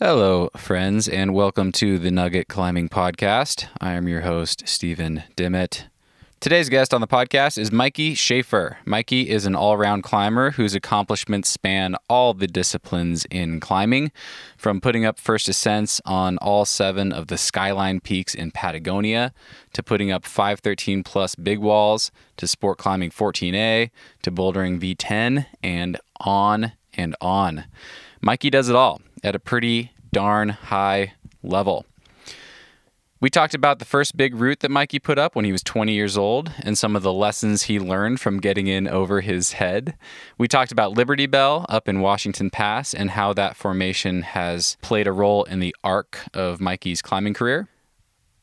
Hello, friends, and welcome to the Nugget Climbing Podcast. I am your host, Stephen Dimmitt. Today's guest on the podcast is Mikey Schaefer. Mikey is an all round climber whose accomplishments span all the disciplines in climbing, from putting up first ascents on all seven of the skyline peaks in Patagonia, to putting up 513 plus big walls, to sport climbing 14A, to bouldering V10, and on and on. Mikey does it all at a pretty darn high level. We talked about the first big route that Mikey put up when he was 20 years old and some of the lessons he learned from getting in over his head. We talked about Liberty Bell up in Washington Pass and how that formation has played a role in the arc of Mikey's climbing career.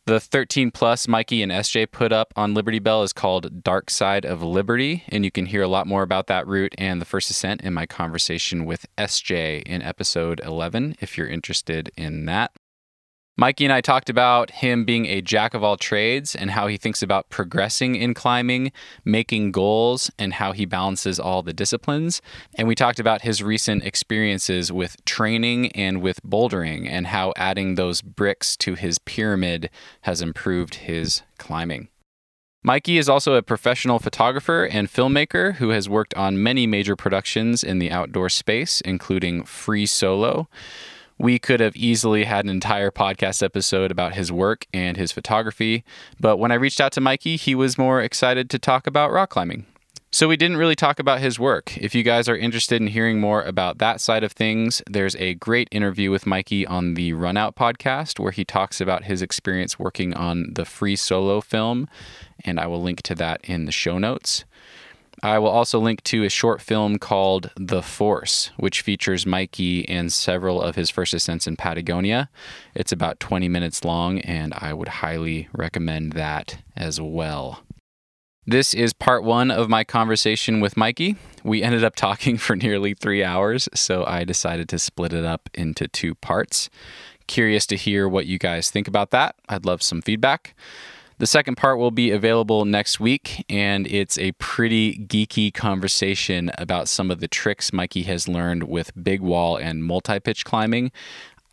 The 13 plus Mikey and SJ put up on Liberty Bell is called Dark Side of Liberty, and you can hear a lot more about that route and the first ascent in my conversation with SJ in episode 11 if you're interested in that. Mikey and I talked about him being a jack of all trades and how he thinks about progressing in climbing, making goals, and how he balances all the disciplines. And we talked about his recent experiences with training and with bouldering and how adding those bricks to his pyramid has improved his climbing. Mikey is also a professional photographer and filmmaker who has worked on many major productions in the outdoor space, including Free Solo we could have easily had an entire podcast episode about his work and his photography, but when I reached out to Mikey, he was more excited to talk about rock climbing. So we didn't really talk about his work. If you guys are interested in hearing more about that side of things, there's a great interview with Mikey on the Runout podcast where he talks about his experience working on the free solo film, and I will link to that in the show notes. I will also link to a short film called The Force, which features Mikey and several of his first ascents in Patagonia. It's about 20 minutes long, and I would highly recommend that as well. This is part one of my conversation with Mikey. We ended up talking for nearly three hours, so I decided to split it up into two parts. Curious to hear what you guys think about that. I'd love some feedback. The second part will be available next week, and it's a pretty geeky conversation about some of the tricks Mikey has learned with big wall and multi pitch climbing.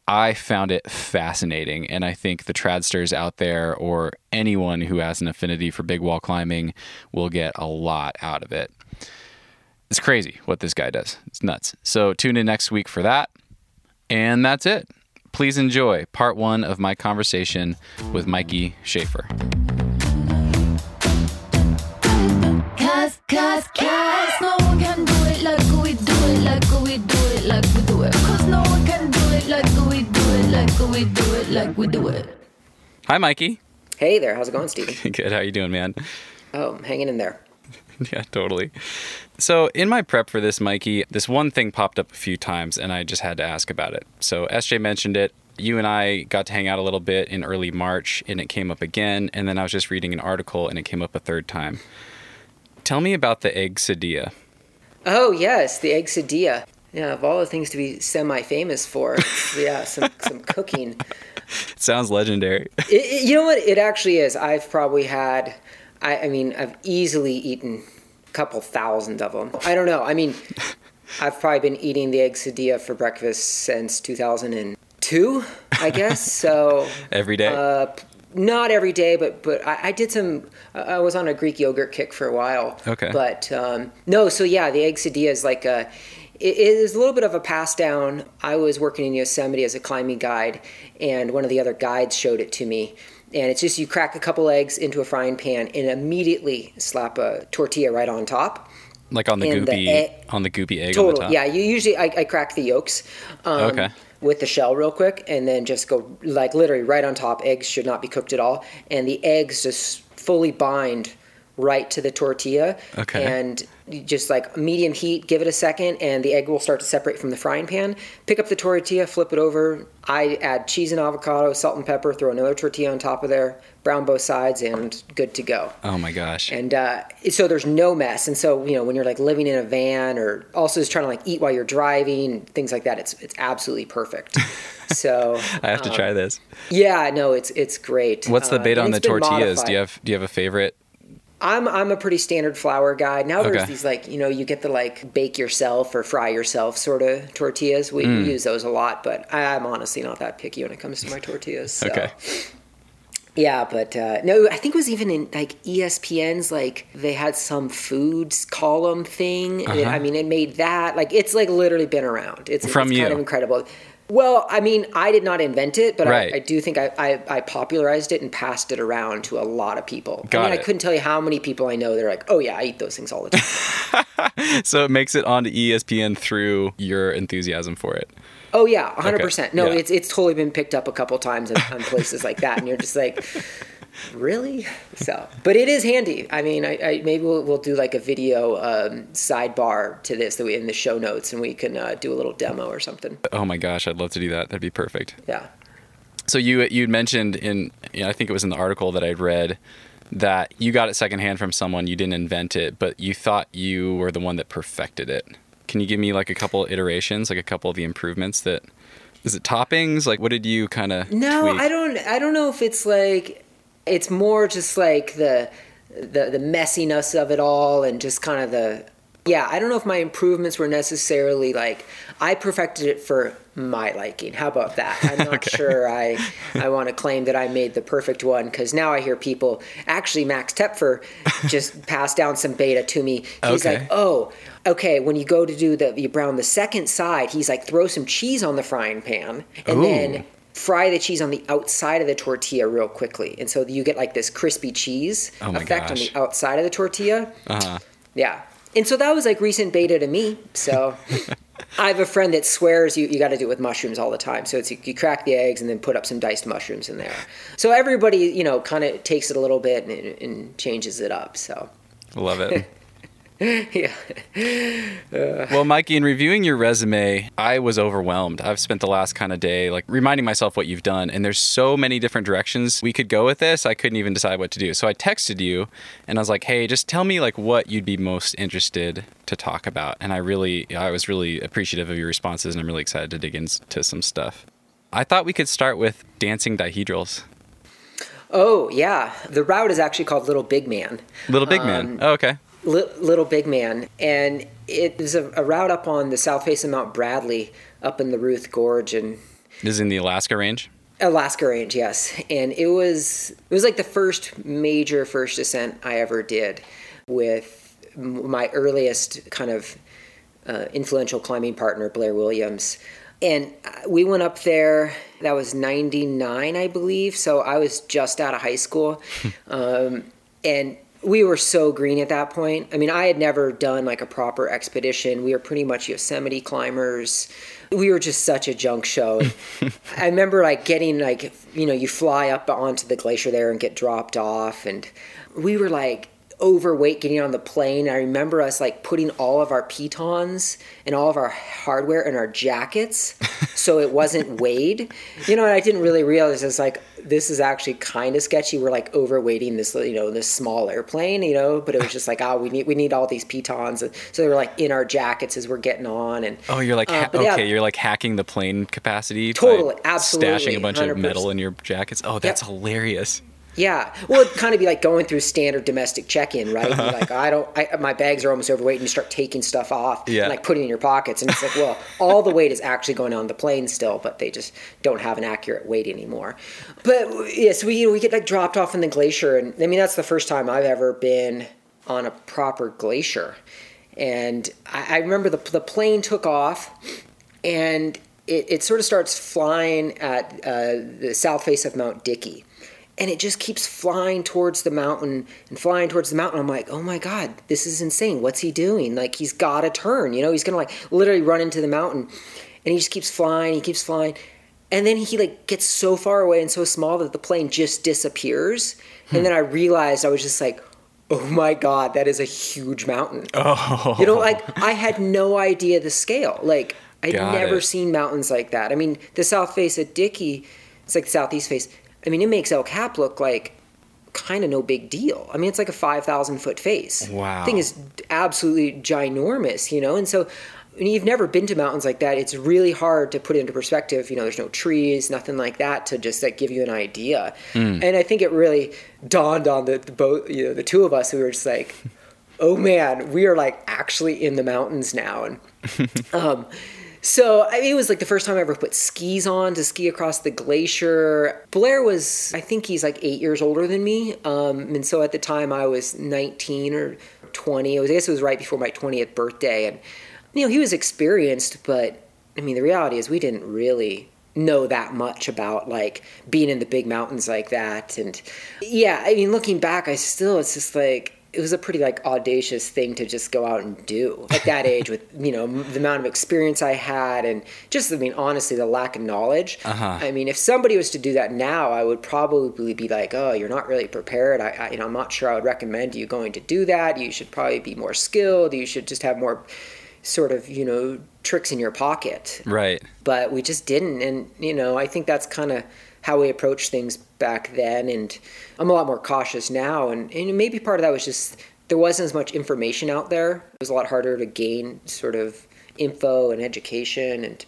I found it fascinating, and I think the tradsters out there or anyone who has an affinity for big wall climbing will get a lot out of it. It's crazy what this guy does. It's nuts. So tune in next week for that. And that's it. Please enjoy part one of my conversation with Mikey Schaefer. Cause, cause, cause no one can do it like we do it, like we do it, like we do it. Cause no one can do it like we do it, like we do it, like we do it. Hi, Mikey. Hey there. How's it going, Steven? Good. How you doing, man? Oh, I'm hanging in there. yeah, totally. So, in my prep for this, Mikey, this one thing popped up a few times and I just had to ask about it. So, SJ mentioned it. You and I got to hang out a little bit in early March and it came up again. And then I was just reading an article and it came up a third time. Tell me about the eggsadilla. Oh, yes, the eggsadilla. Yeah, of all the things to be semi famous for, yeah, some, some cooking. It sounds legendary. It, it, you know what? It actually is. I've probably had I, I mean, I've easily eaten a couple thousand of them. I don't know. I mean, I've probably been eating the egg eggsadilla for breakfast since 2002, I guess. So every day. Uh, not every day, but but I, I, did some. I was on a Greek yogurt kick for a while. Okay. But um, no, so yeah, the egg eggsadilla is like a. It is a little bit of a pass down. I was working in Yosemite as a climbing guide, and one of the other guides showed it to me and it's just you crack a couple eggs into a frying pan and immediately slap a tortilla right on top. Like on the and goopy the egg, on the goopy egg total, yeah you usually I, I crack the yolks um, okay. with the shell real quick and then just go like literally right on top. Eggs should not be cooked at all. And the eggs just fully bind right to the tortilla okay. and just like medium heat give it a second and the egg will start to separate from the frying pan. Pick up the tortilla flip it over. I add cheese and avocado salt and pepper throw another tortilla on top of there brown both sides and good to go. Oh my gosh. And uh, so there's no mess. And so you know when you're like living in a van or also just trying to like eat while you're driving things like that it's it's absolutely perfect. So i have to um, try this. yeah no it's it's great. What's the bait uh, on the tortillas? Do you have do you have a favorite I'm I'm a pretty standard flour guy. Now there's Okay. these like you know you get the like bake yourself or fry yourself sort of tortillas. We, Mm. use those a lot, but I'm honestly not that picky when it comes to my tortillas. So. Okay. Yeah, but uh, no, I think it was even in like ESPN's like they had some foods column thing. Uh-huh. I mean, it made that like it's like literally been around. It's, From it's you. kind of incredible. Well, I mean, I did not invent it, but Right. I, I do think I, I, I popularized it and passed it around to a lot of people. Got I mean, it. I couldn't tell you how many people I know. They're like, "Oh yeah, I eat those things all the time." So it makes it onto ESPN through your enthusiasm for it. oh yeah, hundred percent. No, yeah. it's it's totally been picked up a couple times in, on places like that, and you're just like, really? So, but it is handy. I mean, I, I maybe we'll, we'll do like a video um, sidebar to this that we in the show notes, and we can uh, do a little demo or something. Oh my gosh, I'd love to do that. That'd be perfect. Yeah. So you you mentioned in you know, I think it was in the article that I'd read that you got it secondhand from someone. You didn't invent it, but you thought you were the one that perfected it. Can you give me like a couple iterations, like a couple of the improvements that is it toppings? Like what did you kind of No, tweak? I don't. I don't know if it's like. It's more just like the the the messiness of it all, and just kind of the. Yeah, I don't know if my improvements were necessarily like I perfected it for my liking. How about that? I'm not Okay. sure I I want to claim that I made the perfect one because now I hear people actually Max Tepfer just passed down some beta to me. He's Okay. like, oh, okay. When you go to do the you brown the second side, he's like throw some cheese on the frying pan and Ooh. then fry the cheese on the outside of the tortilla real quickly, and so you get like this crispy cheese Oh effect on the outside of the tortilla. uh-huh. Yeah. And so that was like recent beta to me. So I have a friend that swears you, you got to do it with mushrooms all the time. So it's you, you crack the eggs and then put up some diced mushrooms in there. So everybody, you know, kind of takes it a little bit and, and changes it up. So Love it. yeah. Uh, well, Mikey, in reviewing your resume, I was overwhelmed. I've spent the last kind of day like reminding myself what you've done, and there's so many different directions we could go with this. I couldn't even decide what to do. So I texted you, and I was like, "Hey, just tell me like what you'd be most interested to talk about." And I really, I was really appreciative of your responses, and I'm really excited to dig into some stuff. I thought we could start with dancing dihedrals. Oh, yeah. The route is actually called Little Big Man. Little Big Man. Um, oh, okay. Li- Little Big Man, and it is a, a route up on the south face of Mount Bradley, up in the Ruth Gorge, and This is in the Alaska range. Alaska Range, yes. And it was it was like the first major first ascent I ever did with my earliest kind of uh, influential climbing partner Blair Williams. And we went up there. That was '99, I believe. So I was just out of high school, um, and we were so green at that point. I mean, I had never done like a proper expedition. We were pretty much Yosemite climbers. We were just such a junk show. I remember like getting like you know you fly up onto the glacier there and get dropped off, and we were like overweight getting on the plane. I remember us like putting all of our pitons and all of our hardware in our jackets so it wasn't weighed. You know, and I didn't really realize it's like this is actually kind of sketchy. We're like overweighting this, you know, this small airplane, you know, but it was just like, oh, we need we need all these pitons. So they were like in our jackets as we're getting on and Oh, you're like Uh, ha- but yeah. okay. You're like hacking the plane capacity. Totally, absolutely, Stashing a bunch of 100%. metal in your jackets. Oh, that's hilarious. Yeah, well, it'd kind of be like going through standard domestic check-in, right? You're like, I don't, I, my bags are almost overweight, and you start taking stuff off, Yeah. and like putting in your pockets, and it's like, well, all the weight is actually going on the plane still, but they just don't have an accurate weight anymore. But yeah, so we we get like dropped off in the glacier, and I mean that's the first time I've ever been on a proper glacier, and I, I remember the the plane took off, and it, it sort of starts flying at uh, the south face of Mount Dickey. And it just keeps flying towards the mountain and flying towards the mountain. I'm like, oh my God, this is insane. What's he doing? Like, he's got to turn. You know, he's going to like literally run into the mountain. And he just keeps flying, he keeps flying. And then he like gets so far away and so small that the plane just disappears. And hmm. then I realized I was just like, oh my God, that is a huge mountain. Oh, You know, like I had no idea the scale. Like I'd Got never it. seen mountains like that. I mean, the south face at Dickey, it's like the southeast face. I mean, it makes El Cap look like kind of no big deal. I mean, it's like a five thousand foot face. Wow. thing is absolutely ginormous, you know. And so, when you've never been to mountains like that, it's really hard to put it into perspective. You know, there's no trees, nothing like that to just like give you an idea. Mm. And I think it really dawned on the, the both, you know, the two of us who were just like, oh man, we are like actually in the mountains now. And, um, so I mean, it was like the first time I ever put skis on to ski across the glacier. Blair was, I think he's like eight years older than me. Um, and so at the time I was 19 or 20. It Was, I guess it was right before my 20th birthday. And you know, he was experienced, but I mean, the reality is we didn't really know that much about like being in the big mountains like that. And yeah, I mean, looking back, I still, it's just like, it was a pretty like audacious thing to just go out and do at that age with you know the amount of experience I had and just I mean honestly the lack of knowledge. Uh-huh. I mean if somebody was to do that now, I would probably be like, oh, you're not really prepared. I, I you know I'm not sure I would recommend you going to do that. You should probably be more skilled. You should just have more sort of you know tricks in your pocket right but we just didn't and you know i think that's kind of how we approached things back then and i'm a lot more cautious now and, and maybe part of that was just there wasn't as much information out there it was a lot harder to gain sort of info and education and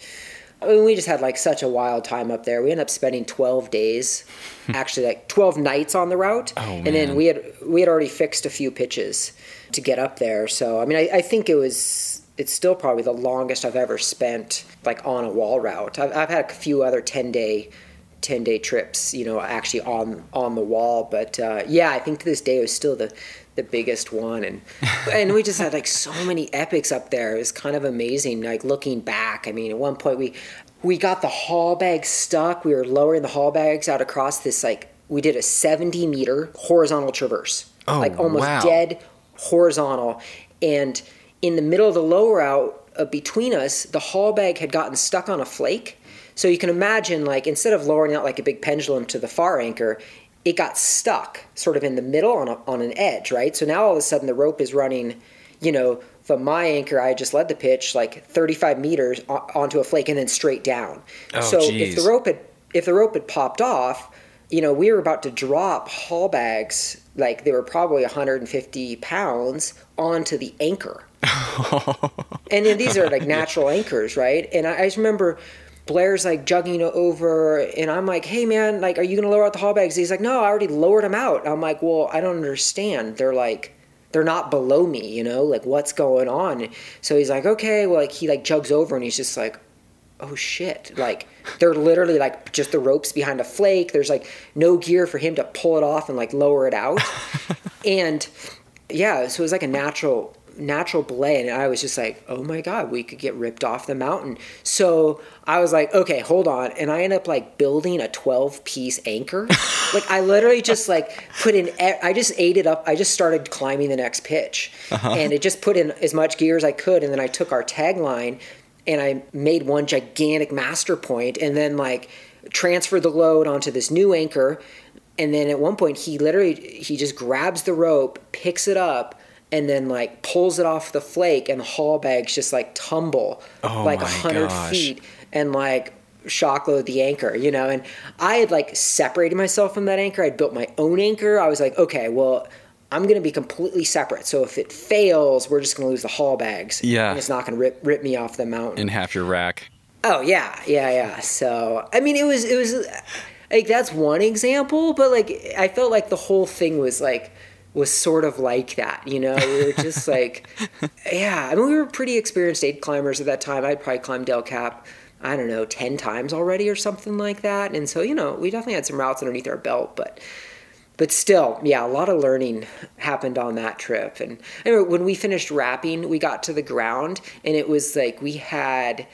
I mean, we just had like such a wild time up there. We ended up spending 12 days, actually like 12 nights on the route. Oh, and then we had we had already fixed a few pitches to get up there. So I mean, I, I think it was it's still probably the longest I've ever spent like on a wall route. I've, I've had a few other 10 day 10 day trips, you know, actually on on the wall. But uh, yeah, I think to this day it was still the the biggest one, and and we just had like so many epics up there. It was kind of amazing. Like looking back, I mean, at one point we we got the haul bag stuck. We were lowering the haul bags out across this like we did a 70 meter horizontal traverse, oh, like almost wow. dead horizontal, and in the middle of the lower out uh, between us, the haul bag had gotten stuck on a flake. So you can imagine, like, instead of lowering out like a big pendulum to the far anchor, it got stuck sort of in the middle on, a, on an edge, right? So now all of a sudden the rope is running, you know, from my anchor, I just led the pitch like 35 meters onto a flake and then straight down. Oh, so geez. if the rope had if the rope had popped off, you know, we were about to drop haul bags like they were probably 150 pounds onto the anchor and then these are like natural anchors, right? And I, I, just remember Blair's like jugging over, and I'm like, "Hey man, like, are you gonna lower out the haul bags?" He's like, "No, I already lowered them out." I'm like, "Well, I don't understand. They're like." They're not below me, you know, like what's going on? So he's like, okay, well, like he like jugs over and he's just like, oh shit like they're literally like just the ropes behind a flake there's like no gear for him to pull it off and like lower it out and yeah so it was like a natural natural belay and I was just like, oh my God, we could get ripped off the mountain. So I was like, okay, hold on. And I ended up like building a 12 piece anchor. like I literally just like put in, I just ate it up. I just started climbing the next pitch uh-huh. and it just put in as much gear as I could. And then I took our tagline and I made one gigantic master point and then like transferred the load onto this new anchor. And then at one point he literally, he just grabs the rope, picks it up, and then like pulls it off the flake and the haul bags just like tumble oh like a hundred feet and like shock load the anchor, you know. And I had like separated myself from that anchor. I'd built my own anchor. I was like, okay, well, I'm going to be completely separate. So if it fails, we're just going to lose the haul bags. Yeah. And it's not going to rip, rip me off the mountain. In half your rack. Oh yeah, yeah, yeah. So I mean, it was it was like that's one example, but like I felt like the whole thing was like was sort of like that. You know, we were just like, yeah. I mean, we were pretty experienced aid climbers at that time. I'd probably climbed El Cap, I don't know, ten times already or something like that. And so, you know, we definitely had some routes underneath our belt, but. But still, yeah, a lot of learning happened on that trip. And anyway, when we finished rapping, we got to the ground, and it was like we had,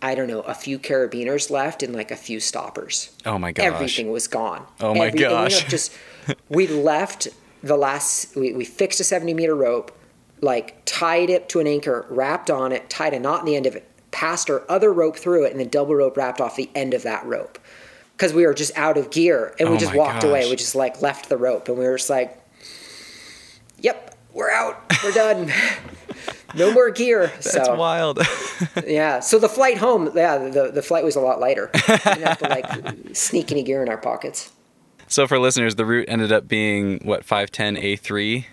I don't know, a few carabiners left and like a few stoppers. Oh my gosh! Everything was gone. Oh my Everything, gosh! You know, just we left the last we, we fixed a 70 meter rope like tied it to an anchor rapped on it tied a knot in the end of it passed our other rope through it and then double rope rapped off the end of that rope. Because we were just out of gear and we Oh just walked gosh. away. We just like left the rope and we were just like yep we're out. We're done. No more gear. That's so wild. yeah. So the flight home yeah the, the flight was a lot lighter. We didn't have to like sneak any gear in our pockets so for listeners, the route ended up being what 510 A3.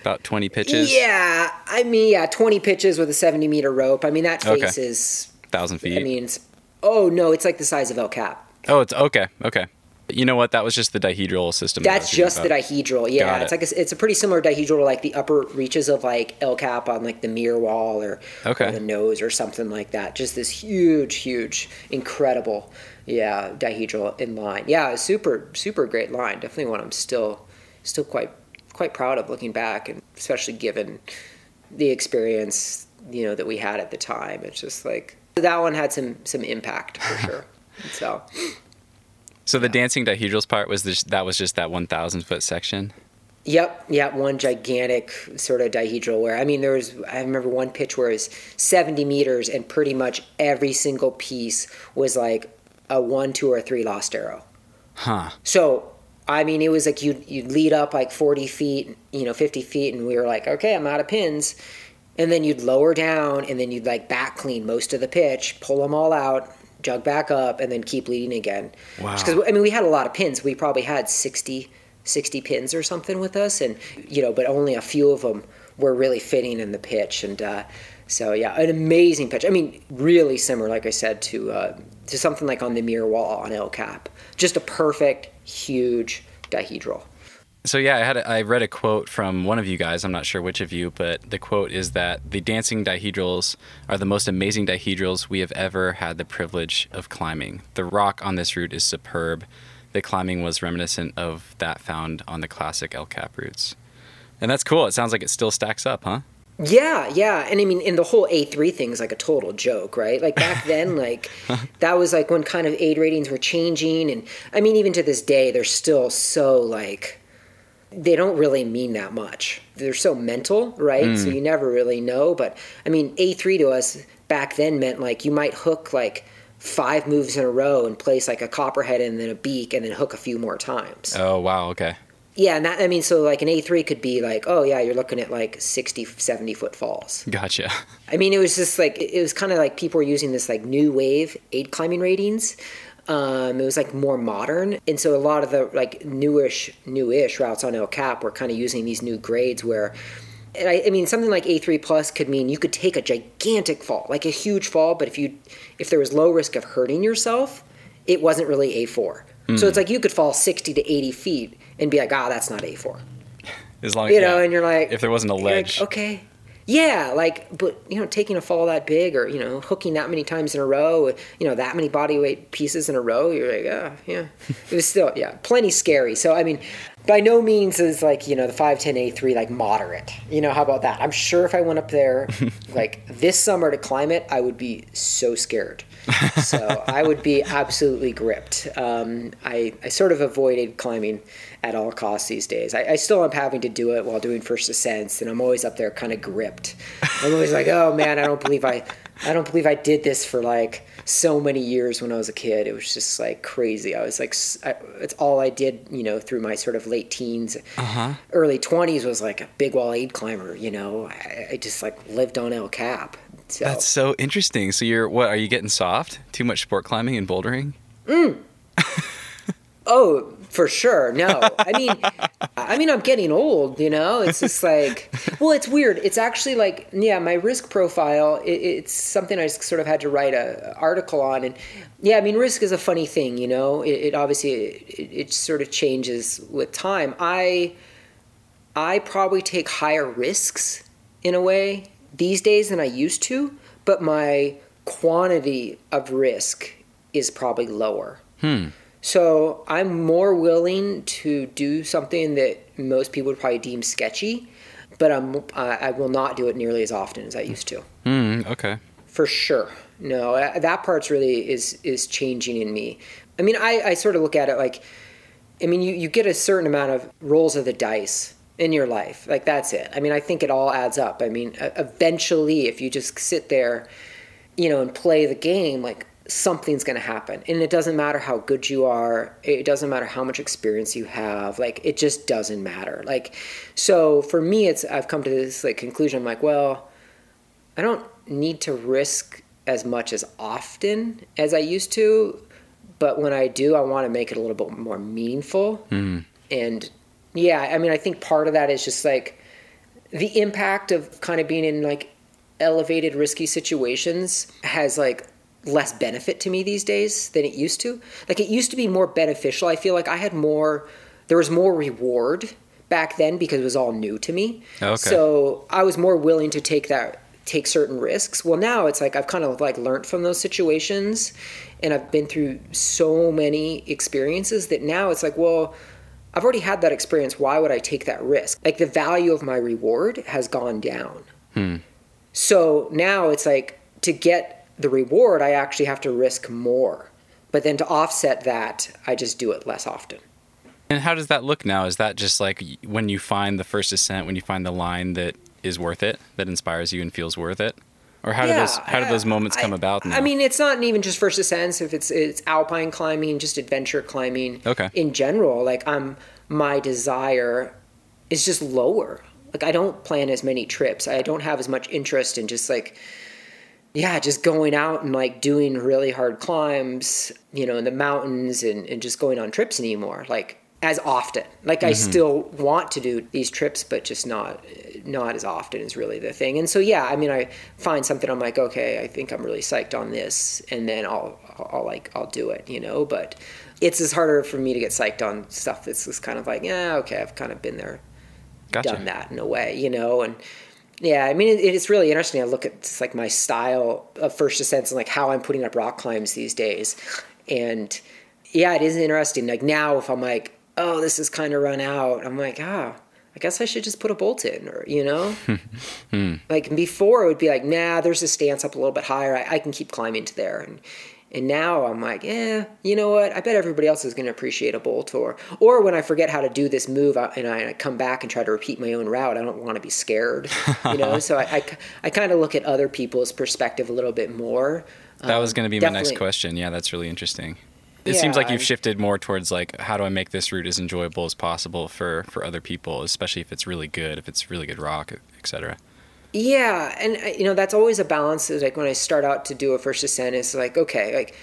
About 20 pitches? Yeah, I mean, yeah, 20 pitches with a 70 meter rope. I mean, that Okay. face is, 1,000 feet? I mean, it's, oh no, it's like the size of El Cap. oh, it's okay. Okay. You know what? That was just the dihedral system. That's reading just the dihedral. Yeah, Got it's it. like a, it's a pretty similar dihedral to like the upper reaches of like El Cap on like the Muir Wall or, Okay. or the nose or something like that. Just this huge, huge, incredible, yeah, dihedral in line. Yeah, super, super great line. Definitely one I'm still, still quite, quite proud of looking back, and especially given the experience you know that we had at the time. It's just like that one had some some impact for sure. So So the dancing dihedrals part was this, that was just that 1,000 foot section? Yep, yeah, one gigantic sort of dihedral where I mean there was I remember one pitch where it was 70 meters and pretty much every single piece was like a one, two, or three lost arrow. Huh. So I mean it was like you'd you'd lead up like 40 feet, you know, 50 feet, and we were like, okay, I'm out of pins. And then you'd lower down and then you'd like back clean most of the pitch, pull them all out, jug back up, and then keep leading again. Wow. Because I mean, we had a lot of pins. We probably had 60, 60 pins or something with us, and you know, but only a few of them were really fitting in the pitch. And uh, so, yeah, an amazing pitch. I mean, really similar, like I said, to uh, to something like on the Muir Wall on El Cap. Just a perfect, huge dihedral. So yeah, I had a, I read a quote from one of you guys. I'm not sure which of you, but the quote is that the dancing dihedrals are the most amazing dihedrals we have ever had the privilege of climbing. The rock on this route is superb. The climbing was reminiscent of that found on the classic El Cap routes. And that's cool. It sounds like it still stacks up, huh? Yeah, yeah, and I mean, and the whole A three thing is like a total joke, right? Like back then, like that was like when kind of aid ratings were changing, and I mean, even to this day, they're still so like they don't really mean that much. They're so mental, right? So hmm. you never really know. But I mean, A three to us back then meant like you might hook like five moves in a row and place like a copperhead and then a beak and then hook a few more times. Oh wow, okay. Yeah, and that I mean, so like an A3 could be like, oh yeah, you're looking at like 60, 70 foot falls. Gotcha. I mean, it was just like it it was kind of like people were using this like new wave aid climbing ratings. Um, it was like more modern, and so a lot of the like newish, newish routes on El Cap were kind of using these new grades where. And I, I mean, something like A3 plus could mean you could take a gigantic fall, like a huge fall, but if you, if there was low risk of hurting yourself, it wasn't really A4. So it's like you could fall 60 to 80 feet and be like, ah, that's not A4 As long you know, and you're like, if there wasn't a you're like, ledge. okay, yeah, like, but you know, taking a fall that big, or you know, hooking that many times in a row, you know, that many body weight pieces in a row, you're like, ah, yeah, it was still, yeah, plenty scary. So I mean, by no means is like you know the five ten A three like moderate. You know, how about that? I'm sure if I went up there like this summer to climb it, I would be so scared. so I would be absolutely gripped. Um, I, I sort of avoided climbing at all costs these days. I, I still am having to do it while doing first ascents, and I'm always up there kind of gripped. I'm always like, oh man, I don't believe I, I don't believe I did this for like so many years when I was a kid. It was just like crazy. I was like, I, it's all I did, you know, through my sort of late teens, uh-huh. early 20s was like a big wall aid climber. You know, I, I just like lived on El Cap. So. That's so interesting. So you're what? Are you getting soft? Too much sport climbing and bouldering? Mm. Oh, for sure. No, I mean, I mean, I'm getting old. You know, it's just like, well, it's weird. It's actually like, yeah, my risk profile. It, it's something I sort of had to write a article on, and yeah, I mean, risk is a funny thing. You know, it, it obviously it, it sort of changes with time. I, I probably take higher risks in a way these days than I used to, but my quantity of risk is probably lower. Hmm. So I'm more willing to do something that most people would probably deem sketchy, but I'm I I will not do it nearly as often as I used to. Mm, okay. For sure. No, uh, that part's really is is changing in me. I mean, I, I sort of look at it like, I mean, you, you get a certain amount of rolls of the dice in your life. Like, that's it. I mean, I think it all adds up. I mean, eventually, if you just sit there, you know, and play the game, like, something's going to happen. And it doesn't matter how good you are, it doesn't matter how much experience you have. Like, it just doesn't matter. Like, so for me, it's, I've come to this, like, conclusion. I'm like, well, I don't need to risk as much as often as I used to, but when I do, I want to make it a little bit more meaningful. Mm-hmm. And yeah, I mean, I think part of that is just like the impact of kind of being in like elevated risky situations has like less benefit to me these days than it used to. Like it used to be more beneficial. I feel like I had more there was more reward back then because it was all new to me. Okay. So I was more willing to take that take certain risks. Well, now it's like I've kind of like learned from those situations and I've been through so many experiences that now it's like, well, I've already had that experience. Why would I take that risk? Like the value of my reward has gone down. Hmm. So now it's like to get the reward, I actually have to risk more. But then to offset that, I just do it less often. And how does that look now? Is that just like when you find the first ascent, when you find the line that is worth it, that inspires you and feels worth it? Or how do those how do those moments come I, about? Now? I mean, it's not even just first ascents. If it's it's alpine climbing, just adventure climbing. Okay. In general, like I'm my desire is just lower. Like I don't plan as many trips. I don't have as much interest in just like yeah, just going out and like doing really hard climbs, you know, in the mountains and, and just going on trips anymore. Like as often. Like I mm-hmm. still want to do these trips, but just not not as often is really the thing. And so yeah, I mean, I find something I'm like, okay, I think I'm really psyched on this, and then I'll I'll like I'll do it, you know. But it's just harder for me to get psyched on stuff that's just kind of like, yeah, okay, I've kind of been there, gotcha. done that in a way, you know, and. Yeah, I mean, it, it's really interesting. I look at like my style of first ascents and like how I'm putting up rock climbs these days, and yeah, it is interesting. Like now, if I'm like, oh, this is kind of run out, I'm like, ah, I guess I should just put a bolt in, or you know, like before it would be like, nah, there's a stance up a little bit higher, I, I can keep climbing to there, and and now I'm like, yeah, you know what? I bet everybody else is going to appreciate a bolt, or or when I forget how to do this move and I come back and try to repeat my own route, I don't want to be scared, you know. so I I, I kind of look at other people's perspective a little bit more. That was Um, going to be my next question. Yeah, that's really interesting. It seems like you've shifted more towards like how do I make this route as enjoyable as possible for for other people, especially if it's really good, if it's really good rock, etc. Yeah, and uh, you know that's always a balance. Is like when I start out to do a first ascent, it's like okay, like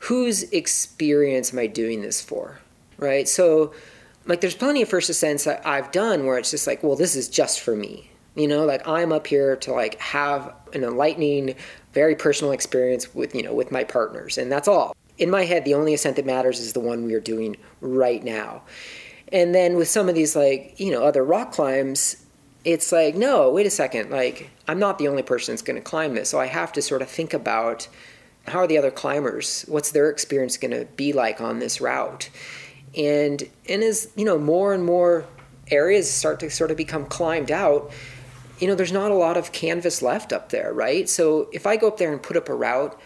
whose experience am I doing this for, right? So, like, there's plenty of first ascents that I've done where it's just like, well, this is just for me. You know, like I'm up here to like have an enlightening, very personal experience with you know with my partners, and that's all. In my head, the only ascent that matters is the one we are doing right now. And then with some of these like you know other rock climbs, it's like no wait a second like i'm not the only person that's going to climb this so i have to sort of think about how are the other climbers what's their experience going to be like on this route? And and as you know more and more areas start to sort of become climbed out you know there's not a lot of canvas left up there right? So if i go up there and put up a route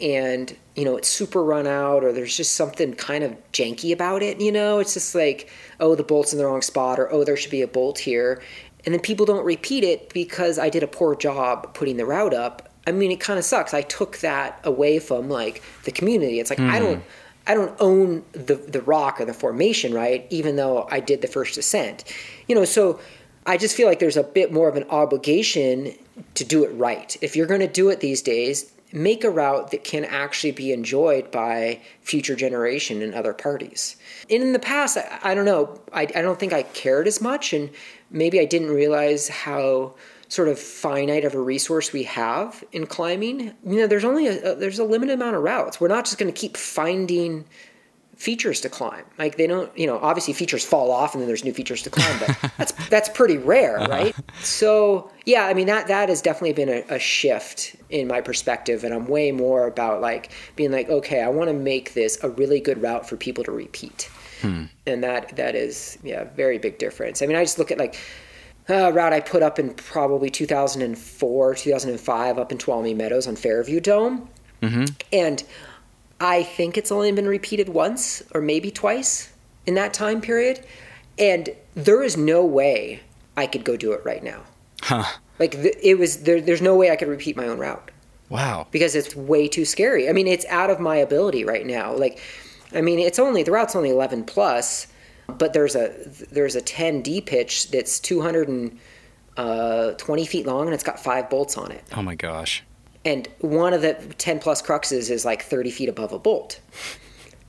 and you know it's super run out or there's just something kind of janky about it you know it's just like oh the bolt's in the wrong spot or oh there should be a bolt here and then people don't repeat it because i did a poor job putting the route up. I mean it kind of sucks. I took that away from like the community. It's like i hmm. don't i don't own the the rock or the formation right? Even though i did the first ascent. You know so I just feel like there's a bit more of an obligation to do it right. If you're going to do it these days, make a route that can actually be enjoyed by future generation and other parties. And in the past, I, I don't know, I, I don't think I cared as much, and maybe I didn't realize how sort of finite of a resource we have in climbing. You know, there's only a, a there's a limited amount of routes. We're not just going to keep finding features to climb. Like they don't, you know, obviously features fall off and then there's new features to climb, but that's that's pretty rare, uh-huh. right? So yeah, I mean that that has definitely been a, a shift in my perspective, and I'm way more about like being like, okay, I want to make this a really good route for people to repeat, and that that is yeah, very big difference. I mean, I just look at like. Uh, route I put up in probably 2004, 2005 up in Tuolumne Meadows on Fairview Dome. And I think it's only been repeated once or maybe twice in that time period. And there is no way I could go do it right now. Huh. Like th- it was there, there's no way I could repeat my own route Wow. because it's way too scary. I mean, it's out of my ability right now. Like I mean, it's only the route's only 11 plus, but there's a there's a 10D pitch that's 220 uh, feet long and it's got five bolts on it Oh my gosh. and one of the 10 plus cruxes is like 30 feet above a bolt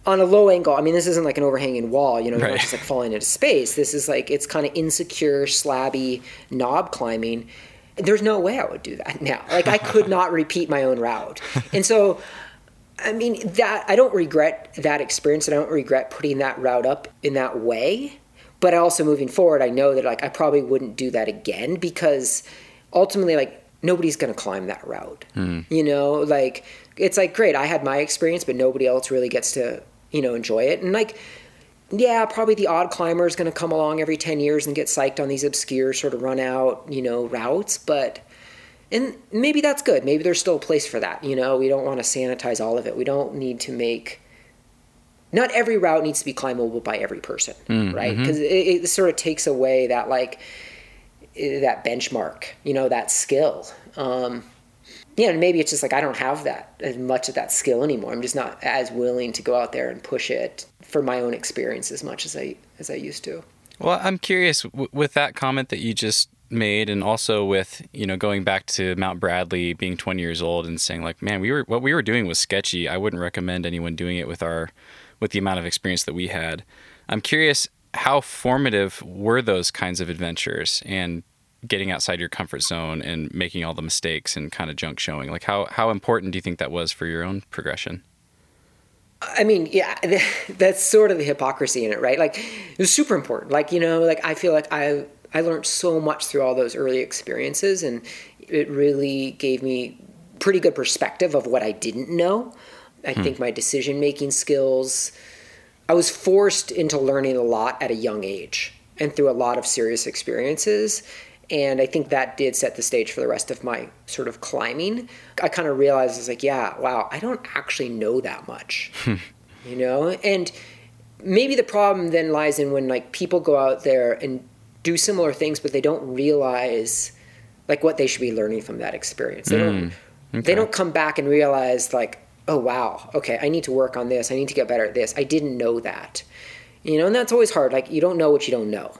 on a low angle. I mean, this isn't like an overhanging wall, you know, you're Right. not just like falling into space. This is like it's kind of insecure, slabby knob climbing. There's no way I would do that now. Like I could not repeat my own route, and so. I mean that I don't regret that experience and I don't regret putting that route up in that way. But also moving forward, I know that like I probably wouldn't do that again because ultimately like nobody's going to climb that route. Hmm. You know, like it's like great, I had my experience but nobody else really gets to, you know, enjoy it. And like yeah, probably the odd climber is going to come along every 10 years and get psyched on these obscure sort of run out, you know, routes, but and maybe that's good. Maybe there's still a place for that. You know, we don't want to sanitize all of it. We don't need to make. Not every route needs to be climbable by every person, right? Because it, it sort of takes away that like that benchmark, you know, that skill. Um, yeah, and maybe it's just like I don't have that as much of that skill anymore. I'm just not as willing to go out there and push it for my own experience as much as I as I used to. Well, I'm curious w- with that comment that you just made, and also with you know going back to Mount Bradley being 20 years old and saying like, man, we were what we were doing was sketchy. I wouldn't recommend anyone doing it with our with the amount of experience that we had. I'm curious how formative were those kinds of adventures and getting outside your comfort zone and making all the mistakes and kind of junk showing. Like how how important do you think that was for your own progression? I mean, yeah, that's sort of the hypocrisy in it, right? Like, it was super important. Like, you know, like I feel like I I learned so much through all those early experiences, and it really gave me pretty good perspective of what I didn't know. I think hmm. my decision making skills. I was forced into learning a lot at a young age and through a lot of serious experiences. And I think that did set the stage for the rest of my sort of climbing. I kind of realized, I was like, yeah, wow, I don't actually know that much, hmm. you know? And maybe the problem then lies in when like people go out there and do similar things, but they don't realize like what they should be learning from that experience. They don't, mm, they don't come back and realize like, oh wow, okay, I need to work on this. I need to get better at this. I didn't know that, you know, and that's always hard. Like you don't know what you don't know.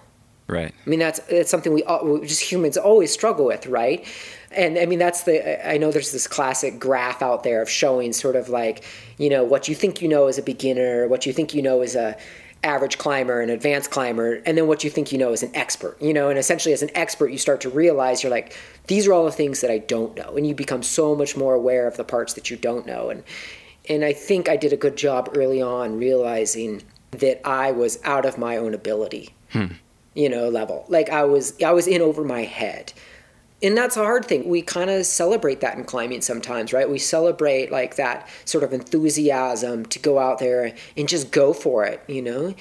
Right. I mean, that's that's something we all, we just humans always struggle with, right? And I mean, that's the I know there's this classic graph out there of showing sort of like you know what you think you know as a beginner, what you think you know as a average climber, an advanced climber, and then what you think you know as an expert. You know, and essentially as an expert, you start to realize you're like these are all the things that I don't know, and you become so much more aware of the parts that you don't know. And and I think I did a good job early on realizing that I was out of my own ability hmm. you know level like i was i was in over my head and that's a hard thing. We kind of celebrate that in climbing sometimes right? We celebrate like that sort of enthusiasm to go out there and just go for it you know?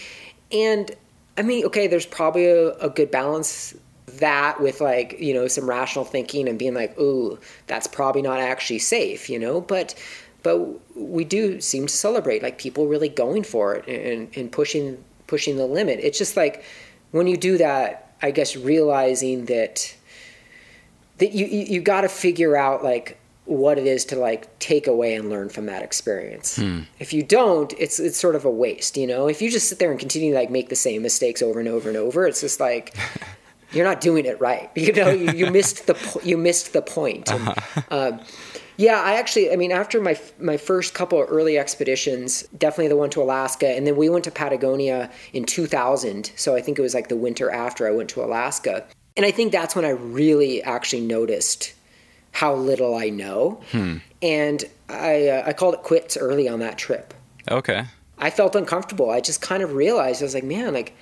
And i mean okay there's probably a, a good balance that with like you know some rational thinking and being like ooh that's probably not actually safe you know? But but we do seem to celebrate like people really going for it and, and pushing pushing the limit. It's just like when you do that i guess realizing that that you you, you got to figure out like what it is to like take away and learn from that experience. If you don't it's it's sort of a waste you know? If you just sit there and continue to like make the same mistakes over and over and over it's just like you're not doing it right. You know you, you missed the po- you missed the point. And, um, yeah, I actually, I mean, after my my first couple of early expeditions, definitely the one to Alaska, and then we went to Patagonia in 2000. So I think it was like the winter after I went to Alaska, and I think that's when I really actually noticed how little I know, hmm. and I uh, I called it quits early on that trip. Okay. I felt uncomfortable. I just kind of realized I was like, man, like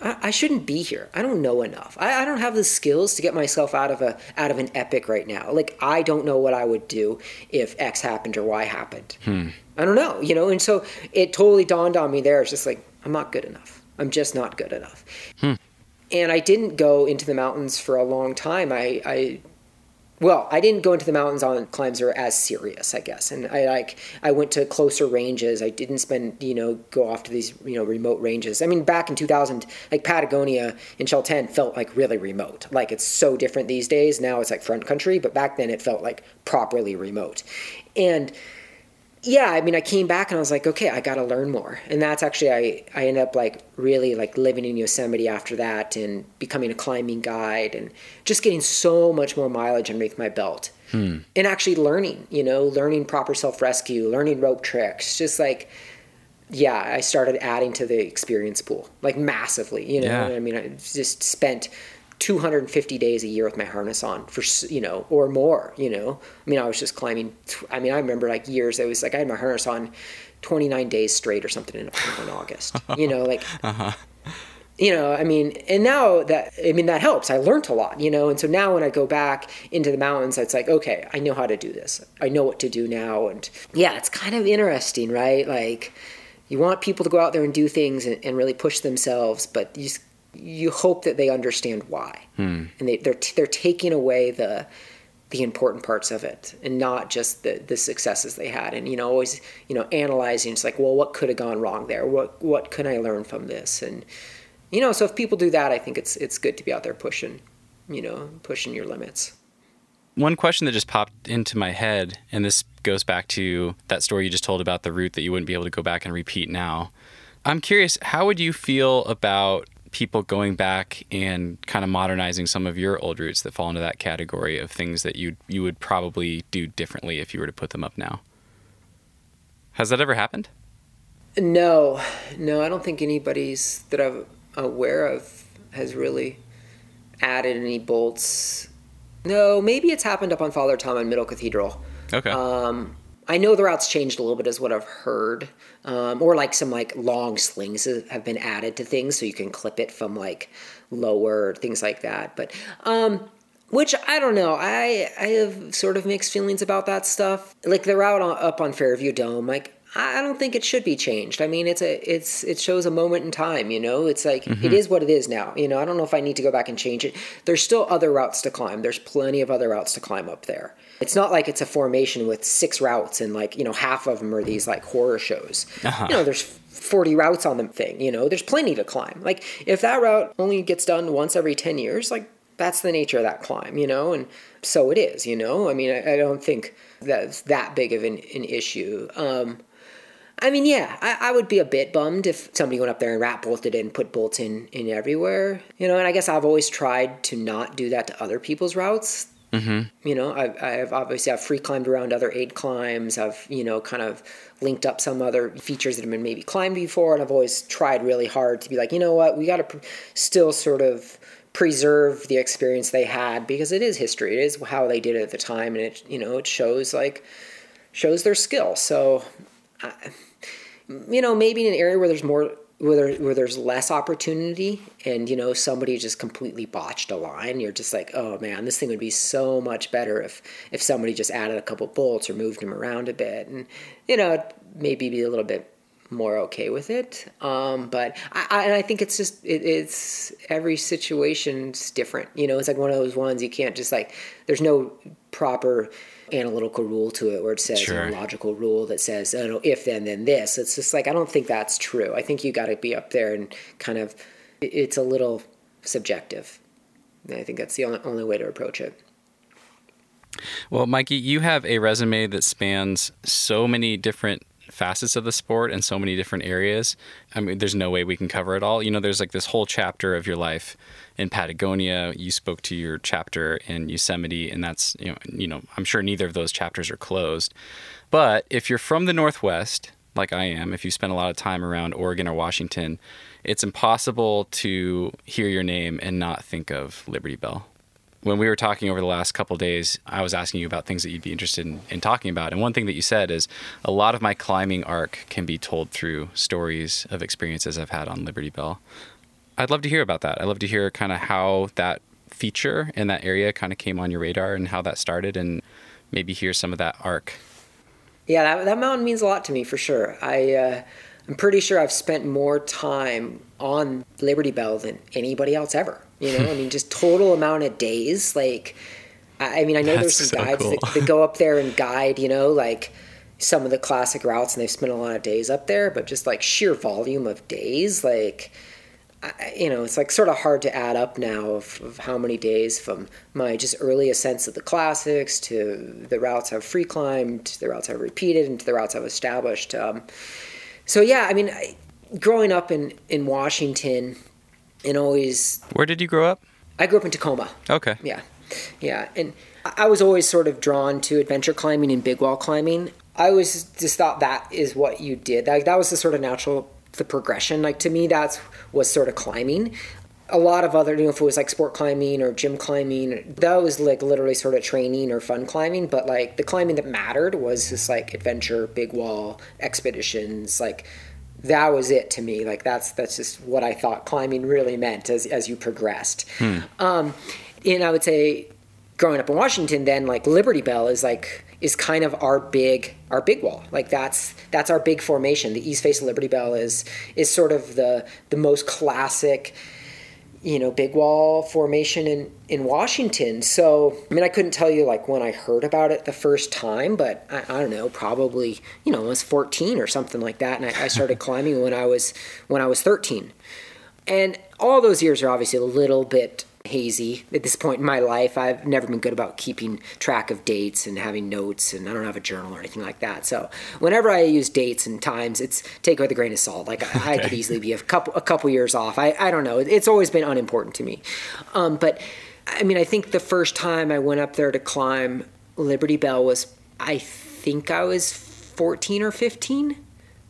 I, I shouldn't be here. I don't know enough. I, I don't have the skills to get myself out of a out of an epic right now. Like I don't know what I would do if X happened or Y happened. Hmm. I don't know, you know. And so it totally dawned on me there. It's just like I'm not good enough. I'm just not good enough. Hmm. And I didn't go into the mountains for a long time. I, I well, I didn't go into the mountains on climbs that are as serious, I guess. And I like I went to closer ranges. I didn't spend, you know, go off to these, you know, remote ranges. I mean, back in 2000, like Patagonia in 10 felt like really remote. Like it's so different these days. Now it's like front country, but back then it felt like properly remote. And yeah, I mean, I came back and I was like, okay, I got to learn more. And that's actually, I, I ended up like really like living in Yosemite after that and becoming a climbing guide and just getting so much more mileage underneath my belt. Hmm. And actually learning, you know, learning proper self rescue, learning rope tricks, just like yeah, I started adding to the experience pool like massively. You know, Yeah. I mean, I just spent 250 days a year with my harness on for you know or more. You know, I mean, I was just climbing. I mean, I remember like years. It was like I had my harness on 29 days straight or something in, in August. You know, like uh-huh. you know, I mean, and now that, I mean, that helps. I learned a lot, you know, and so now when I go back into the mountains, it's like, okay, I know how to do this. I know what to do now. And yeah, it's kind of interesting, right? Like, you want people to go out there and do things and, and really push themselves, but you, s- you hope that they understand why. Hmm. And they, they're, they're taking away the, the important parts of it and not just the, the successes they had. And you know always you know analyzing it's like well what could have gone wrong there? What what can i learn from this? And you know so if people do that i think it's it's good to be out there pushing you know pushing your limits. One question that just popped into my head, and this goes back to that story you just told about the route that you wouldn't be able to go back and repeat now. I'm curious, how would you feel about people going back and kind of modernizing some of your old routes that fall into that category of things that you you would probably do differently if you were to put them up now? Has that ever happened? no no i don't think anybody's that i'm aware of has really added any bolts no maybe it's happened up on Father Time and middle cathedral Okay. Um, I know the routes changed a little bit, is what I've heard, um, or like some like long slings have been added to things, so you can clip it from like lower things like that. But um, which I don't know. I I have sort of mixed feelings about that stuff. Like the route on, up on Fairview Dome, like I I don't think it should be changed. I mean, it's a it's it shows a moment in time. You know, it's like it is what it is now. You know, I don't know if I need to go back and change it. There's still other routes to climb. There's plenty of other routes to climb up there. It's not like it's a formation with six routes and like you know half of them are these like horror shows. You know, there's 40 routes on the thing. You know, there's plenty to climb. Like if that route only gets done once every 10 years, like that's the nature of that climb. You know, and so it is. You know, I mean, I, I don't think that's that big of an, an issue. Um, I mean, yeah, I, I would be a bit bummed if somebody went up there and rat bolted it and put bolts in, in everywhere. You know, and I guess I've always tried to not do that to other people's routes. Mm-hmm. You know, I've, I've obviously I've free climbed around other aid climbs. I've you know kind of linked up some other features that have been maybe climbed before, and I've always tried really hard to be like, you know what, we got to pr- still sort of preserve the experience they had because it is history. It is how they did it at the time, and it you know it shows like shows their skill. So you know, maybe in an area where there's more where, there, where there's less opportunity and you know somebody just completely botched a line you're just like oh man this thing would be so much better if if somebody just added a couple bolts or moved them around a bit. And you know maybe be a little bit more okay with it. Um, but I, I and I think it's just it, it's every situation's different you know it's like one of those ones you can't just like there's no proper analytical rule to it where it says Sure. know, logical rule that says oh, no, if then then this it's just like i don't think that's true i think you got to be up there and kind of it's a little subjective And i think that's the only, only way to approach it Well, Mikey, you have a resume that spans so many different facets of the sport and so many different areas. I mean, there's no way we can cover it all. You know, there's like this whole chapter of your life in Patagonia. You spoke to your chapter in Yosemite, and that's you know, you know, I'm sure neither of those chapters are closed. But if you're from the Northwest, like I am, if you spend a lot of time around Oregon or Washington, it's impossible to hear your name and not think of Liberty Bell when we were talking over the last couple days, I was asking you about things that you'd be interested in, in talking about. And one thing that you said is a lot of my climbing arc can be told through stories of experiences I've had on Liberty Bell. I'd love to hear about that. I'd love to hear kind of how that feature in that area kind of came on your radar and how that started and maybe hear some of that arc. Yeah, that, that mountain means a lot to me for sure. I uh, I'm pretty sure I've spent more time on Liberty Bell than anybody else ever. You know, I mean, just total amount of days. Like, I, I mean, I know there's some so guides cool. that, that go up there and guide. You know, like some of the classic routes, and they've spent a lot of days up there. But just like sheer volume of days, like. I, you know, it's like sort of hard to add up now of, of how many days from my just earliest sense of the classics to the routes I've free climbed, to the routes I've repeated, and to the routes I've established. Um, so yeah, I mean, I, growing up in in Washington, and always, Where did you grow up? I grew up in Tacoma. Okay. Yeah, yeah, and I was always sort of drawn to adventure climbing and big wall climbing. I always just thought that is what you did. Like that was the sort of natural the progression. Like to me, that's was sort of climbing. A lot of other, you know, if it was like sport climbing or gym climbing, that was like literally sort of training or fun climbing. But like the climbing that mattered was just like adventure, big wall, expeditions, like that was it to me. Like that's that's just what I thought climbing really meant as as you progressed. Hmm. Um, and I would say, growing up in Washington, then like Liberty Bell is like is kind of our big our big wall. Like that's that's our big formation. The east face of Liberty Bell is is sort of the the most classic you know big wall formation in in Washington. So I mean I couldn't tell you like when I heard about it the first time, but I, I don't know probably you know I was 14 or something like that, and I, I started climbing when I was when I was 13. And all those years are obviously a little bit hazy at this point in my life. I've never been good about keeping track of dates and having notes, and I don't have a journal or anything like that. So whenever I use dates and times, it's take it with a grain of salt. Like okay. I, could easily be a couple a couple years off. I I don't know. It's always been unimportant to me. Um, but I mean, I think the first time I went up there to climb Liberty Bell was I think I was 14 or 15.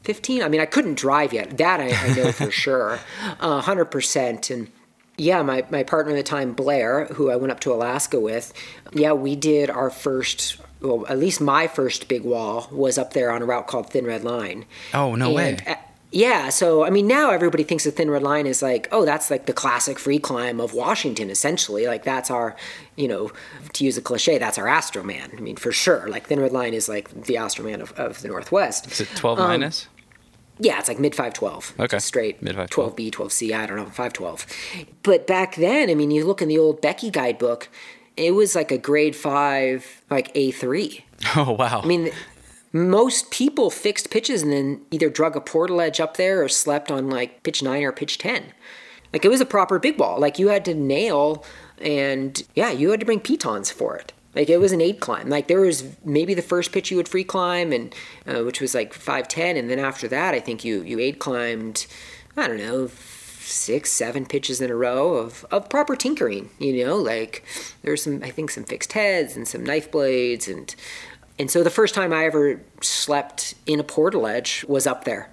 15 i mean i couldn't drive yet that i, I know for sure uh, 100% and yeah, my, my partner at the time, Blair, who I went up to Alaska with, yeah, we did our first, well, at least my first big wall was up there on a route called Thin Red Line. Oh, no and, way. yeah, so I mean, now everybody thinks the Thin Red Line is like, oh, that's like the classic free climb of Washington, essentially. Like, that's our, you know, to use a cliche, that's our Astroman. I mean, for sure. Like, Thin Red Line is like the Astroman of, of the Northwest. Is it 12 um, minus? Yeah, it's like mid 512. Okay. Straight mid 512. 12B, 12C, I don't know, 512. But back then, I mean, you look in the old Beckey guidebook, it was like a grade 5, like A3. Oh, wow. I mean, most people fixed pitches and then either drug a portaledge up there or slept on like pitch 9 or pitch 10. Like it was a proper big wall. Like you had to nail and yeah, you had to bring pitons for it. Like it was an aid climb. Like there was maybe the first pitch you would free climb, and uh, which was like five ten, and then after that, I think you you aid climbed. I don't know six, seven pitches in a row of, of proper tinkering. You know, like there's some I think some fixed heads and some knife blades and and so the first time I ever slept in a portaledge was up there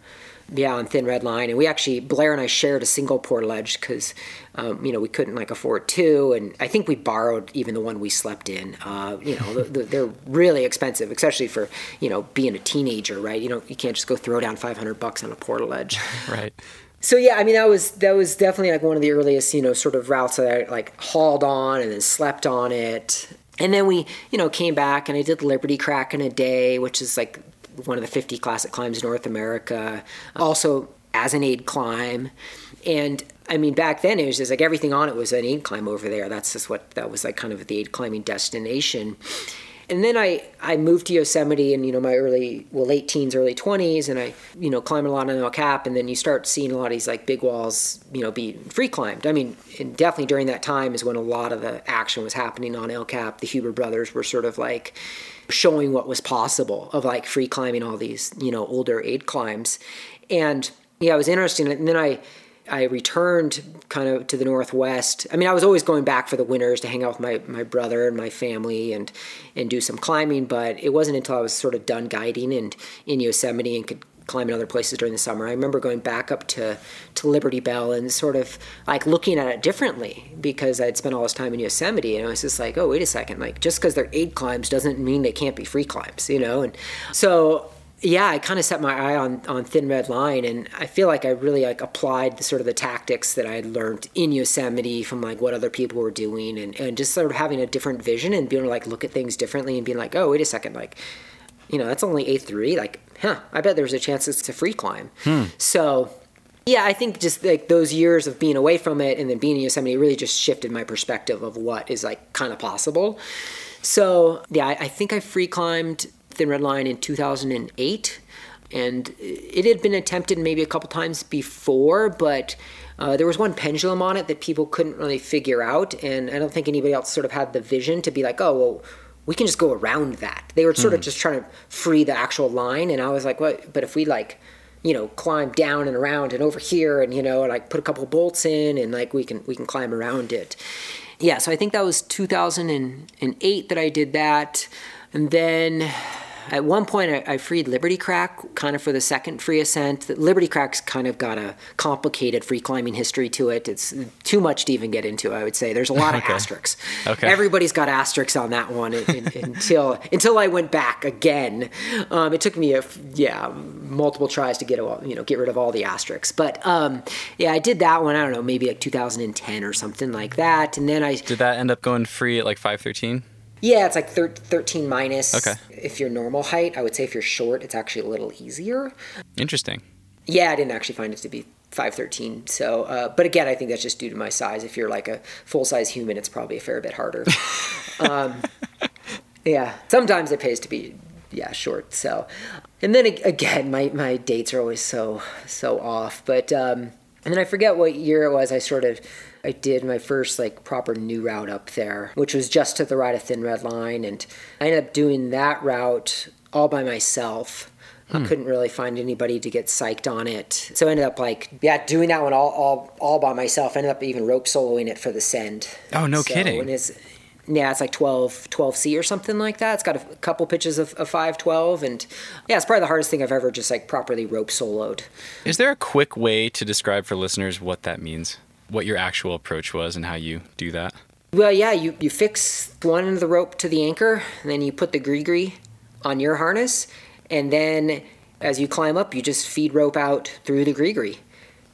yeah, on Thin Red Line, and we actually Blair and I shared a single portaledge because um, you know we couldn't like afford two, and I think we borrowed even the one we slept in. Uh, you know, the, the, they're really expensive, especially for you know being a teenager, right? You know, you can't just go throw down five hundred bucks on a portaledge, right? So yeah, I mean that was that was definitely like one of the earliest you know sort of routes that I like hauled on and then slept on it. And then we, you know, came back and I did Liberty Crack in a day, which is like one of the 50 classic climbs in North America, also as an aid climb. And I mean, back then it was just like everything on it was an aid climb over there. That's just what that was like kind of the aid climbing destination. And then I, I moved to Yosemite in, you know, my early, well, late teens, early 20s, and I, you know, climbed a lot on El Cap, and then you start seeing a lot of these, like, big walls, you know, be free climbed. I mean, and definitely during that time is when a lot of the action was happening on El Cap. The Huber brothers were sort of like showing what was possible of, like, free climbing all these, you know, older aid climbs. And, yeah, it was interesting. And then I, I returned kind of to the Northwest. I mean, I was always going back for the winters to hang out with my, my brother and my family and and do some climbing, but it wasn't until I was sort of done guiding and in Yosemite and could climb in other places during the summer. I remember going back up to, to Liberty Bell and sort of like looking at it differently because I'd spent all this time in Yosemite and I was just like, oh, wait a second, like just because they're aid climbs doesn't mean they can't be free climbs, you know? And so yeah, I kind of set my eye on, on Thin Red Line, and I feel like I really like applied the sort of the tactics that I had learned in Yosemite from like what other people were doing, and, and just sort of having a different vision and being able to like look at things differently and being like, oh, wait a second, like, you know, that's only A three, like, huh, I bet there's a chance it's a free climb. Hmm. So, yeah, I think just like those years of being away from it and then being in Yosemite really just shifted my perspective of what is like kind of possible. So, yeah, I, I think I free climbed Thin Red Line in 2008, and it had been attempted maybe a couple times before, but uh, there was one pendulum on it that people couldn't really figure out, and I don't think anybody else sort of had the vision to be like, oh, well, we can just go around that. They were sort mm. of hmm. just trying to free the actual line, and I was like, what? But if we like, you know, climb down and around and over here, and you know, like put a couple bolts in, and like we can we can climb around it. Yeah, so I think that was 2008 that I did that, and then At one point, I, I freed Liberty Crack kind of for the second free ascent. Liberty Crack's kind of got a complicated free climbing history to it. It's too much to even get into, I would say. There's a lot of Okay. asterisks. Okay. Everybody's got asterisks on that one in- in- until until I went back again. Um, it took me a yeah multiple tries to get a, you know get rid of all the asterisks. But um, yeah, I did that one. I don't know, maybe like 2010 or something like that. And then I Did that end up going free at like 513? Yeah, it's like thir- 13 minus. Okay. If you're normal height, I would say if you're short, it's actually a little easier. Interesting. Yeah, I didn't actually find it to be 513. So, uh, but again, I think that's just due to my size. If you're like a full size human, it's probably a fair bit harder. um, yeah, sometimes it pays to be yeah short. So, and then again, my my dates are always so so off. But um, and then I forget what year it was. I sort of I did my first like proper new route up there, which was just to the right of Thin Red Line, and I ended up doing that route all by myself. I hmm. couldn't really find anybody to get psyched on it, so I ended up like yeah doing that one all all, all by myself. I ended up even rope soloing it for the send. Oh, no So, kidding. And it's yeah, it's like 12 12C or something like that. It's got a couple pitches of, of 512, and yeah, it's probably the hardest thing I've ever just like properly rope soloed. Is there a quick way to describe for listeners what that means? What your actual approach was and how you do that? Well, yeah, you, you fix one end of the rope to the anchor, and then you put the Gri on your harness, and then as you climb up, you just feed rope out through the Gri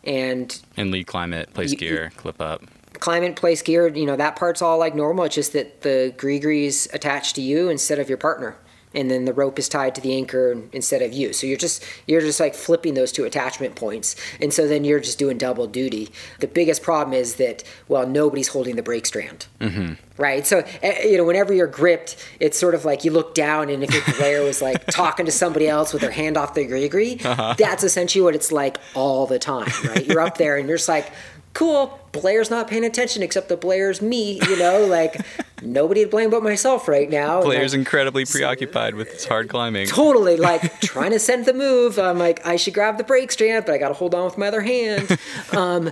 And And lead climb it, place You- gear, clip up. climb it, place gear, you know, that part's all like normal. It's just that the GriGri's attached to you instead of your partner. And then the rope is tied to the anchor instead of you. So you're just you're just like flipping those two attachment points. And so then you're just doing double duty. The biggest problem is that well nobody's holding the brake strand. Mm-hmm. Right. So eh, you know whenever you're gripped, it's sort of like you look down and if your belayer was like talking to somebody else with their hand off the Gri that's essentially what it's like all the time. Right. You're up there and you're just like cool. belayer's not paying attention except the belayer's me, you know, like nobody to blame but myself right now. belayer's Like, incredibly preoccupied with his hard climbing. totally like trying to send the move. I'm like, I should grab the brake strand, but I got to hold on with my other hand. Um,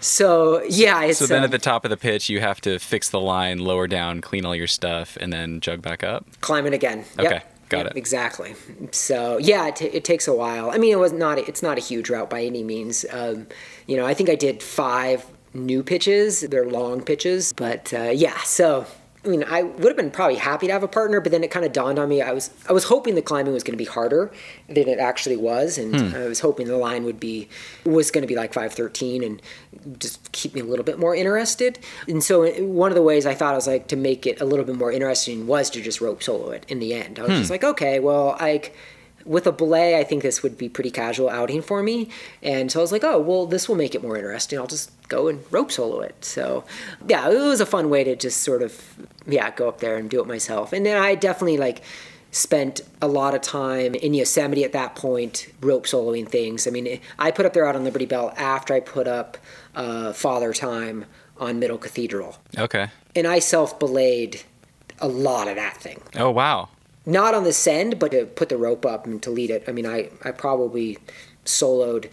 so yeah, it's So then um, at the top of the pitch, you have to fix the line, lower down, clean all your stuff, and then jug back up. climbing again. Yep. Okay, got Yep, it. Exactly. So yeah, it, t- it takes a while. I mean, it was not. It's not a huge route by any means. Um, you know, I think I did five new pitches. They're long pitches, but uh, yeah. So. I mean, I would have been probably happy to have a partner, but then it kind of dawned on me. I was I was hoping the climbing was going to be harder than it actually was, and Hmm. I was hoping the line would be was going to be like five thirteen and just keep me a little bit more interested. And so one of the ways I thought I was like to make it a little bit more interesting was to just rope solo it in the end. I was just like, okay, well, I with a belay, I think this would be pretty casual outing for me. And so I was like, oh, well, this will make it more interesting. I'll just go and rope solo it. So yeah, it was a fun way to just sort of yeah go up there and do it myself. And then I definitely like spent a lot of time in Yosemite at that point rope soloing things. I mean, I put up there out on Liberty Bell after I put up uh, Father Time on Middle Cathedral, Okay. and I self belayed a lot of that thing Oh wow. Not on the send, but to put the rope up and to lead it. I mean, I, I probably soloed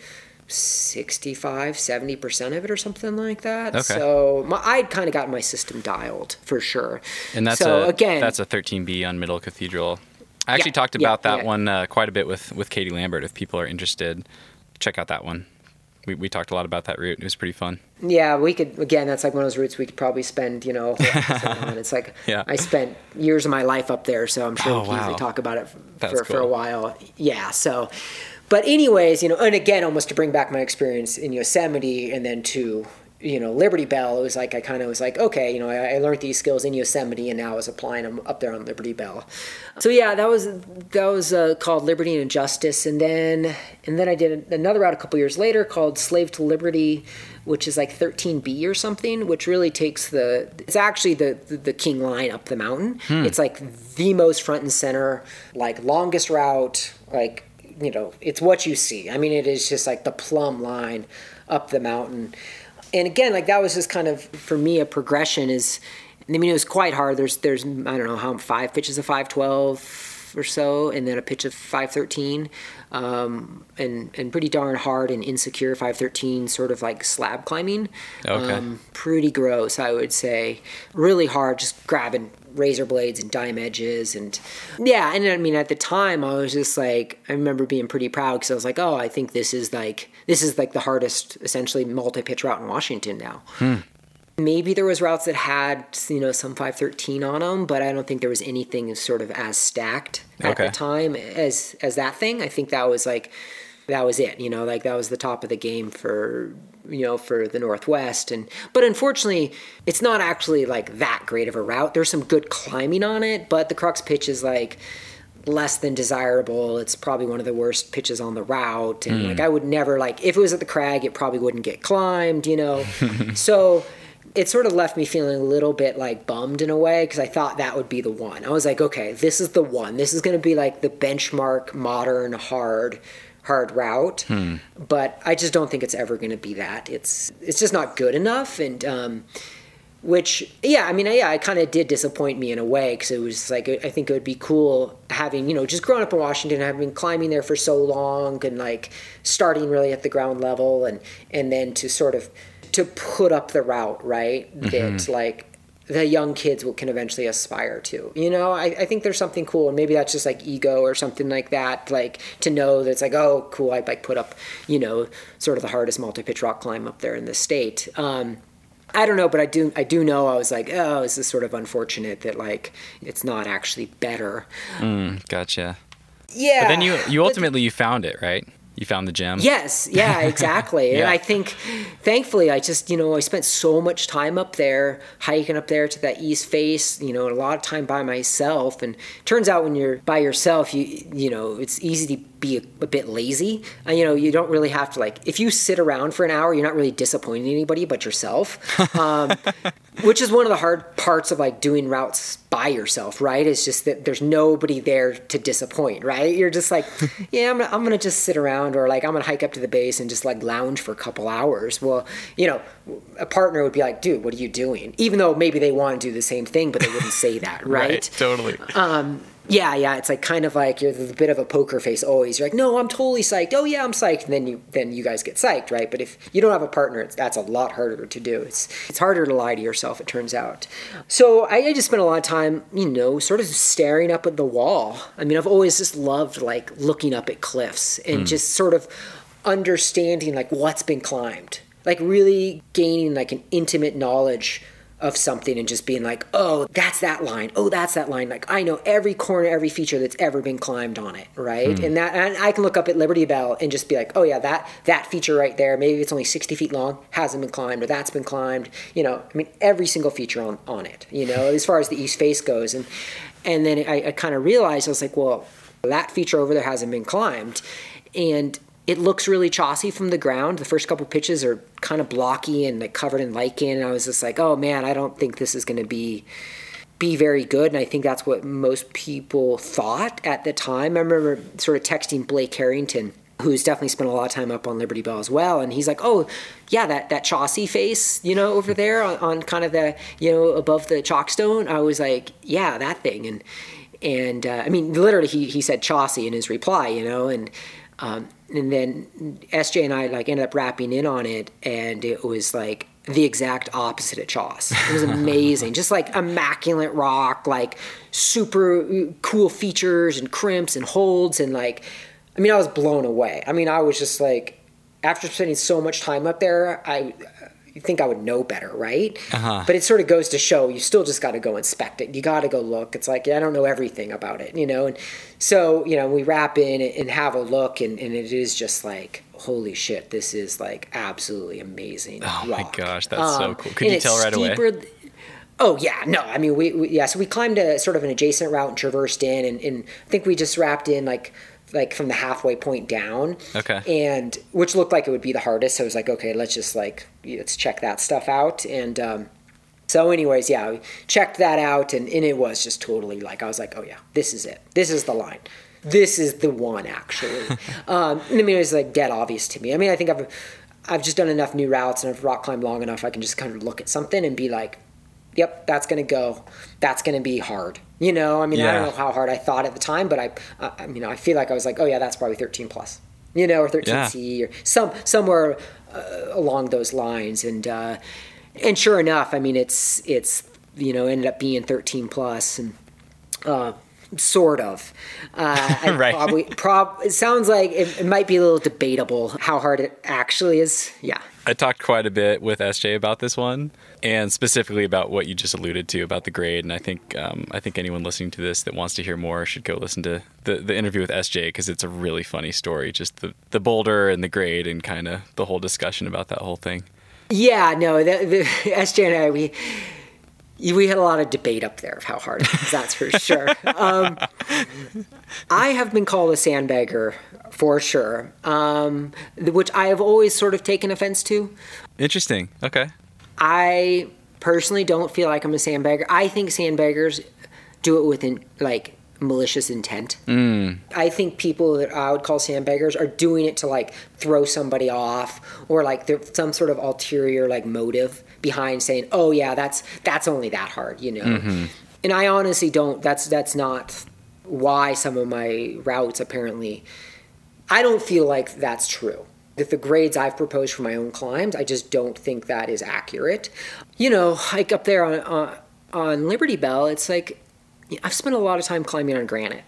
65, 70% of it or something like that. Okay. So my, I'd kind of gotten my system dialed for sure. And that's so a again, that's a 13B on Middle Cathedral. I actually Yeah, talked yeah, about that yeah. one uh, quite a bit with with Katie Lambert. If people are interested, check out that one. We, we talked a lot about that route. It was pretty fun. yeah, we could, again, that's like one of those routes we could probably spend, you know, a whole on. It's like, Yeah. I spent years of my life up there, so I'm sure Oh, we can easily wow. talk about it f- That's for, for a while. Yeah, so, but anyways, you know, and again, almost to bring back my experience in Yosemite and then to, you know, Liberty Bell, it was like, I kind of was like, okay, you know, I, I learned these skills in Yosemite and now I was applying them up there on Liberty Bell. So yeah, that was, that was uh, called Liberty and Justice. And then, and then I did another route a couple years later called Slave to Liberty, which is like 13B or something, which really takes the, it's actually the, the, the king line up the mountain. It's like the most front and center, like longest route, like, you know, it's what you see. I mean, it is just like the plumb line up the mountain. And again, like that was just kind of, for me, a progression is, I mean, it was quite hard. There's, there's, I don't know how, five pitches of 512, or so, and then a pitch of 513, um, and and pretty darn hard and insecure 513, sort of like slab climbing. Okay. Um, pretty gross, I would say. Really hard, just grabbing razor blades and dime edges and yeah and i mean at the time i was just like i remember being pretty proud because i was like oh i think this is like this is like the hardest essentially multi-pitch route in washington now. Hmm. Maybe there was routes that had you know some 513 on them but i don't think there was anything sort of as stacked at Okay. the time as as that thing. I think that was like that was it you know like that was the top of the game for you know for the northwest and but unfortunately it's not actually like that great of a route there's some good climbing on it but the crux pitch is like less than desirable it's probably one of the worst pitches on the route and like hmm. i would never like if it was at the crag it probably wouldn't get climbed you know so it sort of left me feeling a little bit like bummed in a way because I thought that would be the one. I was like, okay, this is the one. This is going to be like the benchmark modern hard hard route. But I just don't think it's ever going to be that. It's it's just not good enough and um which yeah i mean yeah it kind of did disappoint me in a way because it was like i think it would be cool having you know just growing up in washington having been climbing there for so long and like starting really at the ground level and and then to sort of to put up the route right that like the young kids will, can eventually aspire to you know I, I think there's something cool and maybe that's just like ego or something like that like to know that it's like oh cool i like put up you know sort of the hardest multi-pitch rock climb up there in the state um, I don't know, but I do I do know I was like, oh, this is sort of unfortunate that like it's not actually better. Mm, gotcha. Yeah. But then you you but- ultimately you found it, right? You found the gem. Yes, yeah, exactly. And I think, thankfully, I just, you know, I spent so much time up there, hiking up there to that east face, you know, a lot of time by myself. And turns out when you're by yourself, you, you know, it's easy to be a, a bit lazy. Uh, you know, you don't really have to, like, if you sit around for an hour, you're not really disappointing anybody but yourself. Um, which is one of the hard parts of like doing routes by yourself, right? It's just that there's nobody there to disappoint, right? You're just like, yeah, I'm gonna, I'm gonna just sit around or like I'm gonna hike up to the base and just like lounge for a couple hours. Well, you know, a partner would be like, dude, what are you doing? Even though maybe they want to do the same thing, but they wouldn't say that, right? Totally. Um, Yeah, yeah. It's like kind of like you're the bit of a poker face always. You're like, no, I'm totally psyched. Oh yeah, I'm psyched. And then you then you guys get psyched, right? But if you don't have a partner, it's, that's a lot harder to do. It's it's harder to lie to yourself. It turns out. So I, I just spent a lot of time, you know, sort of staring up at the wall. I mean, I've always just loved like looking up at cliffs and hmm. just sort of understanding like what's been climbed, like really gaining like an intimate knowledge of something and just being like, oh, that's that line. Oh, that's that line. Like I know every corner, every feature that's ever been climbed on it, right? Hmm. And that and I can look up at Liberty Bell and just be like, oh yeah, that that feature right there, maybe it's only 60 feet long, hasn't been climbed, or that's been climbed. You know, I mean, every single feature on on it. You know, as far as the east face goes, and and then I, I kind of realized I was like, well, that feature over there hasn't been climbed, and it looks really chossy from the ground. The first couple pitches are kind of blocky and like covered in lichen. And I was just like, oh man, I don't think this is going to be be very good. And I think that's what most people thought at the time. I remember sort of texting Blake Harrington, who's definitely spent a lot of time up on Liberty Bell as well. And he's like, oh yeah, that that chossy face, you know, over there on, on kind of the you know above the chockstone. I was like, yeah, that thing. And and uh, I mean, literally, he he said chossy in his reply, you know, and. Um, and then SJ and I like ended up rapping in on it, and it was like the exact opposite of Choss. It was amazing, just like immaculate rock, like super cool features and crimps and holds, and like, I mean, I was blown away. I mean, I was just like, after spending so much time up there, I. You think I would know better, right? Uh-huh. But it sort of goes to show you still just got to go inspect it. You got to go look. It's like I don't know everything about it, you know. And so you know, we rap in and have a look, and, and it is just like holy shit, this is like absolutely amazing. Oh my gosh, that's so Um, cool. Could you tell right away? steeper th- Oh yeah, no. I mean, we, we yeah. So we climbed a sort of an adjacent route and traversed in, and, and I think we just rapped in like like from the halfway point down. Okay. And which looked like it would be the hardest. So I was like, okay, let's just like let's check that stuff out. And um, so, anyways, yeah, we checked that out, and, and it was just totally like I was like, oh yeah, this is it. This is the line. This is the one actually. um, and I mean, it was like dead obvious to me. I mean, I think I've I've just done enough new routes and I've rock climbed long enough. I can just kind of look at something and be like, yep, that's going to go. That's going to be hard. You know, I mean, I don't know how hard I thought at the time, but I, I, I mean, I feel like I was like, oh yeah, that's probably 13 plus. You know, or 13C or some somewhere uh, along those lines. And uh, and sure enough, I mean, it's it's you know ended up being 13 plus and. Uh, Sort of. Uh, Right. Probably. Prob. It sounds like it, it might be a little debatable how hard it actually is. Yeah. I talked quite a bit with SJ about this one, and specifically about what you just alluded to about the grade. And I think um, I think anyone listening to this that wants to hear more should go listen to the, the interview with SJ because it's a really funny story. Just the the boulder and the grade and kind of the whole discussion about that whole thing. Yeah, no, the, the SJ and I, we we had a lot of debate up there of how hard it is. That's for sure. Um, I have been called a sandbagger for sure, um, which I have always sort of taken offense to. Interesting. Okay. I personally don't feel like I'm a sandbagger. I think sandbaggers do it with in, like malicious intent. Mm. I think people that I would call sandbaggers are doing it to like throw somebody off or like there's some sort of ulterior like motive behind saying, "Oh yeah, that's that's only that hard," you know. And I honestly don't. That's that's not why some of my routes apparently. I don't feel like that's true. With the grades I've proposed for my own climbs, I just don't think that is accurate. You know, like up there on on, on Liberty Bell, it's like I've spent a lot of time climbing on granite,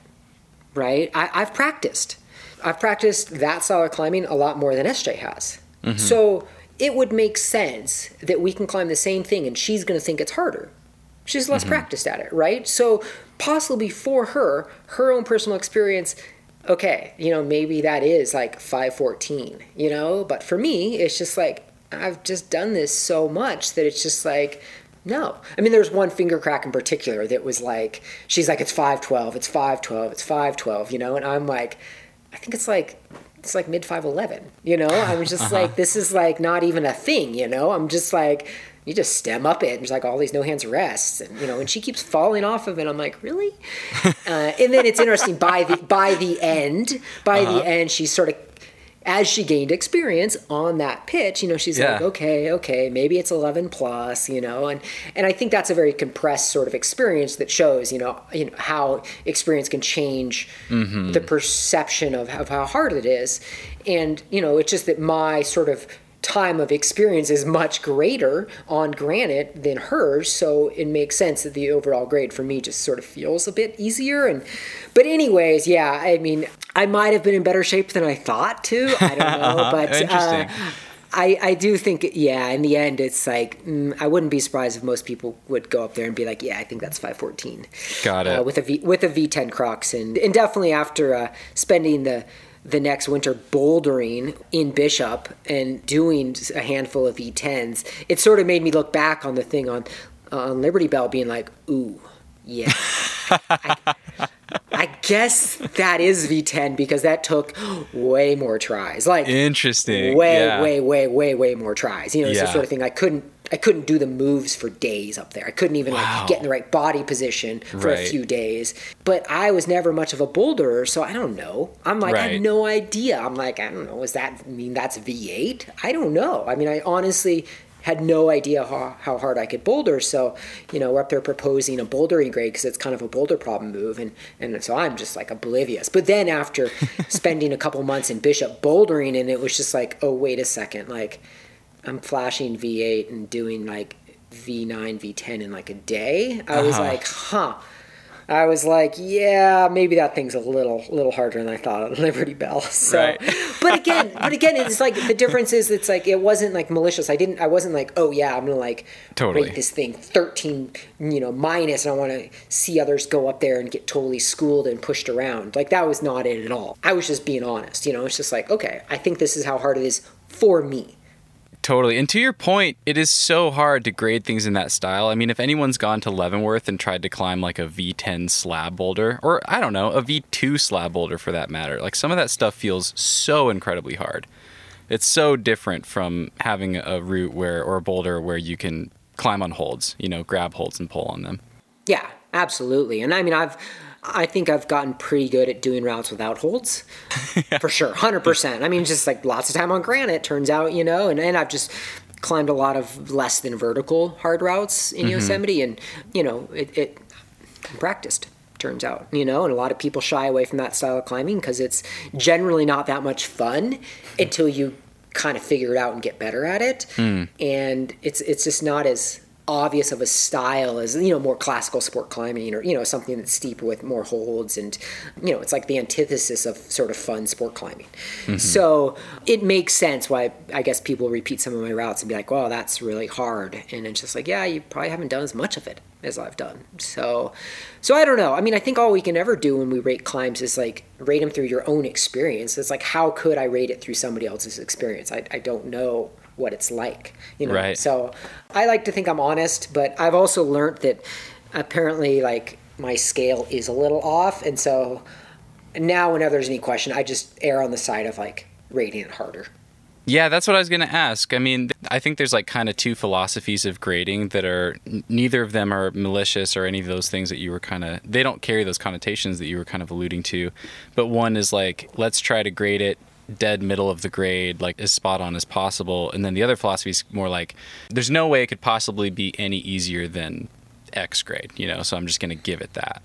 right? I, I've practiced. I've practiced that style of climbing a lot more than SJ has. Mm-hmm. So it would make sense that we can climb the same thing and she's going to think it's harder. She's less mm-hmm. practiced at it, right? So possibly for her, her own personal experience, okay, you know, maybe that is like 514, you know? But for me, it's just like, I've just done this so much that it's just like, no. I mean, there's one finger crack in particular that was like, she's like, it's 512, it's 512, it's 512, you know? And I'm like, I think it's like, it's like mid 511, you know? I'm just uh-huh. like, this is like not even a thing, you know? I'm just like, you just stem up it. And there's like all these no hands rests, and you know, and she keeps falling off of it. I'm like, really? uh, and then it's interesting by the by the end, by the end, she's sort of as she gained experience on that pitch, you know, she's like, okay, okay, maybe it's 11 plus, you know, and and I think that's a very compressed sort of experience that shows, you know, you know how experience can change the perception of, of how hard it is, and you know, it's just that my sort of time of experience is much greater on granite than hers so it makes sense that the overall grade for me just sort of feels a bit easier and but anyways yeah i mean i might have been in better shape than i thought to i don't know but Interesting. uh, I, I do think yeah in the end it's like mm, I wouldn't be surprised if most people would go up there and be like yeah I think that's 514 Got it. uh, with a V with a V10 crux and and definitely after uh, spending the the next winter bouldering in Bishop and doing a handful of V10s, it sort of made me look back on the thing on on Liberty Bell, being like, ooh, yeah. I, I guess that is V10 because that took way more tries. Like Interesting. way, Yeah. way, way, way, way more tries. You know, it's the sort of thing I couldn't I couldn't do the moves for days up there. I couldn't even Wow. like get in the right body position for a few days. But I was never much of a boulderer, so I don't know. I'm like, I have no idea. I'm like, I don't know. Does that mean that's V8? I don't know. I mean, I honestly had no idea how, how hard I could boulder. So, you know, we're up there proposing a bouldering grade because it's kind of a boulder problem move. And, and so I'm just like oblivious. But then after spending a couple months in Bishop bouldering, and it was just like, oh, wait a second. Like, I'm flashing V8 and doing like V9, V10 in like a day. I was Uh-huh. like, huh. I was like, yeah, maybe that thing's a little little harder than I thought on Liberty Bell. So, Right. but again, but again, it's like the difference is it's like it wasn't like malicious. I didn't. I wasn't like, oh yeah, I'm gonna like Totally. rate this thing 13, you know, minus, and I want to see others go up there and get totally schooled and pushed around. Like that was not it at all. I was just being honest. You know, it's just like, okay, I think this is how hard it is for me. Totally. And to your point, it is so hard to grade things in that style. I mean, if anyone's gone to Leavenworth and tried to climb like a V10 slab boulder, or I don't know, a V2 slab boulder for that matter, like some of that stuff feels so incredibly hard. It's so different from having a route where, or a boulder where you can climb on holds, you know, grab holds and pull on them. Yeah, absolutely. And I mean, I've, I think I've gotten pretty good at doing routes without holds, for sure, hundred percent. I mean, just like lots of time on granite. Turns out, you know, and and I've just, climbed a lot of less than vertical hard routes in mm-hmm. Yosemite, and you know, it, it practiced turns out you know and a lot of people shy away from that style of climbing because it's generally not that much fun until you kind of figure it out and get better at it hmm. and it's it's just not as obvious of a style as you know more classical sport climbing or you know something that's steeper with more holds and you know it's like the antithesis of sort of fun sport climbing. Mm-hmm. So it makes sense why i guess people repeat some of my routes and be like well that's really hard. And it's just like yeah you probably haven't done as much of it as i've done. So so i don't know. I mean i think all we can ever do when we rate climbs is like rate them through your own experience. It's like how could i rate it through somebody else's experience? I, I don't know what it's like you know Right. so i like to think i'm honest but i've also learned that apparently like my scale is a little off and so now whenever there's any question i just err on the side of like rating it harder Yeah, that's what I was going to ask. I mean, I think there's like kind of two philosophies of grading that are neither of them are malicious or any of those things that you were kind of they don't carry those connotations that you were kind of alluding to. But one is like let's try to grade it dead middle of the grade, like as spot on as possible. And then the other philosophy is more like there's no way it could possibly be any easier than X grade, you know, so I'm just going to give it that.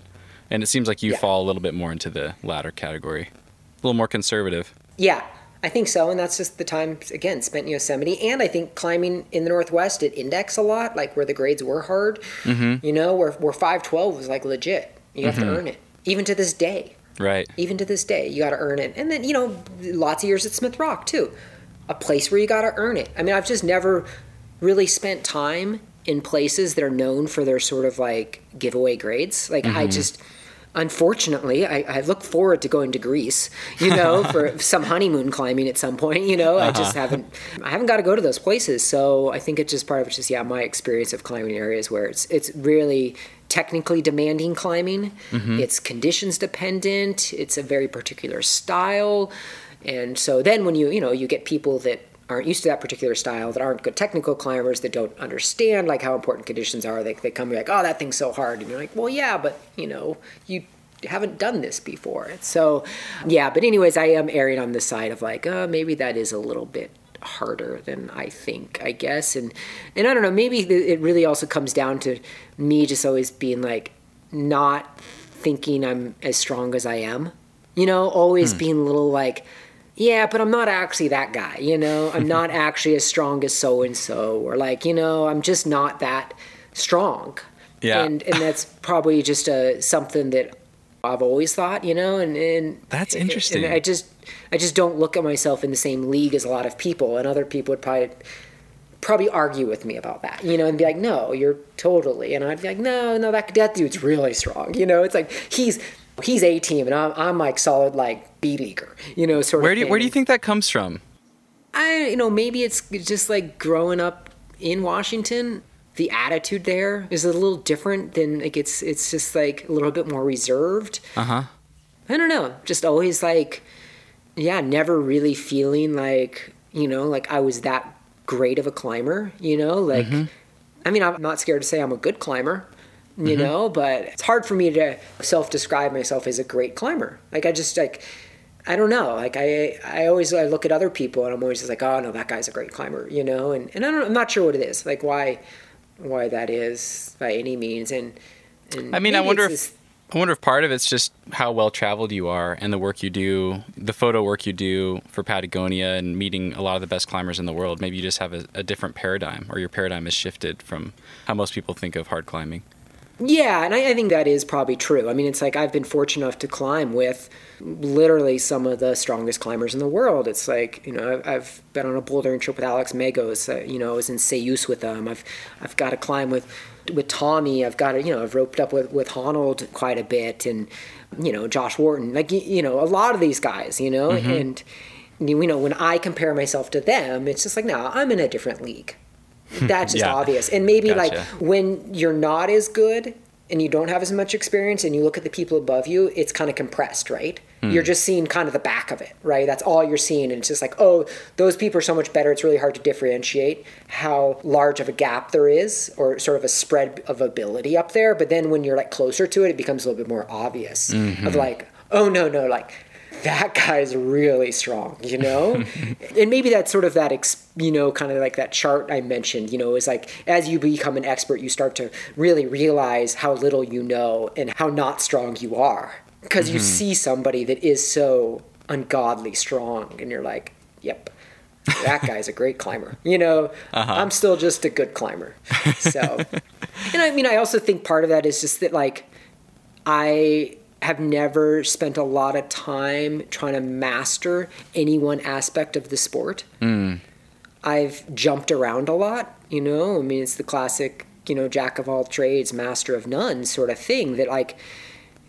And it seems like you Yeah. fall a little bit more into the latter category. A little more conservative. Yeah, I think so, and that's just the time again spent in Yosemite, and I think climbing in the Northwest it index a lot, like where the grades were hard. Mm-hmm. You know, where where five twelve was like legit. You have to earn it, even to this day. Right. Even to this day, you got to earn it, and then you know, lots of years at Smith Rock too, a place where you got to earn it. I mean, I've just never really spent time in places that are known for their sort of like giveaway grades. Like I mm-hmm. just unfortunately I, I look forward to going to greece you know for some honeymoon climbing at some point you know i just uh-huh. haven't i haven't got to go to those places. So i think it's just part of it's just yeah my experience of climbing areas where it's it's really technically demanding climbing. Mm-hmm. It's conditions dependent. It's a very particular style. And so then when you you know you get people that aren't used to that particular style that aren't good technical climbers that don't understand like how important conditions are they, they come like oh that thing's so hard. And you're like well yeah but you know you haven't done this before. So yeah but anyways i am erring on the side of like uh, maybe that is a little bit harder than i think i guess. And and i don't know maybe it really also comes down to me just always being like not thinking i'm as strong as i am you know always being a little like yeah, but I'm not actually that guy, you know? I'm not actually as strong as so and so, or like, you know, I'm just not that strong. Yeah. And and that's probably just a something that I've always thought, you know, and, and That's interesting. And I just I just don't look at myself in the same league as a lot of people, and other people would probably probably argue with me about that, you know, and be like, "No, you're totally," and I'd be like, "No, no, that that dude's really strong," you know. It's like he's he's a team, and I'm I'm like solid like B leaguer, you know, sort Where of. do you, where do you think that comes from? I you know maybe it's just like growing up in Washington. The attitude there is a little different than like it's it's just like a little bit more reserved. Uh huh. I don't know. Just always like, yeah, never really feeling like, you know, like I was that great of a climber, you know? Like, I mean, I'm not scared to say I'm a good climber, you mm-hmm. know, but it's hard for me to self describe myself as a great climber. Like, I just, like, I don't know. Like, I, I always I look at other people and I'm always just like, oh, no, that guy's a great climber, you know? And, and I don't, I'm not sure what it is, like, why, why that is by any means. And, and I mean, I wonder if this- I wonder if part of it's just how well traveled you are and the work you do, the photo work you do for Patagonia and meeting a lot of the best climbers in the world. Maybe you just have a, a different paradigm, or your paradigm is shifted from how most people think of hard climbing. Yeah, and I, I think that is probably true. I mean, it's like I've been fortunate enough to climb with literally some of the strongest climbers in the world. It's like you know I've, I've been on a bouldering trip with Alex Megos. Uh, you know, I was in Céüse with them. I've I've got to climb with with Tommy. I've got to you know I've roped up with with Honnold quite a bit, and you know Josh Wharton. Like you, you know a lot of these guys. You know, and you know when I compare myself to them, it's just like no, I'm in a different league. That's just Yeah. obvious. And maybe like when you're not as good and you don't have as much experience and you look at the people above you, it's kind of compressed, right? Hmm. You're just seeing kind of the back of it, right? That's all you're seeing. And it's just like, oh, those people are so much better. It's really hard to differentiate how large of a gap there is or sort of a spread of ability up there. But then when you're like closer to it, it becomes a little bit more obvious Mm-hmm. of like, oh, no, no, like that guy's really strong, you know? and maybe that's sort of that, ex, you know, kind of like that chart I mentioned, you know, is like as you become an expert, you start to really realize how little you know and how not strong you are. Because mm-hmm. you see somebody that is so ungodly strong, and you're like, yep, that guy's a great climber. You know, uh-huh. I'm still just a good climber. So, and I mean, I also think part of that is just that, like, I have never spent a lot of time trying to master any one aspect of the sport. Mm. I've jumped around a lot, you know. I mean, it's the classic, you know, jack of all trades, master of none sort of thing that, like,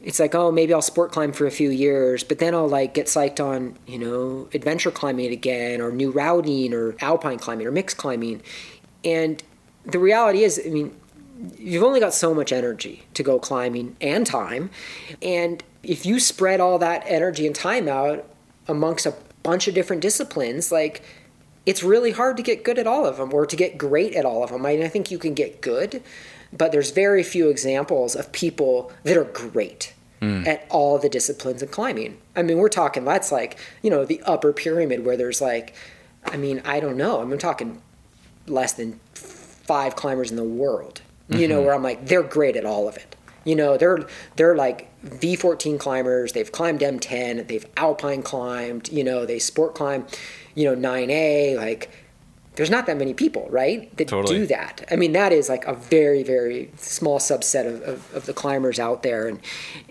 it's like, oh, maybe I'll sport climb for a few years, but then I'll like get psyched on, you know, adventure climbing again, or new routing, or alpine climbing, or mixed climbing. And the reality is, I mean, you've only got so much energy to go climbing and time. And if you spread all that energy and time out amongst a bunch of different disciplines, like it's really hard to get good at all of them or to get great at all of them. I, mean, I think you can get good, but there's very few examples of people that are great mm. at all the disciplines of climbing. I mean, we're talking that's like, you know, the upper pyramid where there's like, I mean, I don't know. I'm talking less than five climbers in the world you mm-hmm. know, where I'm like, they're great at all of it. You know, they're they're like V14 climbers. They've climbed M10. They've alpine climbed. You know, they sport climb. You know, 9A. Like, there's not that many people, right, that totally. do that. I mean, that is like a very very small subset of, of, of the climbers out there, and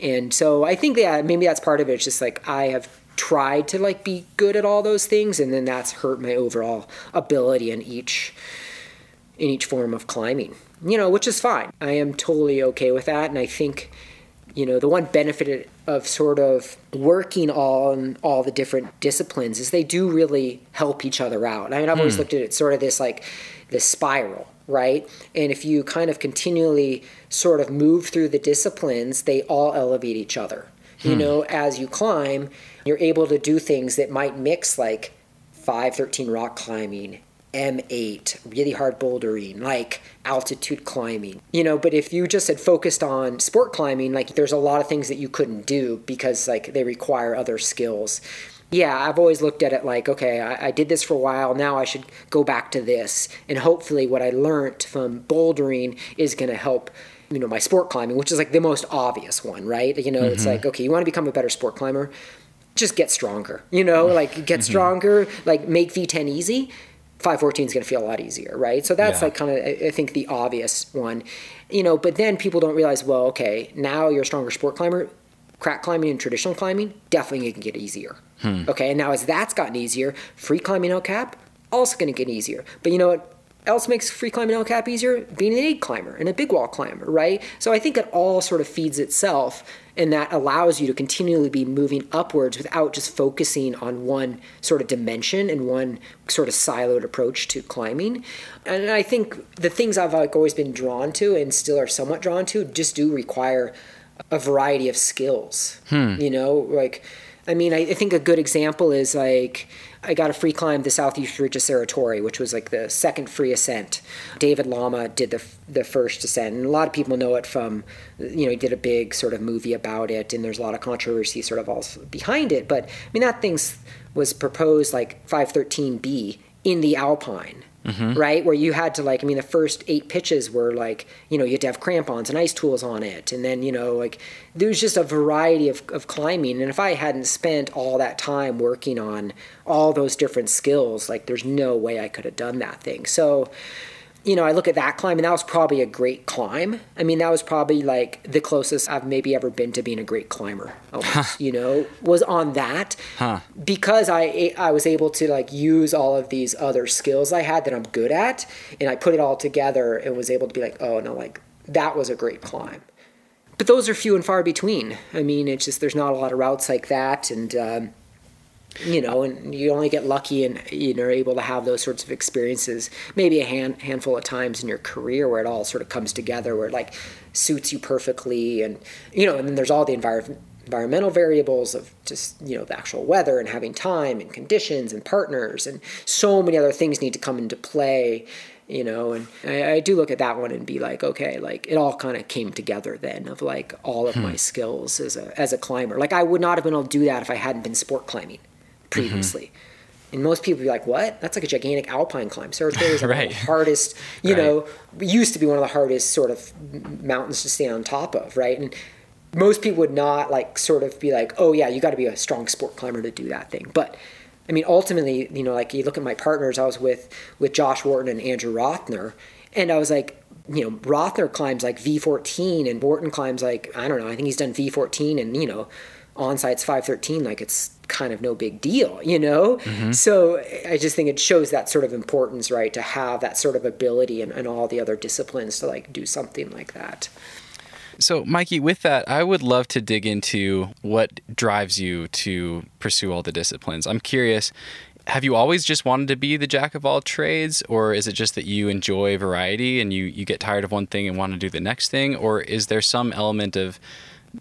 and so I think that maybe that's part of it. It's just like I have tried to like be good at all those things, and then that's hurt my overall ability in each in each form of climbing you know, which is fine. I am totally okay with that. And I think, you know, the one benefit of sort of working on all the different disciplines is they do really help each other out. I mean, I've hmm. always looked at it sort of this like this spiral, right? And if you kind of continually sort of move through the disciplines, they all elevate each other. Hmm. You know, as you climb, you're able to do things that might mix like 513 rock climbing M8, really hard bouldering, like altitude climbing. You know, but if you just had focused on sport climbing, like there's a lot of things that you couldn't do because like they require other skills. Yeah, I've always looked at it like, okay, I, I did this for a while. Now I should go back to this. And hopefully, what I learned from bouldering is going to help you know my sport climbing which is like the most obvious one right you know mm-hmm. it's like okay you want to become a better sport climber just get stronger you know like get mm-hmm. stronger like make v10 easy 514 is going to feel a lot easier, right? So that's yeah. like kind of, I think, the obvious one, you know. But then people don't realize, well, okay, now you're a stronger sport climber. Crack climbing and traditional climbing definitely can get easier. Hmm. Okay, and now as that's gotten easier, free climbing El Cap also going to get easier. But you know what? Else makes free climbing El Cap easier? Being an aid climber and a big wall climber, right? So I think it all sort of feeds itself and that allows you to continually be moving upwards without just focusing on one sort of dimension and one sort of siloed approach to climbing and i think the things i've like always been drawn to and still are somewhat drawn to just do require a variety of skills hmm. you know like i mean I, I think a good example is like I got a free climb the southeast ridge of Cerro Torre, which was like the second free ascent. David Lama did the the first ascent, and a lot of people know it from, you know, he did a big sort of movie about it, and there's a lot of controversy sort of all behind it. But I mean, that thing was proposed like 513B in the Alpine mm-hmm. right? Where you had to like, I mean, the first eight pitches were like, you know, you had to have crampons and ice tools on it, and then you know, like there was just a variety of, of climbing. And if I hadn't spent all that time working on all those different skills, like there's no way I could have done that thing. So you know, I look at that climb, and that was probably a great climb. I mean, that was probably like the closest I've maybe ever been to being a great climber. Almost, you know, was on that huh. because I I was able to like use all of these other skills I had that I'm good at, and I put it all together and was able to be like, oh no, like that was a great climb. But those are few and far between. I mean, it's just there's not a lot of routes like that, and um, you know, and you only get lucky and you know able to have those sorts of experiences. Maybe a hand, handful of times in your career where it all sort of comes together, where it like suits you perfectly, and you know, and then there's all the environment environmental variables of just you know the actual weather and having time and conditions and partners and so many other things need to come into play you know. And I, I, do look at that one and be like, okay, like it all kind of came together then of like all of hmm. my skills as a as a climber. Like I would not have been able to do that if I hadn't been sport climbing previously. Mm-hmm. And most people be like, "What? That's like a gigantic alpine climb." Cerro Torre is like right. the hardest, you right. know, used to be one of the hardest sort of mountains to stand on top of, right? And most people would not like sort of be like, "Oh yeah, you got to be a strong sport climber to do that thing." But I mean, ultimately, you know, like you look at my partners, I was with with Josh Wharton and Andrew Rothner, and I was like, you know, Rothner climbs like V14 and Wharton climbs like I don't know, I think he's done V14 and you know, on site's 513 like it's kind of no big deal, you know? Mm-hmm. So I just think it shows that sort of importance, right, to have that sort of ability and, and all the other disciplines to like do something like that. So, Mikey, with that, I would love to dig into what drives you to pursue all the disciplines. I'm curious, have you always just wanted to be the jack of all trades, or is it just that you enjoy variety and you, you get tired of one thing and want to do the next thing? Or is there some element of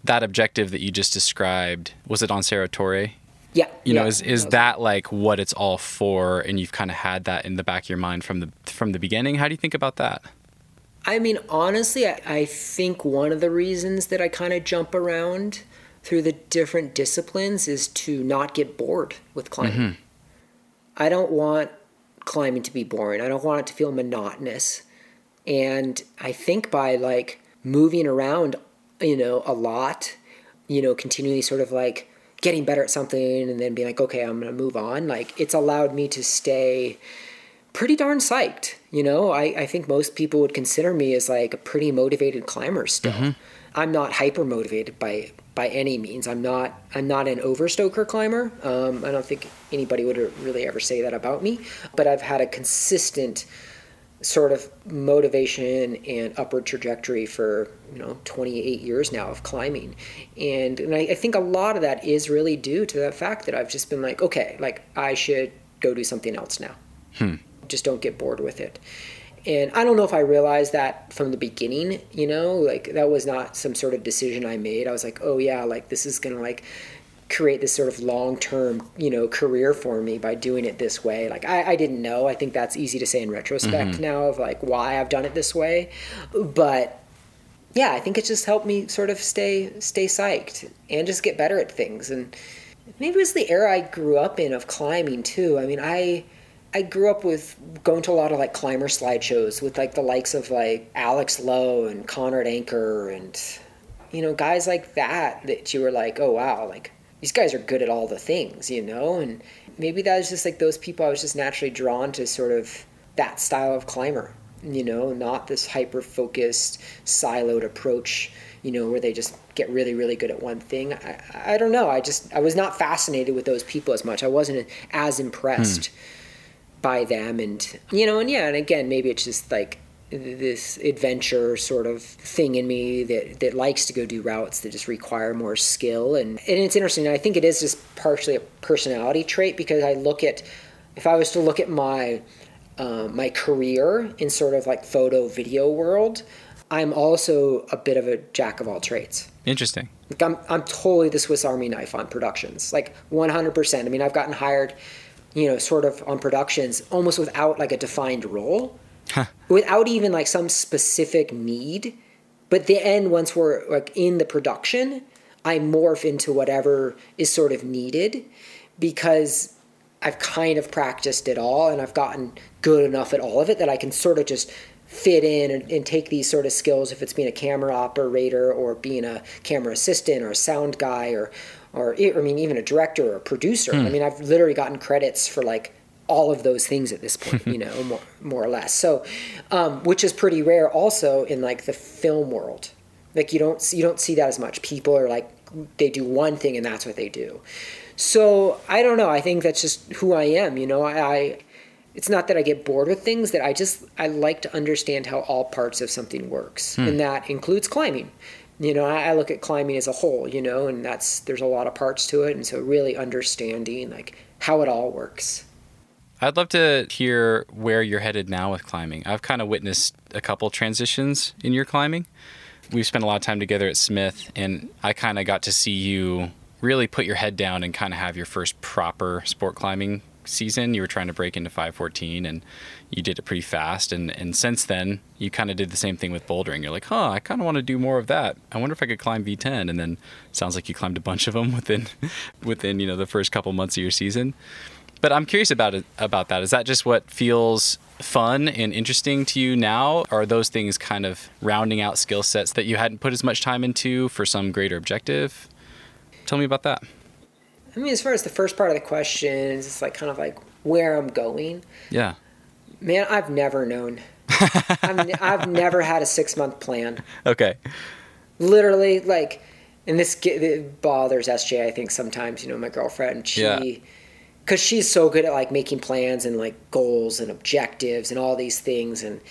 that objective that you just described? Was it on Cerro Torre? Yeah. You know, is is that like what it's all for and you've kind of had that in the back of your mind from the from the beginning? How do you think about that? I mean, honestly, I, I think one of the reasons that I kind of jump around through the different disciplines is to not get bored with climbing. Mm-hmm. I don't want climbing to be boring. I don't want it to feel monotonous. And I think by like moving around, you know, a lot, you know, continually sort of like getting better at something and then being like, okay, I'm going to move on, like it's allowed me to stay pretty darn psyched. You know, I, I think most people would consider me as like a pretty motivated climber still. Mm-hmm. I'm not hyper motivated by by any means. I'm not I'm not an overstoker climber. Um, I don't think anybody would really ever say that about me. But I've had a consistent sort of motivation and upward trajectory for you know 28 years now of climbing and and I, I, think a lot of that is really due to the fact that i've just been like okay like i should go do something else now hmm just don't get bored with it. And I don't know if I realized that from the beginning, you know, like that was not some sort of decision I made. I was like, oh yeah, like this is gonna like create this sort of long term, you know, career for me by doing it this way. Like I, I didn't know. I think that's easy to say in retrospect mm-hmm. now of like why I've done it this way. But yeah, I think it just helped me sort of stay stay psyched and just get better at things. And maybe it was the era I grew up in of climbing too. I mean, I I grew up with going to a lot of like climber slideshows with like the likes of like Alex Lowe and Conrad Anker and you know guys like that that you were like oh wow like these guys are good at all the things you know? And maybe that was just like those people I was just naturally drawn to sort of that style of climber you know? Not this hyper focused siloed approach you know where they just get really really good at one thing. I, I don't know. I just I was not fascinated with those people as much. I wasn't as impressed. Hmm. by them. And you know and yeah and again maybe it's just like this adventure sort of thing in me that, that likes to go do routes that just require more skill. And, and it's interesting i think it is just partially a personality trait because i look at if i was to look at my uh, my career in sort of like photo video world i'm also a bit of a jack of all trades. Interesting. Like i'm, I'm totally the swiss army knife on productions like 100% i mean i've gotten hired you know, sort of on productions almost without like a defined role, huh. without even like some specific need. But the end, once we're like in the production, I morph into whatever is sort of needed because I've kind of practiced it all and I've gotten good enough at all of it that I can sort of just fit in and, and, take these sort of skills if it's being a camera operator or being a camera assistant or a sound guy or or I mean, even a director or a producer. Hmm. I mean, I've literally gotten credits for like all of those things at this point, you know, more, more or less. So, um, which is pretty rare also in like the film world. Like you don't see, you don't see that as much. People are like they do one thing and that's what they do. So I don't know. I think that's just who I am. You know, I, I it's not that I get bored with things that I just I like to understand how all parts of something works, hmm. and that includes climbing you know I, look at climbing as a whole you know and that's there's a lot of parts to it and so really understanding like how it all works I'd love to hear where you're headed now with climbing. I've kind of witnessed a couple transitions in your climbing. We've spent a lot of time together at Smith, and I kind of got to see you really put your head down and kind of have your first proper sport climbing season. You were trying to break into 514 and you did it pretty fast. And, and since then, you kind of did the same thing with bouldering. You're like, huh, I kind of want to do more of that. I wonder if I could climb V10. And then sounds like you climbed a bunch of them within, within, you know, the first couple months of your season. But I'm curious about it, about that. Is that just what feels fun and interesting to you now? Or are those things kind of rounding out skill sets that you hadn't put as much time into for some greater objective? Tell me about that. I mean, as far as the first part of the question, it's like kind of like where I'm going. Yeah. Man, I've never known. I've, I've never had a six month plan. Okay. Literally, like, and this it bothers SJ. I think sometimes, you know, my girlfriend, she. Yeah because she's so good at like making plans and like goals and objectives and all these things and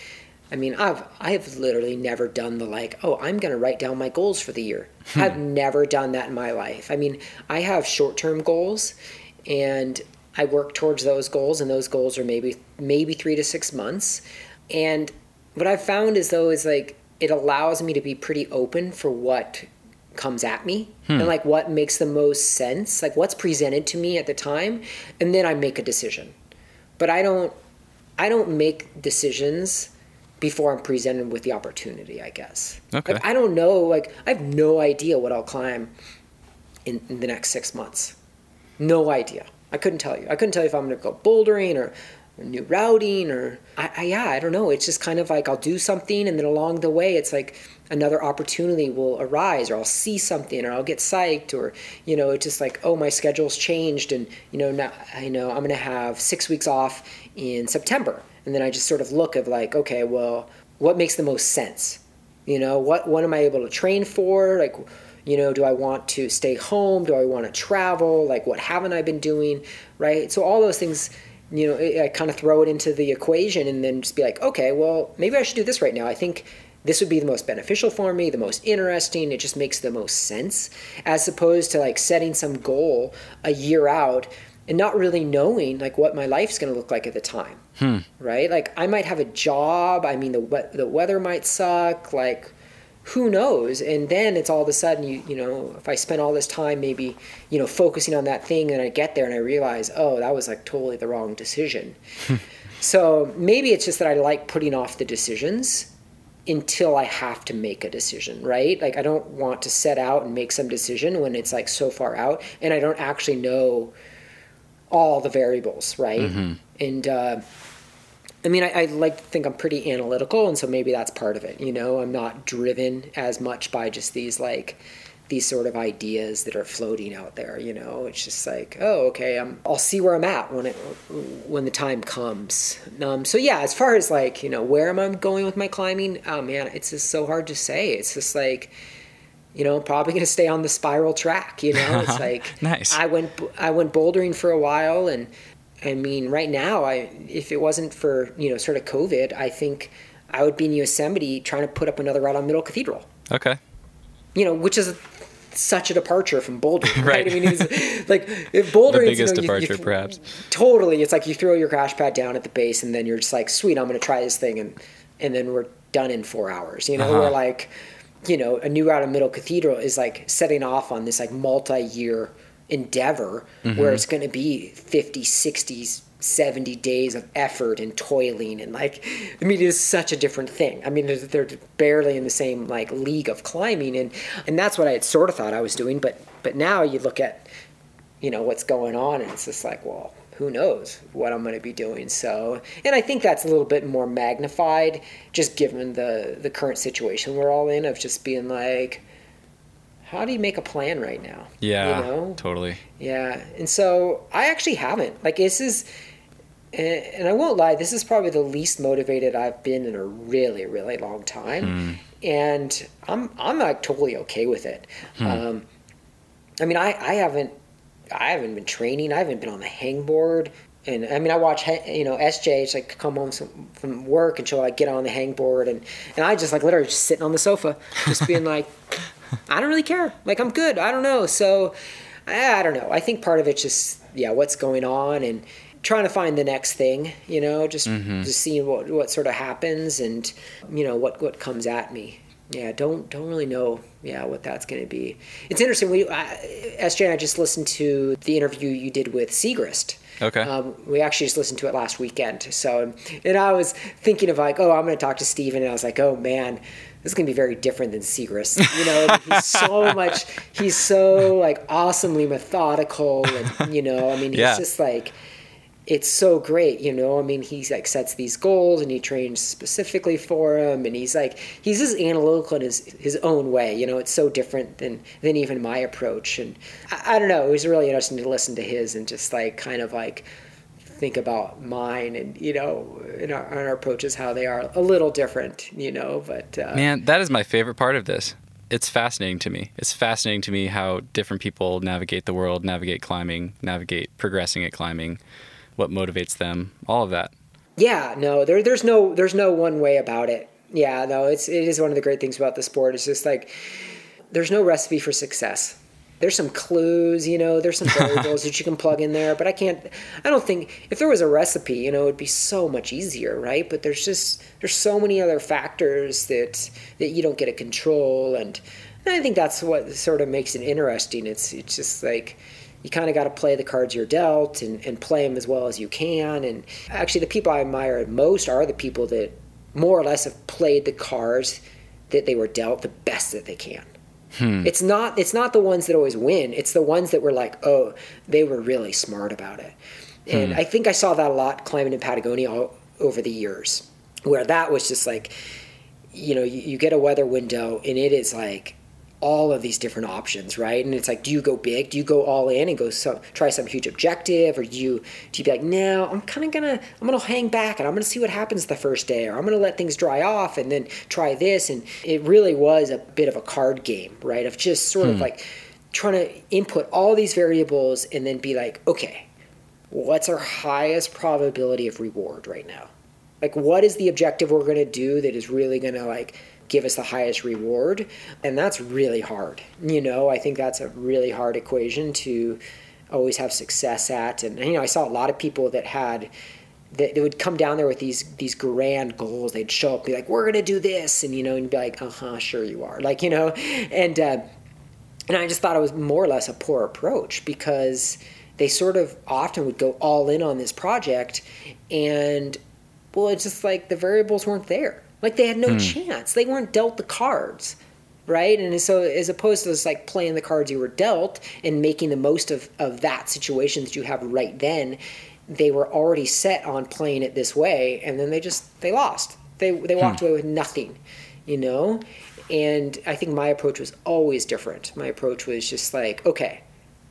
i mean i've i've literally never done the like oh i'm going to write down my goals for the year. Hmm. i've never done that in my life. I mean i have short-term goals and i work towards those goals and those goals are maybe maybe three to six months. And what i've found is though is like it allows me to be pretty open for what comes at me hmm. and like what makes the most sense, like what's presented to me at the time, and then I make a decision. But I don't I don't make decisions before I'm presented with the opportunity, I guess. Okay. Like, I don't know, like I have no idea what I'll climb in, in the next six months. No idea. I couldn't tell you. I couldn't tell you if I'm gonna go bouldering or new routing or I, I, yeah i don't know it's just kind of like i'll do something and then along the way it's like another opportunity will arise or i'll see something or i'll get psyched or you know it's just like oh my schedule's changed and you know now i know i'm going to have six weeks off in september. And then i just sort of look of like okay well what makes the most sense? You know what what am i able to train for? Like you know do i want to stay home? Do i want to travel? Like what haven't i been doing? Right? So all those things you know, I kind of throw it into the equation and then just be like, okay, well, maybe I should do this right now. I think this would be the most beneficial for me, the most interesting. It just makes the most sense, as opposed to like setting some goal a year out and not really knowing like what my life's going to look like at the time. Hmm. Right? Like I might have a job. I mean, the the weather might suck. Like who knows and then it's all of a sudden you you know if i spend all this time maybe you know focusing on that thing and i get there and i realize oh that was like totally the wrong decision so maybe it's just that i like putting off the decisions until i have to make a decision right like i don't want to set out and make some decision when it's like so far out and i don't actually know all the variables right mm-hmm. and uh, I mean, I, I, like to think I'm pretty analytical, and so maybe that's part of it. You know, I'm not driven as much by just these like these sort of ideas that are floating out there. You know, it's just like, oh, okay, I'm, I'll see where I'm at when it when the time comes. Um, so yeah, as far as like you know, where am I going with my climbing? Oh man, it's just so hard to say. It's just like you know, probably going to stay on the spiral track. You know, it's like nice. I went I went bouldering for a while, and I mean, right now, I if it wasn't for you know sort of COVID, I think I would be in Yosemite trying to put up another route on Middle Cathedral. Okay. You know, which is such a departure from bouldering, right? right. I mean, it's like if bouldering, the biggest you know, departure, you, you, perhaps. Totally, it's like you throw your crash pad down at the base, and then you're just like, "Sweet, I'm going to try this thing," and and then we're done in four hours. You know, uh-huh. or like, you know, a new route of Middle Cathedral is like setting off on this like multi-year endeavor mm-hmm. where it's going to be 50, 60, 70 days of effort and toiling and like i mean it is such a different thing i mean they're, they're, barely in the same like league of climbing and and that's what i had sort of thought i was doing but but now you look at you know what's going on and it's just like well who knows what i'm going to be doing so and i think that's a little bit more magnified just given the the current situation we're all in of just being like how do you make a plan right now? Yeah, you know? totally. Yeah, and so I actually haven't. Like this is, and I won't lie, this is probably the least motivated I've been in a really, really long time, mm. and I'm I'm like totally okay with it. Hmm. Um, I mean, I I haven't I haven't been training. I haven't been on the hangboard. And I mean, I watch, you know, SJ, it's like come home from work and she'll like get on the hangboard and, and I just like literally just sitting on the sofa, just being like, I don't really care. Like I'm good. I don't know. So I don't know. I think part of it's just yeah, what's going on and trying to find the next thing. You know, just mm-hmm. just seeing what what sort of happens and you know what what comes at me. yeah, don't don't really know. Yeah, what that's going to be. It's interesting. We I, SJ and I just listened to the interview you did with Siegrist. Okay. Um, we actually just listened to it last weekend. So, and I was thinking of like, oh, I'm going to talk to Steven. And I was like, oh man, this is going to be very different than Siegrist. You know, he's so much, he's so like awesomely methodical. And, you know, I mean, he's Yeah. just like, it's so great, you know. I mean, he like sets these goals and he trains specifically for them, and he's like he's just analytical in his his own way. You know, it's so different than than even my approach. And I, I don't know, it was really interesting to listen to his and just like kind of like think about mine and you know in our, our approaches how they are a little different, you know. But uh, Man, that is my favorite part of this. It's fascinating to me. It's fascinating to me how different people navigate the world, navigate climbing, navigate progressing at climbing, what motivates them, all of that. Yeah, no, there, there's no, there's no one way about it. Yeah, no, it's, it is one of the great things about the sport. It's just like, there's no recipe for success. There's some clues, you know, there's some variables that you can plug in there, but I can't, I don't think, if there was a recipe, you know, it'd be so much easier, right? But there's just, there's so many other factors that, that you don't get to control. And, and I think that's what sort of makes it interesting. It's, it's just like, you kind of got to play the cards you're dealt and, and play them as well as you can. And actually, the people I admire most are the people that more or less have played the cards that they were dealt the best that they can. Hmm. It's not it's not the ones that always win. It's the ones that were like, oh, they were really smart about it. And hmm. I think I saw that a lot climbing in Patagonia all, over the years, where that was just like, you know, you, you get a weather window and it is like all of these different options, right? And it's like, do you go big? Do you go all in and go some try some huge objective, or do you do you be like, no, I'm kind of gonna I'm gonna hang back and I'm gonna see what happens the first day, or I'm gonna let things dry off and then try this. And it really was a bit of a card game, right? Of just sort of hmm. like trying to input all these variables and then be like, okay, what's our highest probability of reward right now? Like, what is the objective we're going to do that is really going to like give us the highest reward? And that's really hard. You know, I think that's a really hard equation to always have success at. And you know, I saw a lot of people that had that they would come down there with these these grand goals. They'd show up, be like, "We're to do this," and you know, and be like, "Uh huh, sure you are." Like, you know, and uh, and I just thought it was more or less a poor approach because they sort of often would go all in on this project and well it's just like the variables weren't there like they had no hmm. chance. They weren't dealt the cards right? And so as opposed to just like playing the cards you were dealt and making the most of, of that situation that you have right then they were already set on playing it this way and then they just they lost. They they walked hmm. away with nothing you know? And i think my approach was always different. My approach was just like okay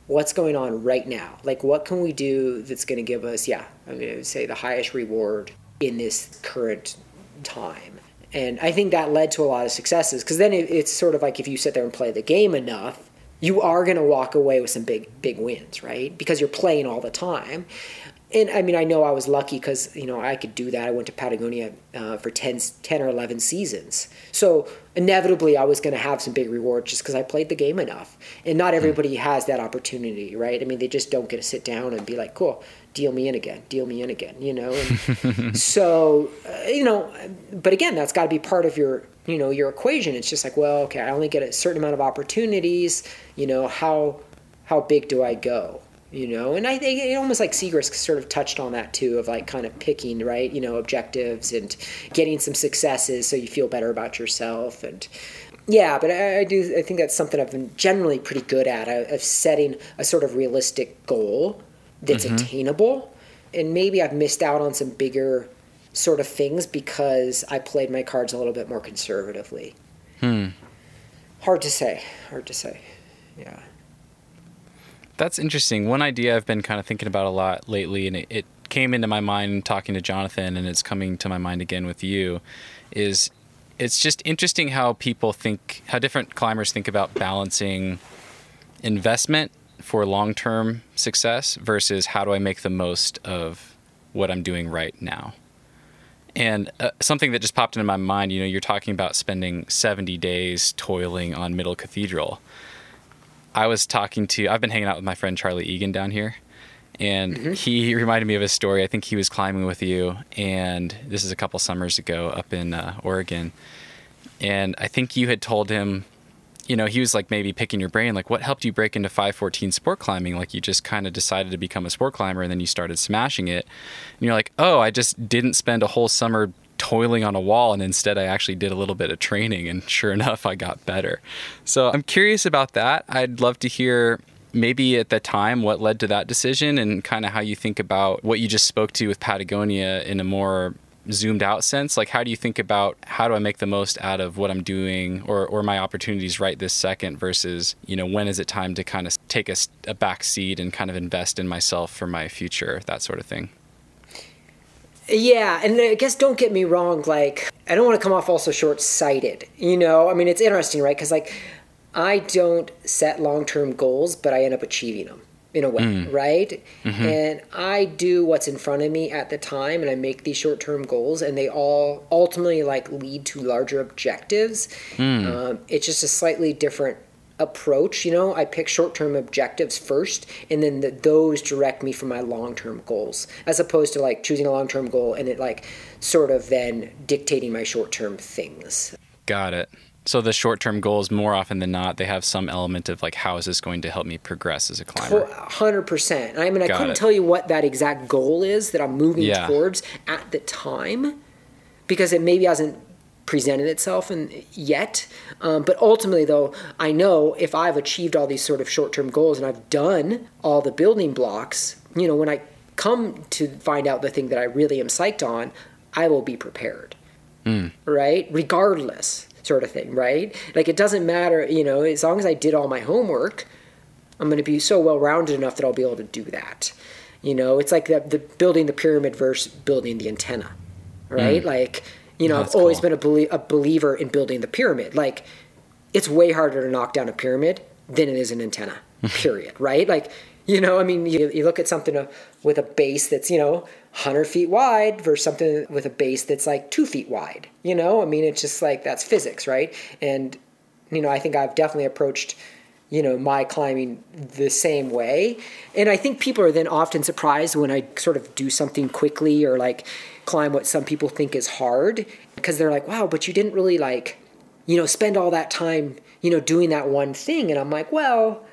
what's going on right now? Like what can we do that's going to give us yeah i mean i would say the highest reward in this current time and i think that led to a lot of successes because then it, it's sort of like if you sit there and play the game enough you are going to walk away with some big big wins right because you're playing all the time and I mean, I know I was lucky because you know I could do that. I went to Patagonia uh, for 10, 10 or eleven seasons, so inevitably I was going to have some big rewards just because I played the game enough. And not everybody has that opportunity, right? I mean, they just don't get to sit down and be like, "Cool, deal me in again, deal me in again," you know. So, uh, you know, but again, that's got to be part of your you know your equation. It's just like, well, okay, I only get a certain amount of opportunities. You know, how how big do I go? you know and i think it almost like Siegrist sort of touched on that too of like kind of picking right you know objectives and getting some successes so you feel better about yourself and yeah but i, I do i think that's something i've been generally pretty good at uh, of setting a sort of realistic goal that's attainable. And maybe i've missed out on some bigger sort of things because i played my cards a little bit more conservatively. Hmm. hard to say. Hard to say. Yeah. That's interesting. One idea I've been kind of thinking about a lot lately, and it, it came into my mind talking to Jonathan, and it's coming to my mind again with you, is it's just interesting how people think, how different climbers think about balancing investment for long term success versus how do I make the most of what I'm doing right now. And uh, something that just popped into my mind, you know, you're talking about spending 70 days toiling on Middle Cathedral. I was talking to, I've been hanging out with my friend Charlie Egan down here, and he reminded me of a story. I think he was climbing with you, and this is a couple summers ago up in uh, Oregon. And I think you had told him, you know, he was like maybe picking your brain, like what helped you break into 514 sport climbing? Like you just kind of decided to become a sport climber and then you started smashing it. And you're like, oh, I just didn't spend a whole summer toiling on a wall and instead I actually did a little bit of training and sure enough I got better. So I'm curious about that. I'd love to hear maybe at the time what led to that decision and kind of how you think about what you just spoke to with Patagonia in a more zoomed out sense like how do you think about how do i make the most out of what i'm doing or, or my opportunities right this second versus you know when is it time to kind of take a, a back seat and kind of invest in myself for my future that sort of thing yeah, and I guess don't get me wrong, like I don't want to come off also short-sighted. You know, I mean it's interesting, right? Cuz like I don't set long-term goals, but I end up achieving them in a way, mm. right? Mm-hmm. And I do what's in front of me at the time and I make these short-term goals and they all ultimately like lead to larger objectives. Mm. Um, it's just a slightly different approach. You know, I pick short term objectives first, and then the, those direct me for my long term goals, as opposed to like choosing a long term goal and it like sort of then dictating my short term things. Got it. So the short term goals, more often than not, they have some element of like, how is this going to help me progress as a climber? Hundred percent. I mean, I Got couldn't it. tell you what that exact goal is that I'm moving yeah. towards at the time, because it maybe hasn't presented itself and yet um, but ultimately though i know if i've achieved all these sort of short-term goals and i've done all the building blocks you know when i come to find out the thing that i really am psyched on i will be prepared mm. right regardless sort of thing right like it doesn't matter you know as long as i did all my homework i'm going to be so well rounded enough that i'll be able to do that you know it's like the, the building the pyramid versus building the antenna right mm. like you know, I've always been a, belie- a believer in building the pyramid. Like, it's way harder to knock down a pyramid than it is an antenna. Period. right? Like, you know, I mean, you, you look at something uh, with a base that's you know 100 feet wide versus something with a base that's like two feet wide. You know, I mean, it's just like that's physics, right? And you know, I think I've definitely approached you know my climbing the same way and i think people are then often surprised when i sort of do something quickly or like climb what some people think is hard because they're like, wow, but you didn't really like, you know, spend all that time, you know, doing that one thing. And I'm like, well,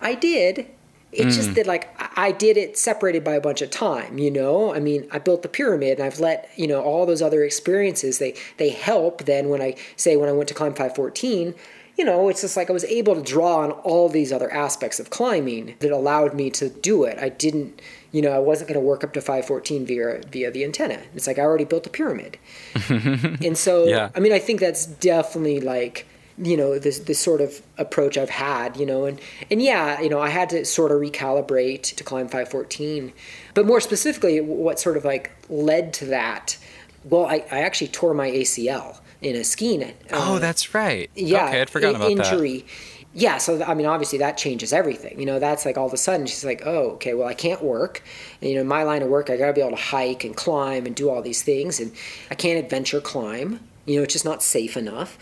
I did. It's mm. just that like I did it separated by a bunch of time, you know. I mean, I built the pyramid, and I've let you know all those other experiences. They they help. Then when I say when I went to climb 514, you know, it's just like I was able to draw on all these other aspects of climbing that allowed me to do it. I didn't you know, I wasn't going to work up to 514 via via the antenna. It's like I already built a pyramid. and so, yeah. I mean, I think that's definitely like, you know, this this sort of approach I've had, you know, and and yeah, you know, I had to sort of recalibrate to climb 514. But more specifically, what sort of like led to that? Well, I, I actually tore my ACL in a skiing. oh, um, that's right. Yeah, okay, I'd forgotten about injury. that yeah, so I mean, obviously that changes everything. You know, that's like all of a sudden she's like, oh, okay, well, I can't work. And, you know, my line of work, I got to be able to hike and climb and do all these things, and I can't adventure climb. You know, it's just not safe enough.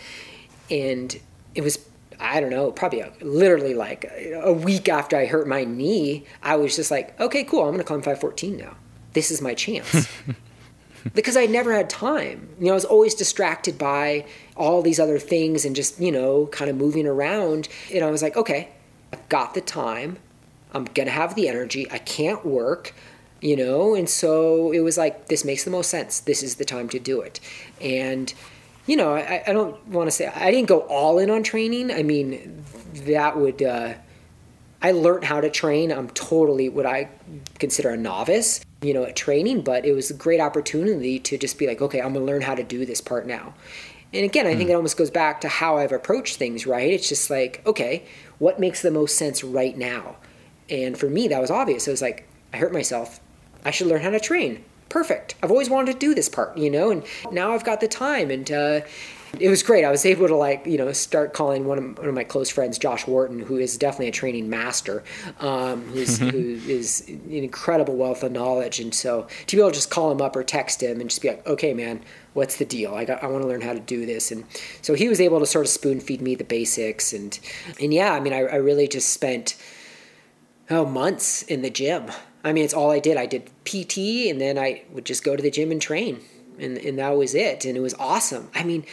And it was, I don't know, probably a, literally like a, a week after I hurt my knee, I was just like, okay, cool, I'm going to climb 514 now. This is my chance. because I never had time. You know, I was always distracted by all these other things and just, you know, kind of moving around. And I was like, okay, I've got the time. I'm going to have the energy. I can't work, you know? And so it was like, this makes the most sense. This is the time to do it. And, you know, I, I don't want to say, I didn't go all in on training. I mean, that would, uh, I learned how to train. I'm totally what I consider a novice you know, at training, but it was a great opportunity to just be like, okay, I'm gonna learn how to do this part now. And again, I think hmm. it almost goes back to how I've approached things, right? It's just like, okay, what makes the most sense right now? And for me, that was obvious. It was like, I hurt myself. I should learn how to train. Perfect. I've always wanted to do this part, you know, and now I've got the time. And uh, it was great. I was able to like you know start calling one of, one of my close friends, Josh Wharton, who is definitely a training master, um, who's, mm-hmm. who is an incredible wealth of knowledge. And so to be able to just call him up or text him and just be like, okay, man, what's the deal? I got, I want to learn how to do this. And so he was able to sort of spoon feed me the basics. And and yeah, I mean, I, I really just spent oh months in the gym. I mean, it's all I did. I did PT, and then I would just go to the gym and train, and and that was it. And it was awesome. I mean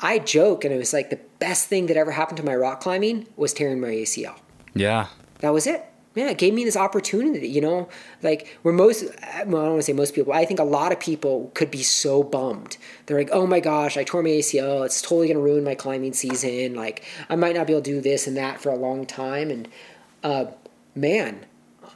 I joke, and it was like the best thing that ever happened to my rock climbing was tearing my ACL. Yeah. That was it. Yeah, it gave me this opportunity, you know, like where most, well, I don't want to say most people, I think a lot of people could be so bummed. They're like, oh my gosh, I tore my ACL. It's totally going to ruin my climbing season. Like, I might not be able to do this and that for a long time. And, uh, man,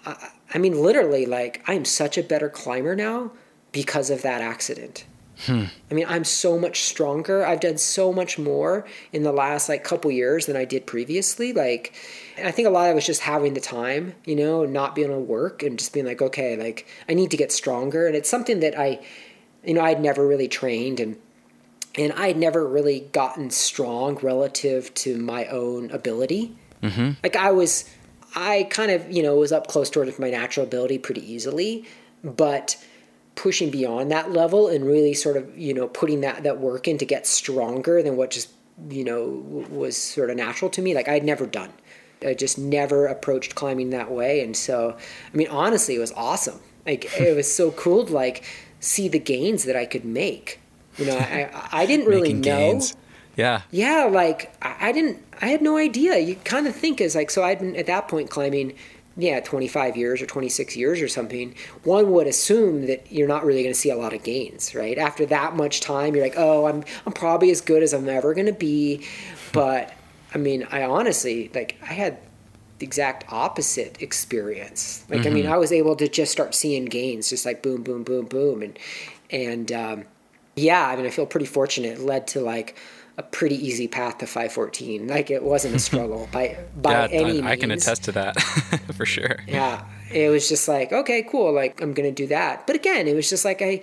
I, I mean, literally, like, I am such a better climber now because of that accident. Hmm. I mean, I'm so much stronger. I've done so much more in the last like couple years than I did previously. Like, I think a lot of it was just having the time, you know, not being able to work and just being like, okay, like I need to get stronger. And it's something that I, you know, I'd never really trained and and I had never really gotten strong relative to my own ability. Mm-hmm. Like I was, I kind of, you know, was up close towards my natural ability pretty easily, but pushing beyond that level and really sort of you know putting that that work in to get stronger than what just you know was sort of natural to me like i'd never done. I just never approached climbing that way and so i mean honestly it was awesome. Like it was so cool to like see the gains that i could make. You know i i didn't really know gains. Yeah yeah like I, I didn't i had no idea you kind of think is like so i'd been at that point climbing yeah, 25 years or 26 years or something, one would assume that you're not really going to see a lot of gains, right? After that much time, you're like, oh, I'm, I'm probably as good as I'm ever going to be. But I mean, I honestly, like, I had the exact opposite experience. Like, mm-hmm. I mean, mm-hmm. I was able to just start seeing gains, just like boom, boom, boom, boom. And, and, um, yeah, I mean, I feel pretty fortunate. It led to like, a pretty easy path to 514. Like it wasn't a struggle by by yeah, any I, means. I can attest to that for sure. Yeah, it was just like okay, cool. Like I'm gonna do that. But again, it was just like I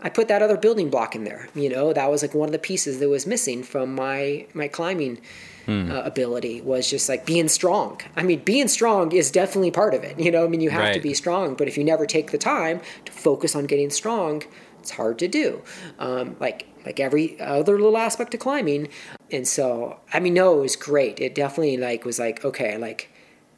I put that other building block in there. You know, that was like one of the pieces that was missing from my my climbing. Hmm. Uh, ability was just like being strong. I mean, being strong is definitely part of it. You know, I mean, you have right. to be strong, but if you never take the time to focus on getting strong, it's hard to do. Um, like like every other little aspect of climbing. And so, I mean, no, it was great. It definitely like was like, okay, like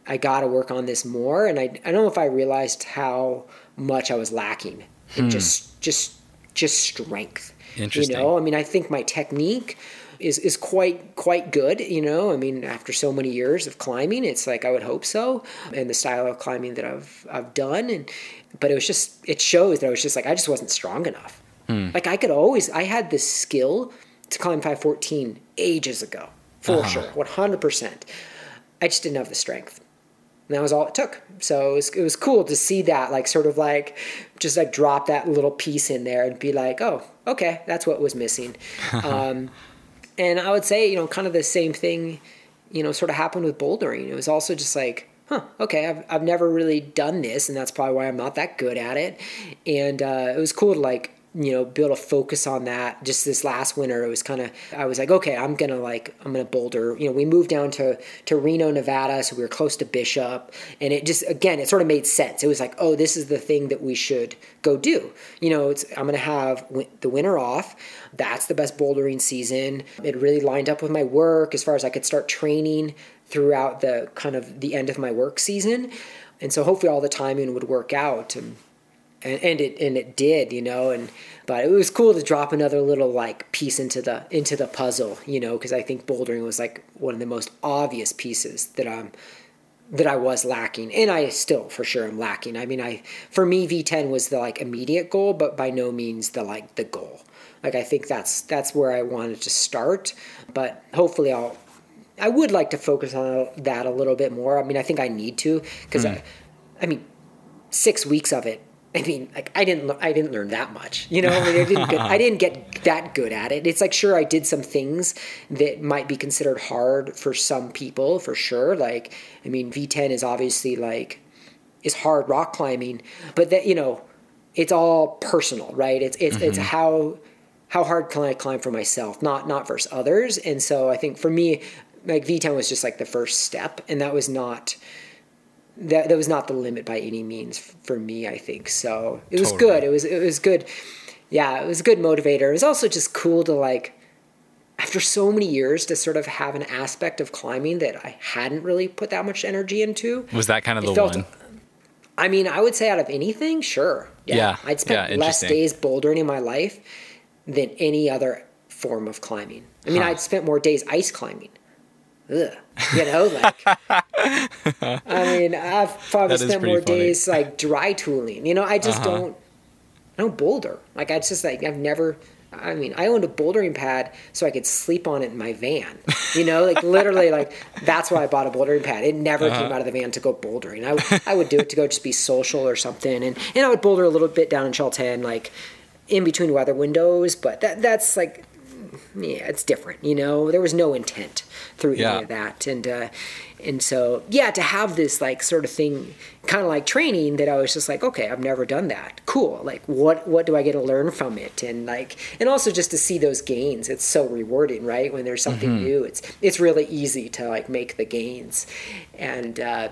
I got to work on this more. And I, I don't know if I realized how much I was lacking in hmm. just, just, just strength. Interesting. You know, I mean, I think my technique is, is quite, quite good. You know, I mean, after so many years of climbing, it's like, I would hope so. And the style of climbing that I've, I've done. And, but it was just, it shows that I was just like, I just wasn't strong enough Hmm. Like I could always, I had this skill to climb 514 ages ago, for uh-huh. sure, 100%. I just didn't have the strength. And that was all it took. So it was, it was cool to see that, like, sort of like, just like drop that little piece in there and be like, oh, okay, that's what was missing. um, and I would say, you know, kind of the same thing, you know, sort of happened with bouldering. It was also just like, huh, okay, I've, I've never really done this, and that's probably why I'm not that good at it. And uh, it was cool to like you know be able to focus on that. Just this last winter it was kind of i was like okay i'm gonna like i'm gonna boulder. You know we moved down to to reno nevada so we were close to bishop. And it just again it sort of made sense. It was like oh this is the thing that we should go do. You know it's i'm gonna have the winter off. That's the best bouldering season. It really lined up with my work as far as i could start training throughout the kind of the end of my work season. And so hopefully all the timing would work out and and, and it and it did, you know, and but it was cool to drop another little like piece into the into the puzzle, you know, because I think bouldering was like one of the most obvious pieces that I'm that I was lacking, and I still for sure am lacking. I mean, I for me V10 was the like immediate goal, but by no means the like the goal. Like I think that's that's where I wanted to start, but hopefully I'll I would like to focus on that a little bit more. I mean, I think I need to because mm. I, I mean, six weeks of it I mean, like I didn't, I didn't learn that much, you know. I, mean, I didn't, get, I didn't get that good at it. It's like sure, I did some things that might be considered hard for some people, for sure. Like, I mean, V10 is obviously like is hard rock climbing, but that you know, it's all personal, right? It's it's mm-hmm. it's how how hard can I climb for myself, not not versus others. And so I think for me, like V10 was just like the first step, and that was not that that was not the limit by any means for me. I think so. It was totally. good. It was it was good. Yeah, it was a good motivator. It was also just cool to like after so many years to sort of have an aspect of climbing that I hadn't really put that much energy into. Was that kind of the felt, one? I mean, I would say out of anything, sure. Yeah, yeah I'd spent yeah, less days bouldering in my life than any other form of climbing. I mean, huh. I'd spent more days ice climbing. Ugh. You know, like I mean, I've probably spent more funny. days like dry tooling. You know, I just uh-huh. don't I don't boulder. Like I just like I've never I mean, I owned a bouldering pad so I could sleep on it in my van. You know, like literally, like that's why I bought a bouldering pad. It never uh-huh. came out of the van to go bouldering. I, I would do it to go just be social or something, and and I would boulder a little bit down in Chaltén, like in between weather windows. But that that's like, yeah, it's different. You know, there was no intent through yeah. any of that, and uh, and so yeah to have this like sort of thing kind of like training that i was just like okay i've never done that cool like what what do i get to learn from it and like and also just to see those gains it's so rewarding right when there's something mm-hmm. new it's it's really easy to like make the gains and uh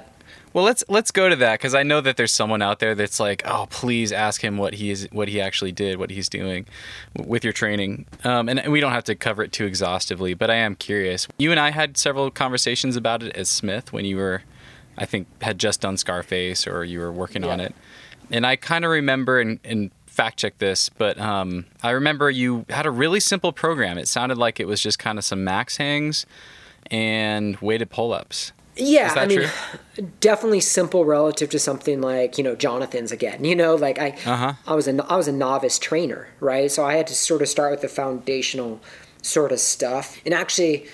well, let's let's go to that because I know that there's someone out there that's like, oh, please ask him what he is, what he actually did, what he's doing with your training. Um, and we don't have to cover it too exhaustively, but I am curious. You and I had several conversations about it as Smith when you were, I think, had just done Scarface or you were working yeah. on it, and I kind of remember and, and fact check this, but um, I remember you had a really simple program. It sounded like it was just kind of some max hangs and weighted pull ups. Yeah, I mean, true? definitely simple relative to something like you know Jonathan's again. You know, like I, uh-huh. I was a I was a novice trainer, right? So I had to sort of start with the foundational sort of stuff. And actually,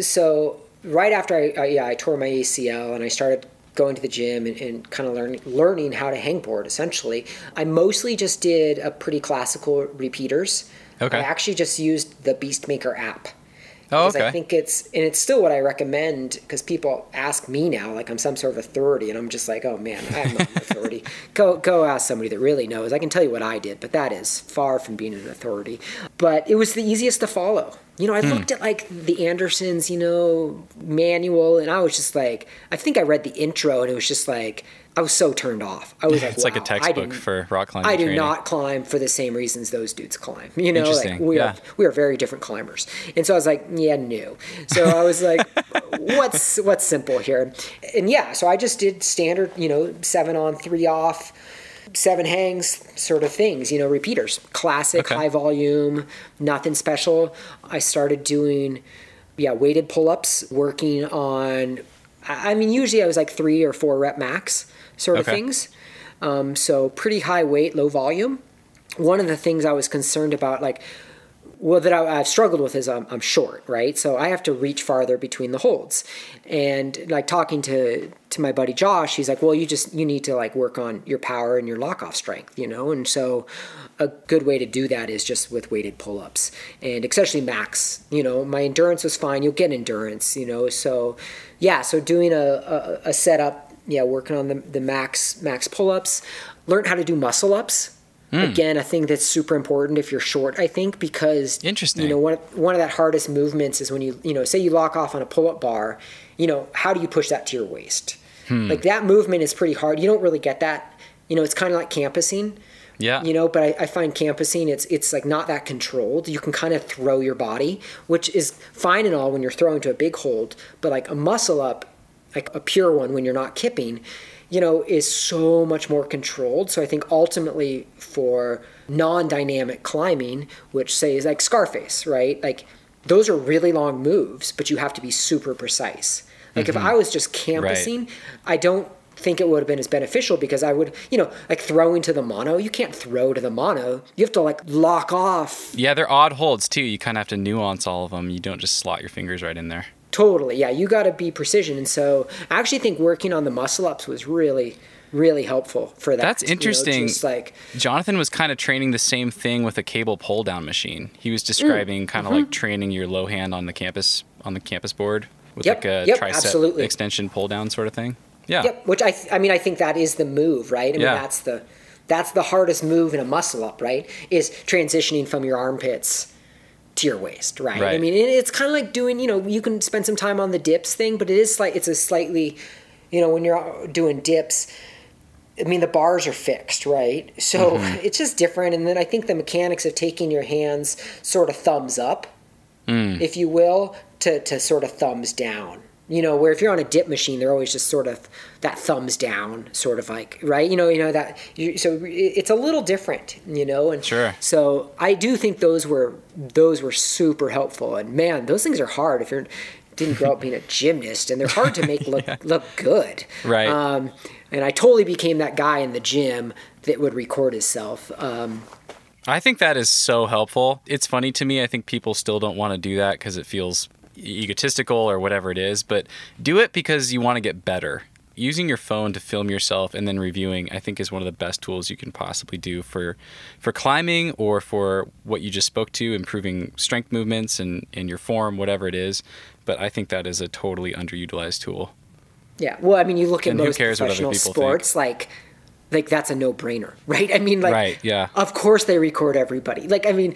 so right after I, I yeah I tore my ACL and I started going to the gym and, and kind of learning learning how to hangboard. Essentially, I mostly just did a pretty classical repeaters. Okay. I actually just used the Beastmaker app. Oh, okay. I think it's and it's still what I recommend because people ask me now like I'm some sort of authority and I'm just like oh man I'm not an authority. go go ask somebody that really knows. I can tell you what I did, but that is far from being an authority. But it was the easiest to follow. You know, I hmm. looked at like the Andersons, you know, manual, and I was just like, I think I read the intro, and it was just like I was so turned off. I was like, it's wow, like a textbook for rock climbing. I do training. not climb for the same reasons those dudes climb. You know, like we yeah. are we are very different climbers. And so I was like, yeah, no. So I was like, what's what's simple here? And yeah, so I just did standard, you know, seven on, three off, seven hangs sort of things, you know, repeaters, classic, okay. high volume, nothing special. I started doing yeah weighted pull-ups, working on. I mean, usually I was like three or four rep max sort of okay. things. Um, so pretty high weight, low volume. One of the things I was concerned about, like, well, that I, have struggled with is I'm, I'm, short, right? So I have to reach farther between the holds. And like talking to to my buddy Josh, he's like, well, you just you need to like work on your power and your lock off strength, you know. And so a good way to do that is just with weighted pull ups, and especially max. You know, my endurance was fine. You'll get endurance, you know. So yeah, so doing a, a, a setup yeah, working on the, the max max pull ups. Learn how to do muscle ups. Mm. Again, a thing that's super important if you're short, I think, because interesting. You know, one one of that hardest movements is when you you know say you lock off on a pull up bar. You know, how do you push that to your waist? Hmm. Like that movement is pretty hard. You don't really get that. You know, it's kind of like campusing. Yeah. You know, but I, I, find campusing it's it's like not that controlled. You can kind of throw your body, which is fine and all when you're throwing to a big hold, but like a muscle up like a pure one when you're not kipping, you know, is so much more controlled. So I think ultimately for non-dynamic climbing, which say is like Scarface, right? Like those are really long moves, but you have to be super precise. Like mm-hmm. if I was just campusing, right. I don't think it would have been as beneficial because I would, you know, like throwing to the mono, you can't throw to the mono. You have to like lock off. Yeah, they're odd holds too. You kind of have to nuance all of them. You don't just slot your fingers right in there. Totally. Yeah, you got to be precision. And so I actually think working on the muscle ups was really really helpful for that. That's interesting. You know, like Jonathan was kind of training the same thing with a cable pull down machine. He was describing mm, kind of mm-hmm. like training your low hand on the campus on the campus board with yep, like a yep, tricep absolutely. extension pull down sort of thing. Yeah. Yep. Which I th- I mean I think that is the move, right? I mean yeah. that's the that's the hardest move in a muscle up, right? Is transitioning from your armpits to your waist, right? right. I mean, it's kind of like doing, you know, you can spend some time on the dips thing, but it is like it's a slightly, you know, when you're doing dips, I mean, the bars are fixed, right? So mm-hmm. it's just different. And then I think the mechanics of taking your hands sort of thumbs up, mm. if you will, to, to sort of thumbs down. You know, where if you're on a dip machine, they're always just sort of that thumbs down, sort of like right. You know, you know that. You, so it's a little different, you know. And Sure. So I do think those were those were super helpful. And man, those things are hard if you're didn't grow up being a gymnast, and they're hard to make look look good. Right. Um, and I totally became that guy in the gym that would record himself. Um, I think that is so helpful. It's funny to me. I think people still don't want to do that because it feels egotistical or whatever it is, but do it because you want to get better. Using your phone to film yourself and then reviewing, I think, is one of the best tools you can possibly do for for climbing or for what you just spoke to, improving strength movements and, and your form, whatever it is. But I think that is a totally underutilized tool. Yeah. Well, I mean, you look at And most cares what other professional sports, like, like that's a no-brainer, right? I mean, like, Right, yeah. Of course, they record everybody. Like, I mean,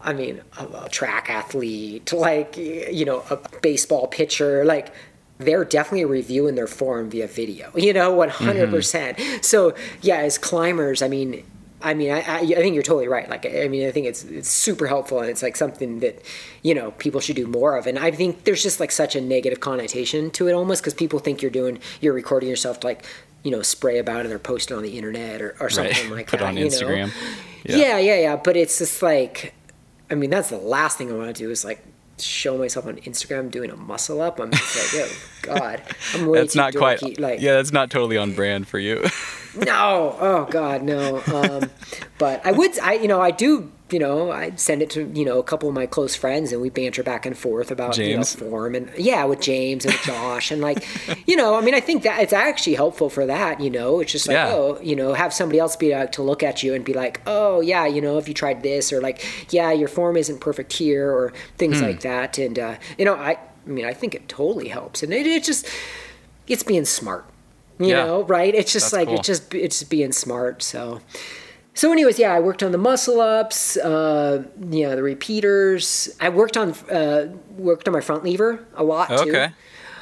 I mean, a, a track athlete, like, you know, a baseball pitcher, like. They're definitely reviewing their form via video, you know, one hundred percent. Mm-hmm. So yeah, as climbers, I mean, I mean, I, I, I think you're totally right. Like, I mean, I think it's it's super helpful, and it's like something that you know people should do more of. And I think there's just like such a negative connotation to it, almost because people think you're doing you're recording yourself to like you know spray about it or post it on the internet or, or something like Put that. on you know? Instagram. Yeah. yeah, yeah, But it's just like, I mean, that's the last thing I want to do is like show myself on Instagram doing a muscle up. I'm just like, oh god, I'm way That's too not quite. Like, yeah, that's not totally on brand for you. no oh god no um, but i would i you know i do you know i send it to you know a couple of my close friends and we banter back and forth about James? you know form and yeah with james and with josh and like you know i mean i think that it's actually helpful for that you know it's just like Yeah. oh you know have somebody else be able to look at you and be like oh yeah you know if you tried this or like yeah your form isn't perfect here or things Hmm. like that and uh, you know i i mean i think it totally helps and it, it just it's being smart you Yeah. know right it's just That's like cool. it's just it's being smart so so anyways yeah i worked on the muscle ups uh you know the repeaters i worked on uh worked on my front lever a lot too okay,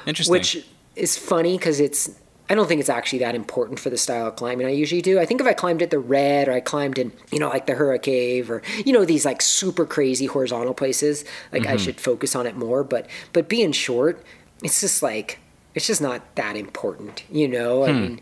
interesting. which is funny because it's I don't think it's actually that important for the style of climbing I usually do. I think if I climbed at the red or I climbed in, you know, like the Hurricane or you know these like super crazy horizontal places, like Mm-hmm. I should focus on it more. But but being short, it's just like it's just not that important, you know. I Hmm. mean,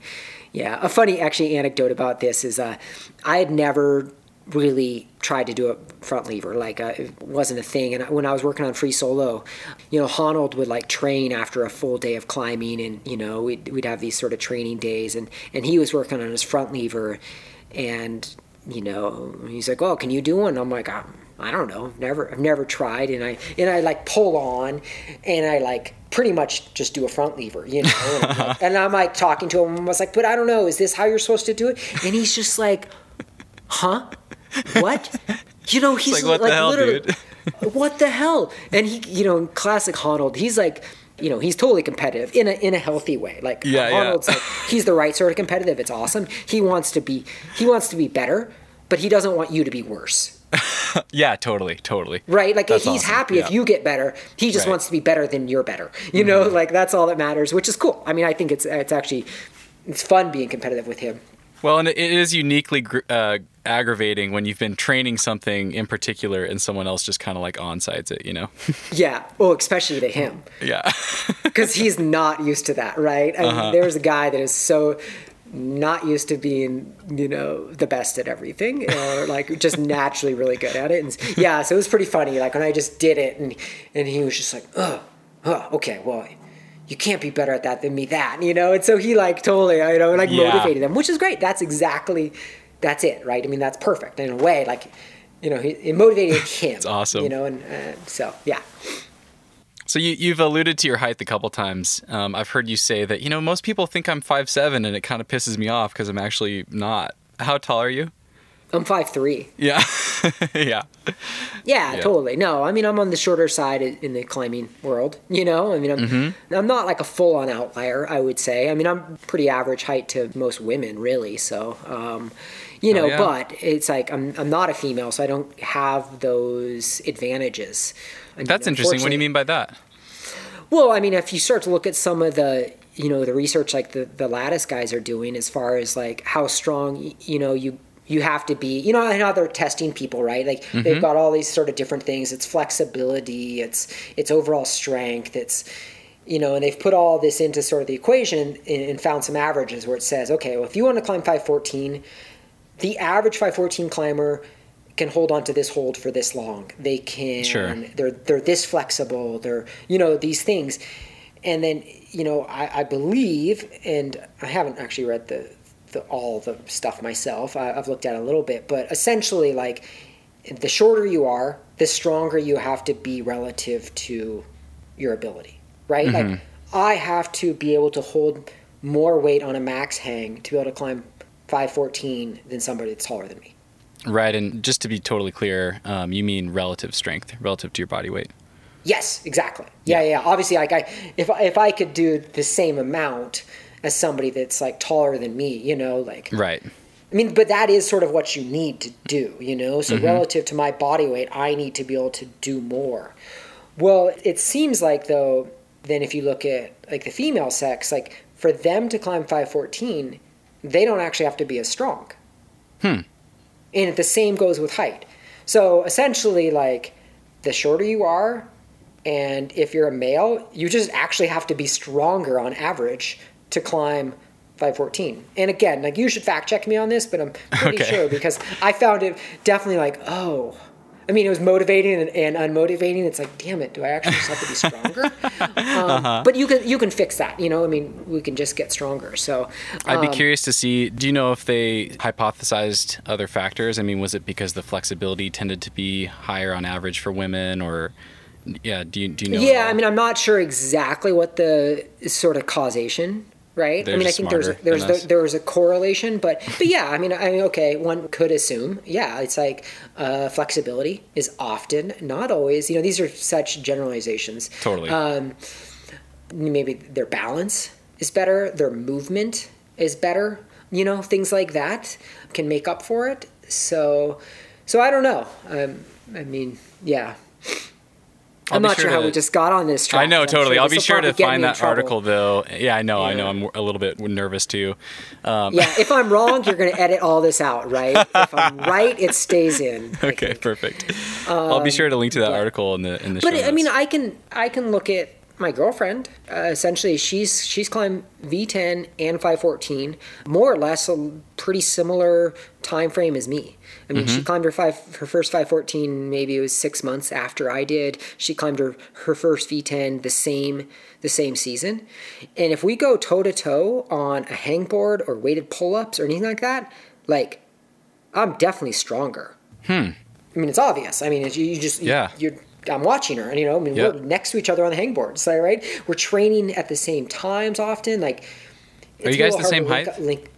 yeah. A funny actually anecdote about this is uh, I had never really tried to do a front lever like uh, it wasn't a thing. And when i was working on free solo you know Honnold would like train after a full day of climbing and you know we'd, we'd have these sort of training days. And and he was working on his front lever and you know he's like oh can you do one? I'm like i, I don't know. Never i've never tried. And i and i like pull on and i like pretty much just do a front lever you know? And I'm, like, and I'm like talking to him. I was like but i don't know. Is this how you're supposed to do it? And he's just like huh what you know he's like, what the hell, dude? what the hell? And he, you know, in classic Honnold, he's like, you know, he's totally competitive in a in a healthy way. Like Yeah, yeah. Honnold's like he's the right sort of competitive. It's awesome. He wants to be he wants to be better, but he doesn't want you to be worse. yeah, totally, totally. Right? Like That's he's awesome. happy if you get better. He just Right. Mm-hmm. wants to be better than you're better. You know, like that's all that matters, which is cool. I mean, I think it's it's actually it's fun being competitive with him. Well, and it is uniquely uh, aggravating when you've been training something in particular and someone else just kind of like onsights it, you know? Yeah. Well, especially to him. yeah. because he's not used to that, right? I mean, Uh-huh. there's a guy that is so not used to being, you know, the best at everything, or like just naturally really good at it. And yeah, so it was pretty funny. Like when I just did it, and and he was just like, oh, oh, okay, well. You can't be better at that than me. That you know, and so he like totally, you know, like Yeah. motivated them, which is great. That's exactly, that's it, right? I mean, that's perfect in a way. Like, you know, he, it motivated him. It's awesome. You know, and uh, so yeah. So you, you've alluded to your height a couple times. Um, I've heard you say that, you know, most people think I'm 5'7", and it kind of pisses me off because I'm actually not. How tall are you? I'm five three. Yeah. yeah. Yeah, totally. No, I mean I'm on the shorter side in the climbing world. You know, I mean I'm Mm-hmm. I'm not like a full on outlier. I would say. I mean I'm pretty average height to most women, really. So, um, you know, Oh, yeah. but it's like I'm I'm not a female, so I don't have those advantages. I mean, That's interesting. What do you mean by that? well, I mean, if you start to look at some of the, you know, the research like the, the lattice guys are doing as far as like how strong, you know, you you have to be, you know, and how they're testing people, right? Like they've mm-hmm. got all these sort of different things. It's flexibility, it's it's overall strength, it's you know, and they've put all this into sort of the equation and, and found some averages where it says, okay, well, if you want to climb 514, the average 514 climber can hold on to this hold for this long. They can, Sure. they're they're this flexible. They're you know these things, and then you know I, I believe, and I haven't actually read the, the all the stuff myself. I, I've looked at a little bit, but essentially, like the shorter you are, the stronger you have to be relative to your ability, right? Like I have to be able to hold more weight on a max hang to be able to climb 514 than somebody that's taller than me. Right, and just to be totally clear, um, you mean relative strength, relative to your body weight. Yes, exactly. Yeah, yeah. yeah. Obviously, like I, if if I could do the same amount as somebody that's like taller than me, you know, like Right. I mean, but that is sort of what you need to do, you know. So relative to my body weight, I need to be able to do more. Well, it seems like though, then if you look at like the female sex, like for them to climb 514, they don't actually have to be as strong. Hmm. And the same goes with height. So essentially, like the shorter you are, and if you're a male, you just actually have to be stronger on average to climb 514. And again, like you should fact check me on this, but I'm pretty Okay. sure because I found it definitely like, oh, I mean, it was motivating and, and unmotivating. It's like, damn it, do I actually just have to be stronger? um, Uh-huh. But you can you can fix that. You know, I mean, we can just get stronger. So I'd be um, curious to see. Do you know if they hypothesized other factors? I mean, was it because the flexibility tended to be higher on average for women, or yeah? Do you do you know? Yeah. I mean, I'm not sure exactly what the sort of causation, right? They're I mean, I think there's a, there's the, us. there's a correlation, but but yeah, I mean, I mean, okay, one could assume, yeah, it's like uh, flexibility is often, not always. You know, these are such generalizations. Totally. Um, maybe their balance is better, their movement is better. You know, things like that can make up for it. So, so I don't know. Um, I mean, yeah. I'll I'm not sure sure how we just got on this track. I know totally. sure I'll be sure to probably get me find that article though. Yeah, I know. I know. I'm a little bit nervous too. Um, Yeah, if I'm wrong, you're going to edit all this out, right? If I'm right, it stays in. I Okay, think. perfect. I'll be sure to link to that but- article in the in the. Show. But I mean. I can I can look at my girlfriend. Uh, essentially, she's she's climbed V10 and 514, more or less a pretty similar time frame as me. I mean, Mm-hmm. she climbed her five her first 514 maybe it was six months after I did. She climbed her her first V10 the same the same season. And if we go toe to toe on a hangboard or weighted pull ups or anything like that, like I'm definitely stronger. Hmm. I mean, it's obvious. I mean, it's, you you just Yeah. You're I'm watching her, and you know, I mean, Yep. we're next to each other on the hangboard. So right, we're training at the same times often. Like, Are you guys the same link height? Link,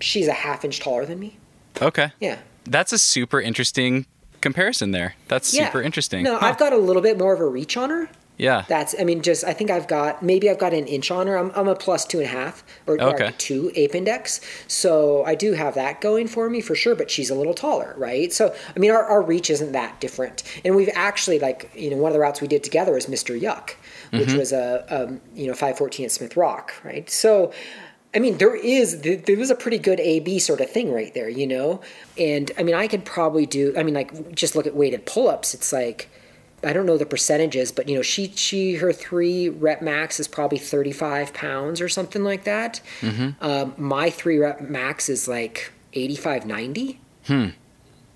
she's a half inch taller than me. okay. Yeah. That's a super interesting comparison there. That's Yeah. super interesting. No, Huh. I've got a little bit more of a reach on her. yeah. That's, I mean, just I think I've got maybe I've got an inch on her. I'm, I'm a plus two and a half or, or two ape index, so I do have that going for me for sure. But she's a little taller, right? So I mean, our, our reach isn't that different, and we've actually like you know one of the routes we did together is Mr. Yuck, which was a um, you know 514 at Smith Rock, right? So. I mean, there is there was a pretty good A B sort of thing right there, you know, and I mean, I could probably do. I mean, like just look at weighted pull ups. It's like I don't know the percentages, but you know, she she her three rep max is probably thirty five pounds or something like that. Um, my three rep max is like 85, 90.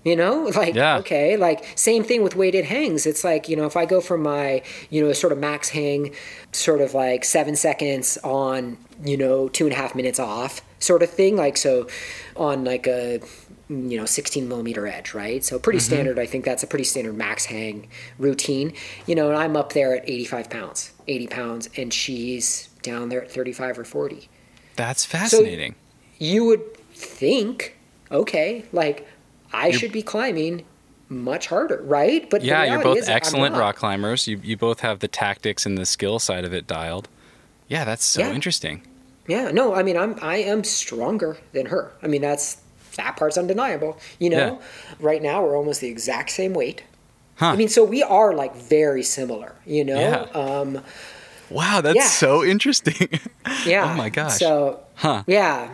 You know, like Yeah. okay, like same thing with weighted hangs. It's like you know, if I go for my you know sort of max hang, sort of like seven seconds on you know two and a half minutes off sort of thing. Like so, on like a you know 16 millimeter edge, right? So pretty mm-hmm. standard. I think that's a pretty standard max hang routine. You know, and I'm up there at 85 pounds, 80 pounds, and she's down there at 35 or 40 That's fascinating. you would think, okay, like I should be climbing much harder, right? But yeah, you're both is excellent rock climbers. You you both have the tactics and the skill side of it dialed. Yeah, that's so Yeah. interesting. Yeah, no, I mean I'm I am stronger than her. I mean that's that part's undeniable. You know, right now we're almost the exact same weight. Huh. I mean, so we are like very similar. You know, Yeah. um, Wow, that's Yeah. so interesting. yeah. Oh my gosh. So Huh. yeah,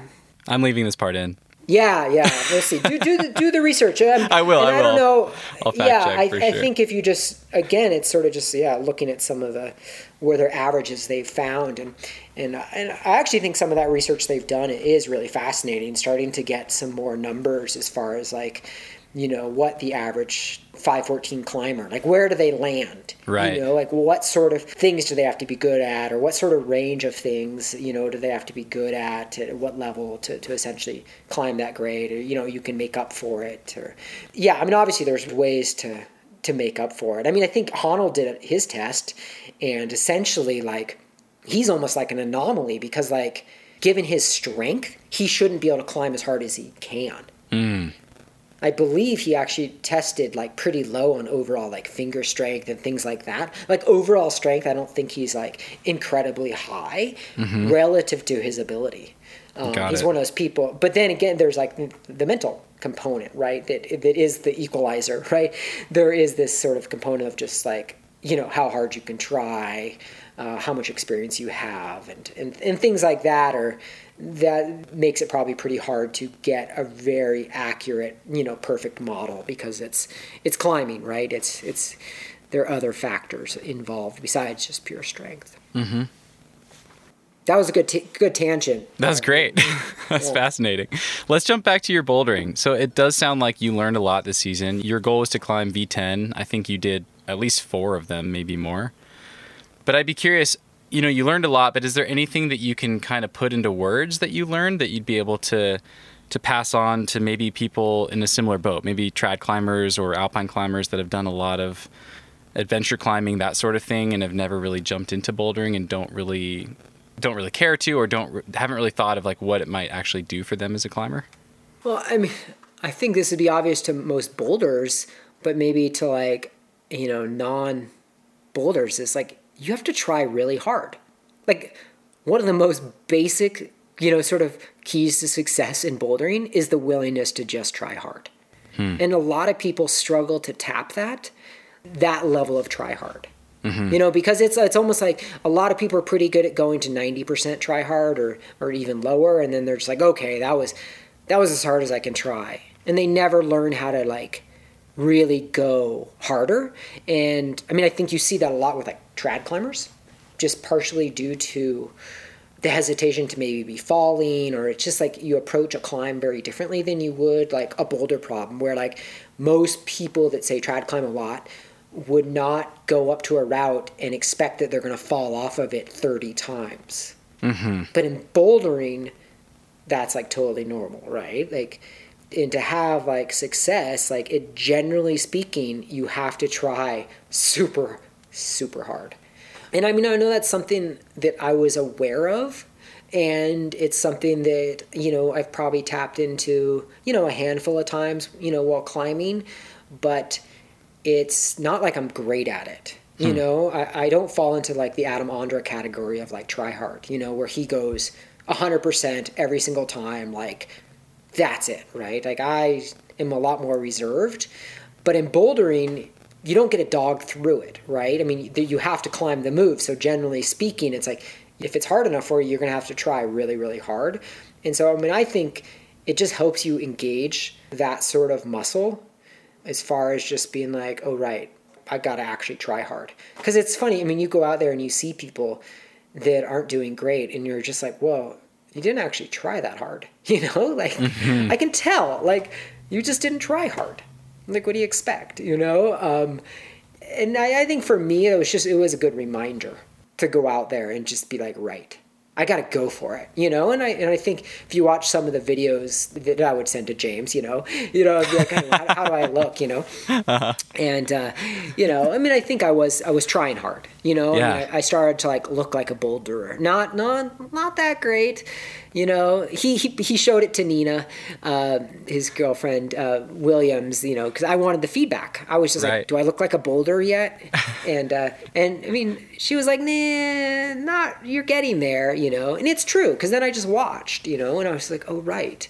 I'm leaving this part in. Yeah, yeah. We'll see. Do do the, do the research. Um, I will. I I, don't will. know. I'll fact yeah, check I, for I sure. think if you just again, it's sort of just yeah, looking at some of the where their averages they've found, and and and I actually think some of that research they've done is really fascinating. Starting to get some more numbers as far as like, you know, what the average 514 climber like where do they land? Right. you know like what sort of things do they have to be good at or what sort of range of things you know do they have to be good at at what level to, to essentially climb that grade or you know you can make up for it or yeah i mean obviously there's ways to to make up for it. I mean i think Honnold did his test and essentially like he's almost like an anomaly because like given his strength he shouldn't be able to climb as hard as he can hmm. I believe he actually tested like pretty low on overall like finger strength and things like that. Like overall strength, I don't think he's like incredibly high relative to his ability. Um, he's it. one of those people. But then again, there's like the mental component, right? That that is the equalizer, right? There is this sort of component of just like you know how hard you can try, uh, how much experience you have, and, and and things like that are that makes it probably pretty hard to get a very accurate, you know, perfect model because it's it's climbing, right? It's it's there are other factors involved besides just pure strength. Mm-hmm. That was a good t- good tangent. That's great. That's Cool. fascinating. Let's jump back to your bouldering. So it does sound like you learned a lot this season. Your goal was to climb V10. I think you did at least four of them, maybe more. But I'd be curious, you know, you learned a lot, but is there anything that you can kind of put into words that you learned that you'd be able to to pass on to maybe people in a similar boat, maybe trad climbers or alpine climbers that have done a lot of adventure climbing, that sort of thing, and have never really jumped into bouldering and don't really don't really care to or don't haven't really thought of like what it might actually do for them as a climber. Well, I mean, I think this would be obvious to most boulders, but maybe to like, you know, non boulders is like you have to try really hard. Like one of the most basic, you know, sort of keys to success in bouldering is the willingness to just try hard. Hmm. And a lot of people struggle to tap that that level of try hard. Mm-hmm. You know, because it's it's almost like a lot of people are pretty good at going to ninety percent try hard or or even lower, and then they're just like, okay, that was that was as hard as I can try, and they never learn how to like really go harder. And I mean, I think you see that a lot with like trad climbers, just partially due to the hesitation to maybe be falling or it's just like you approach a climb very differently than you would like a boulder problem where like most people that say trad climb a lot would not go up to a route and expect that they're going to fall off of it 30 times mm-hmm. but in bouldering that's like totally normal right like and to have like success like it generally speaking you have to try super super hard and I mean, I know that's something that I was aware of, and it's something that, you know, I've probably tapped into, you know, a handful of times, you know, while climbing, but it's not like I'm great at it. You hmm. know, I, I don't fall into like the Adam Ondra category of like try hard, you know, where he goes 100% every single time, like that's it, right? Like I am a lot more reserved, but in bouldering, you don't get a dog through it, right? I mean, you have to climb the move. So generally speaking, it's like if it's hard enough for you, you're going to have to try really, really hard. And so, I mean, I think it just helps you engage that sort of muscle as far as just being like, oh, right, I got to actually try hard. Because it's funny. I mean, you go out there and you see people that aren't doing great, and you're just like, whoa, you didn't actually try that hard. You know, like mm-hmm. I can tell, like you just didn't try hard. Like, what do you expect? You know, um, and I, I think for me, it was just it was a good reminder to go out there and just be like, right, I got to go for it, you know. And I and I think if you watch some of the videos that I would send to James, you know, you know, be like, "Hey, how, how do I look, you know? And uh, you know, I mean, I think I was I was trying hard, you know. Yeah. I, mean, I, I started to like look like a boulderer, not not not that great, you know. He he, he showed it to Nina, uh, his girlfriend uh, Williams, you know, because I wanted the feedback. I was just Right. like, do I look like a boulder yet? and uh, and I mean, she was like, nah, not. You're getting there, you know. And it's true because then I just watched, you know, and I was like, oh right.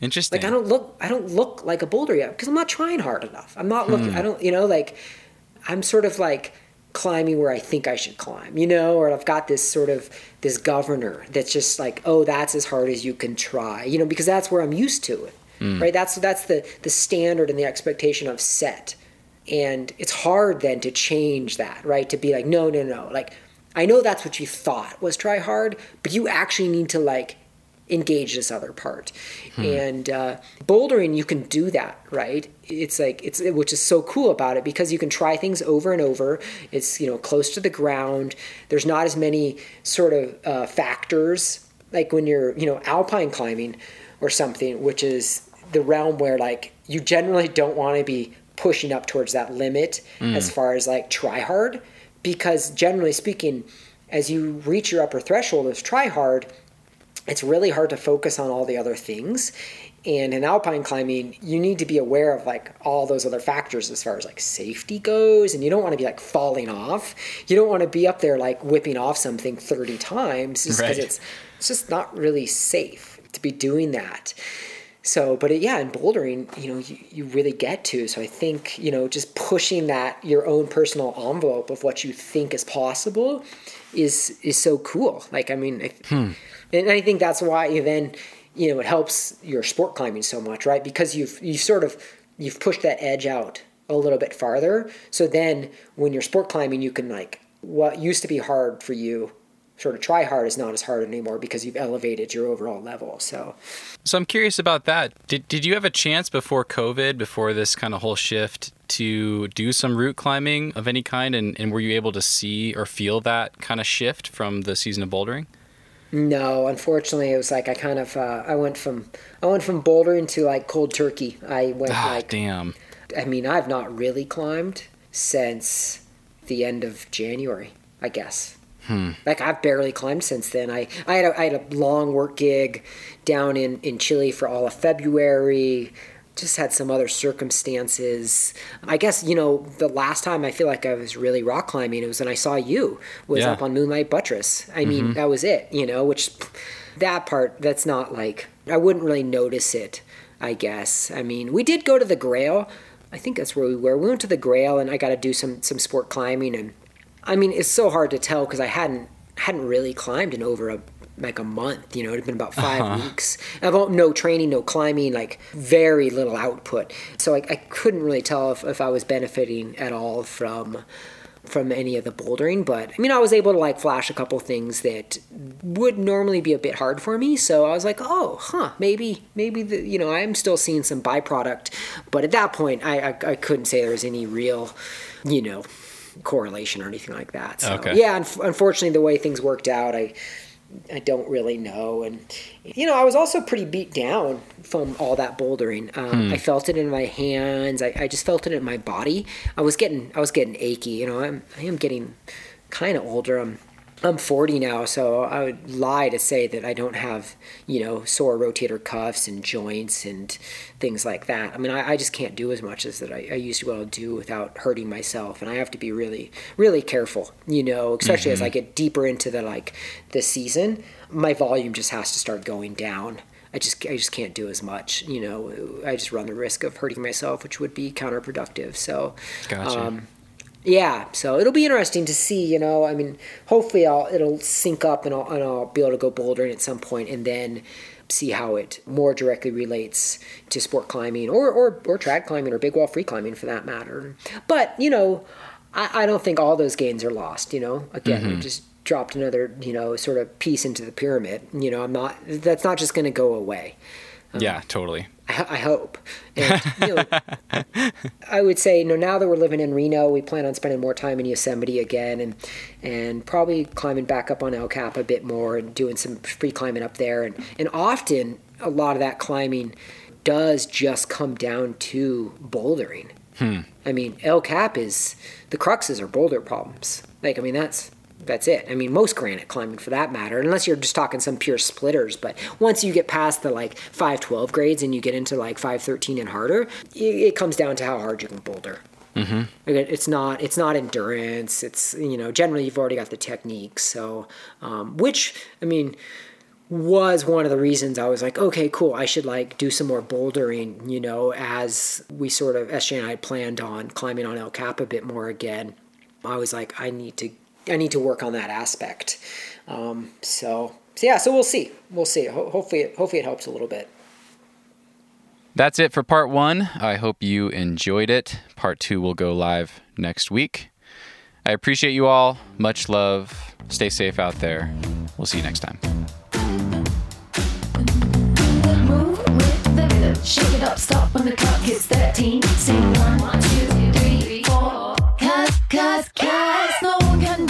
Interesting. Like I don't look I don't look like a boulder yet because I'm not trying hard enough. I'm not looking I don't you know like I'm sort of like climbing where I think I should climb, you know, or I've got this sort of this governor that's just like, oh, that's as hard as you can try, you know, because that's where I'm used to it. Mm. right? That's that's the the standard and the expectation of set, and it's hard then to change that, right? To be like, no, no, no, like I know that's what you thought was try hard, but you actually need to like engage this other part. Hmm. And uh, bouldering, you can do that, right? It's like it's which is so cool about it because you can try things over and over. It's you know close to the ground. There's not as many sort of uh, factors like when you're you know alpine climbing or something, which is the realm where like you generally don't want to be pushing up towards that limit mm. as far as like try hard because generally speaking as you reach your upper threshold of try hard it's really hard to focus on all the other things. And in alpine climbing you need to be aware of like all those other factors as far as like safety goes. And you don't want to be like falling off. You don't want to be up there like whipping off something 30 times just because right. it's it's just not really safe to be doing that. So but it, yeah in bouldering you know you, you really get to. So i think you know just pushing that your own personal envelope of what you think is possible is is so cool. Like i mean hmm and I think that's why then you know it helps your sport climbing so much, right? Because you've you sort of you've pushed that edge out a little bit farther. So then when you're sport climbing, you can like what used to be hard for you sort of try hard is not as hard anymore because you've elevated your overall level. So, so I'm curious about that. Did did you have a chance before COVID, before this kind of whole shift, to do some route climbing of any kind, and, and were you able to see or feel that kind of shift from the season of bouldering? No, unfortunately, it was like I kind of uh, I went from I went from bouldering to like cold turkey. I went ah, like damn. I mean, I've not really climbed since the end of January, I guess. Hmm. Like I've barely climbed since then. I I had a, I had a long work gig down in in Chile for all of February just had some other circumstances. I guess, you know, the last time I feel like I was really rock climbing, it was when I saw you, was yeah. up on Moonlight Buttress. I mean, mm-hmm. that was it, you know, which that part, that's not like, I wouldn't really notice it, I guess. I mean, we did go to the Grail. I think that's where we were. We went to the Grail and I got to do some, some sport climbing. And I mean, it's so hard to tell because I hadn't, hadn't really climbed in over a like a month. You know, it had been about 5 uh-huh. weeks. About no training, no climbing, like very little output. So I, I couldn't really tell if, if I was benefiting at all from from any of the bouldering but i mean i was able to like flash a couple things that would normally be a bit hard for me so i was like oh huh maybe maybe the you know i'm still seeing some byproduct but at that point i i, I couldn't say there was any real you know correlation or anything like that so okay. yeah un- unfortunately the way things worked out i I don't really know. And, you know, I was also pretty beat down from all that bouldering. Um, hmm. I felt it in my hands. I, I just felt it in my body. I was getting, I was getting achy. You know, I'm, I am getting kind of older. I'm I'm 40 now, so I would lie to say that I don't have, you know, sore rotator cuffs and joints and things like that. I mean, I, I just can't do as much as that I, I, used to be able to do without hurting myself, and I have to be really, really careful, you know, especially mm-hmm. as I get deeper into the like the season. My volume just has to start going down. I just I just can't do as much, you know. I just run the risk of hurting myself, which would be counterproductive. So, gotcha. Um, yeah, so it'll be interesting to see. You know, I mean, hopefully, I'll it'll sync up and I'll, and I'll be able to go bouldering at some point, and then see how it more directly relates to sport climbing or or, or trad climbing or big wall free climbing for that matter. But you know, I, I don't think all those gains are lost. You know, again, mm-hmm. just dropped another you know sort of piece into the pyramid. You know, I'm not. That's not just going to go away. Um, yeah, totally. I, hope. And, you know, I would say, you know, now that we're living in Reno, we plan on spending more time in Yosemite again, and and probably climbing back up on El Cap a bit more and doing some free climbing up there. And and often a lot of that climbing does just come down to bouldering. Hmm. I mean, El Cap is the cruxes are boulder problems. Like, I mean, that's that's it. I mean, most granite climbing for that matter, unless you're just talking some pure splitters. But once you get past the like 512 grades and you get into like 513 and harder, it, comes down to how hard you can boulder. Mm-hmm. It's not it's not endurance. It's you know generally you've already got the techniques. So um, which I mean was one of the reasons I was like, okay, cool. I should like do some more bouldering. You know, as we sort of SJ and I planned on climbing on El Cap a bit more again. I was like, I need to I need to work on that aspect. Um, so, so yeah, so we'll see. We'll see. Ho- hopefully, it, hopefully it helps a little bit. That's it for part one. I hope you enjoyed it. Part two will go live next week. I appreciate you all. Much love. Stay safe out there. We'll see you next time. Shake it up, stop when the clock hits 13. Sing. Cause, cause, cause, no one can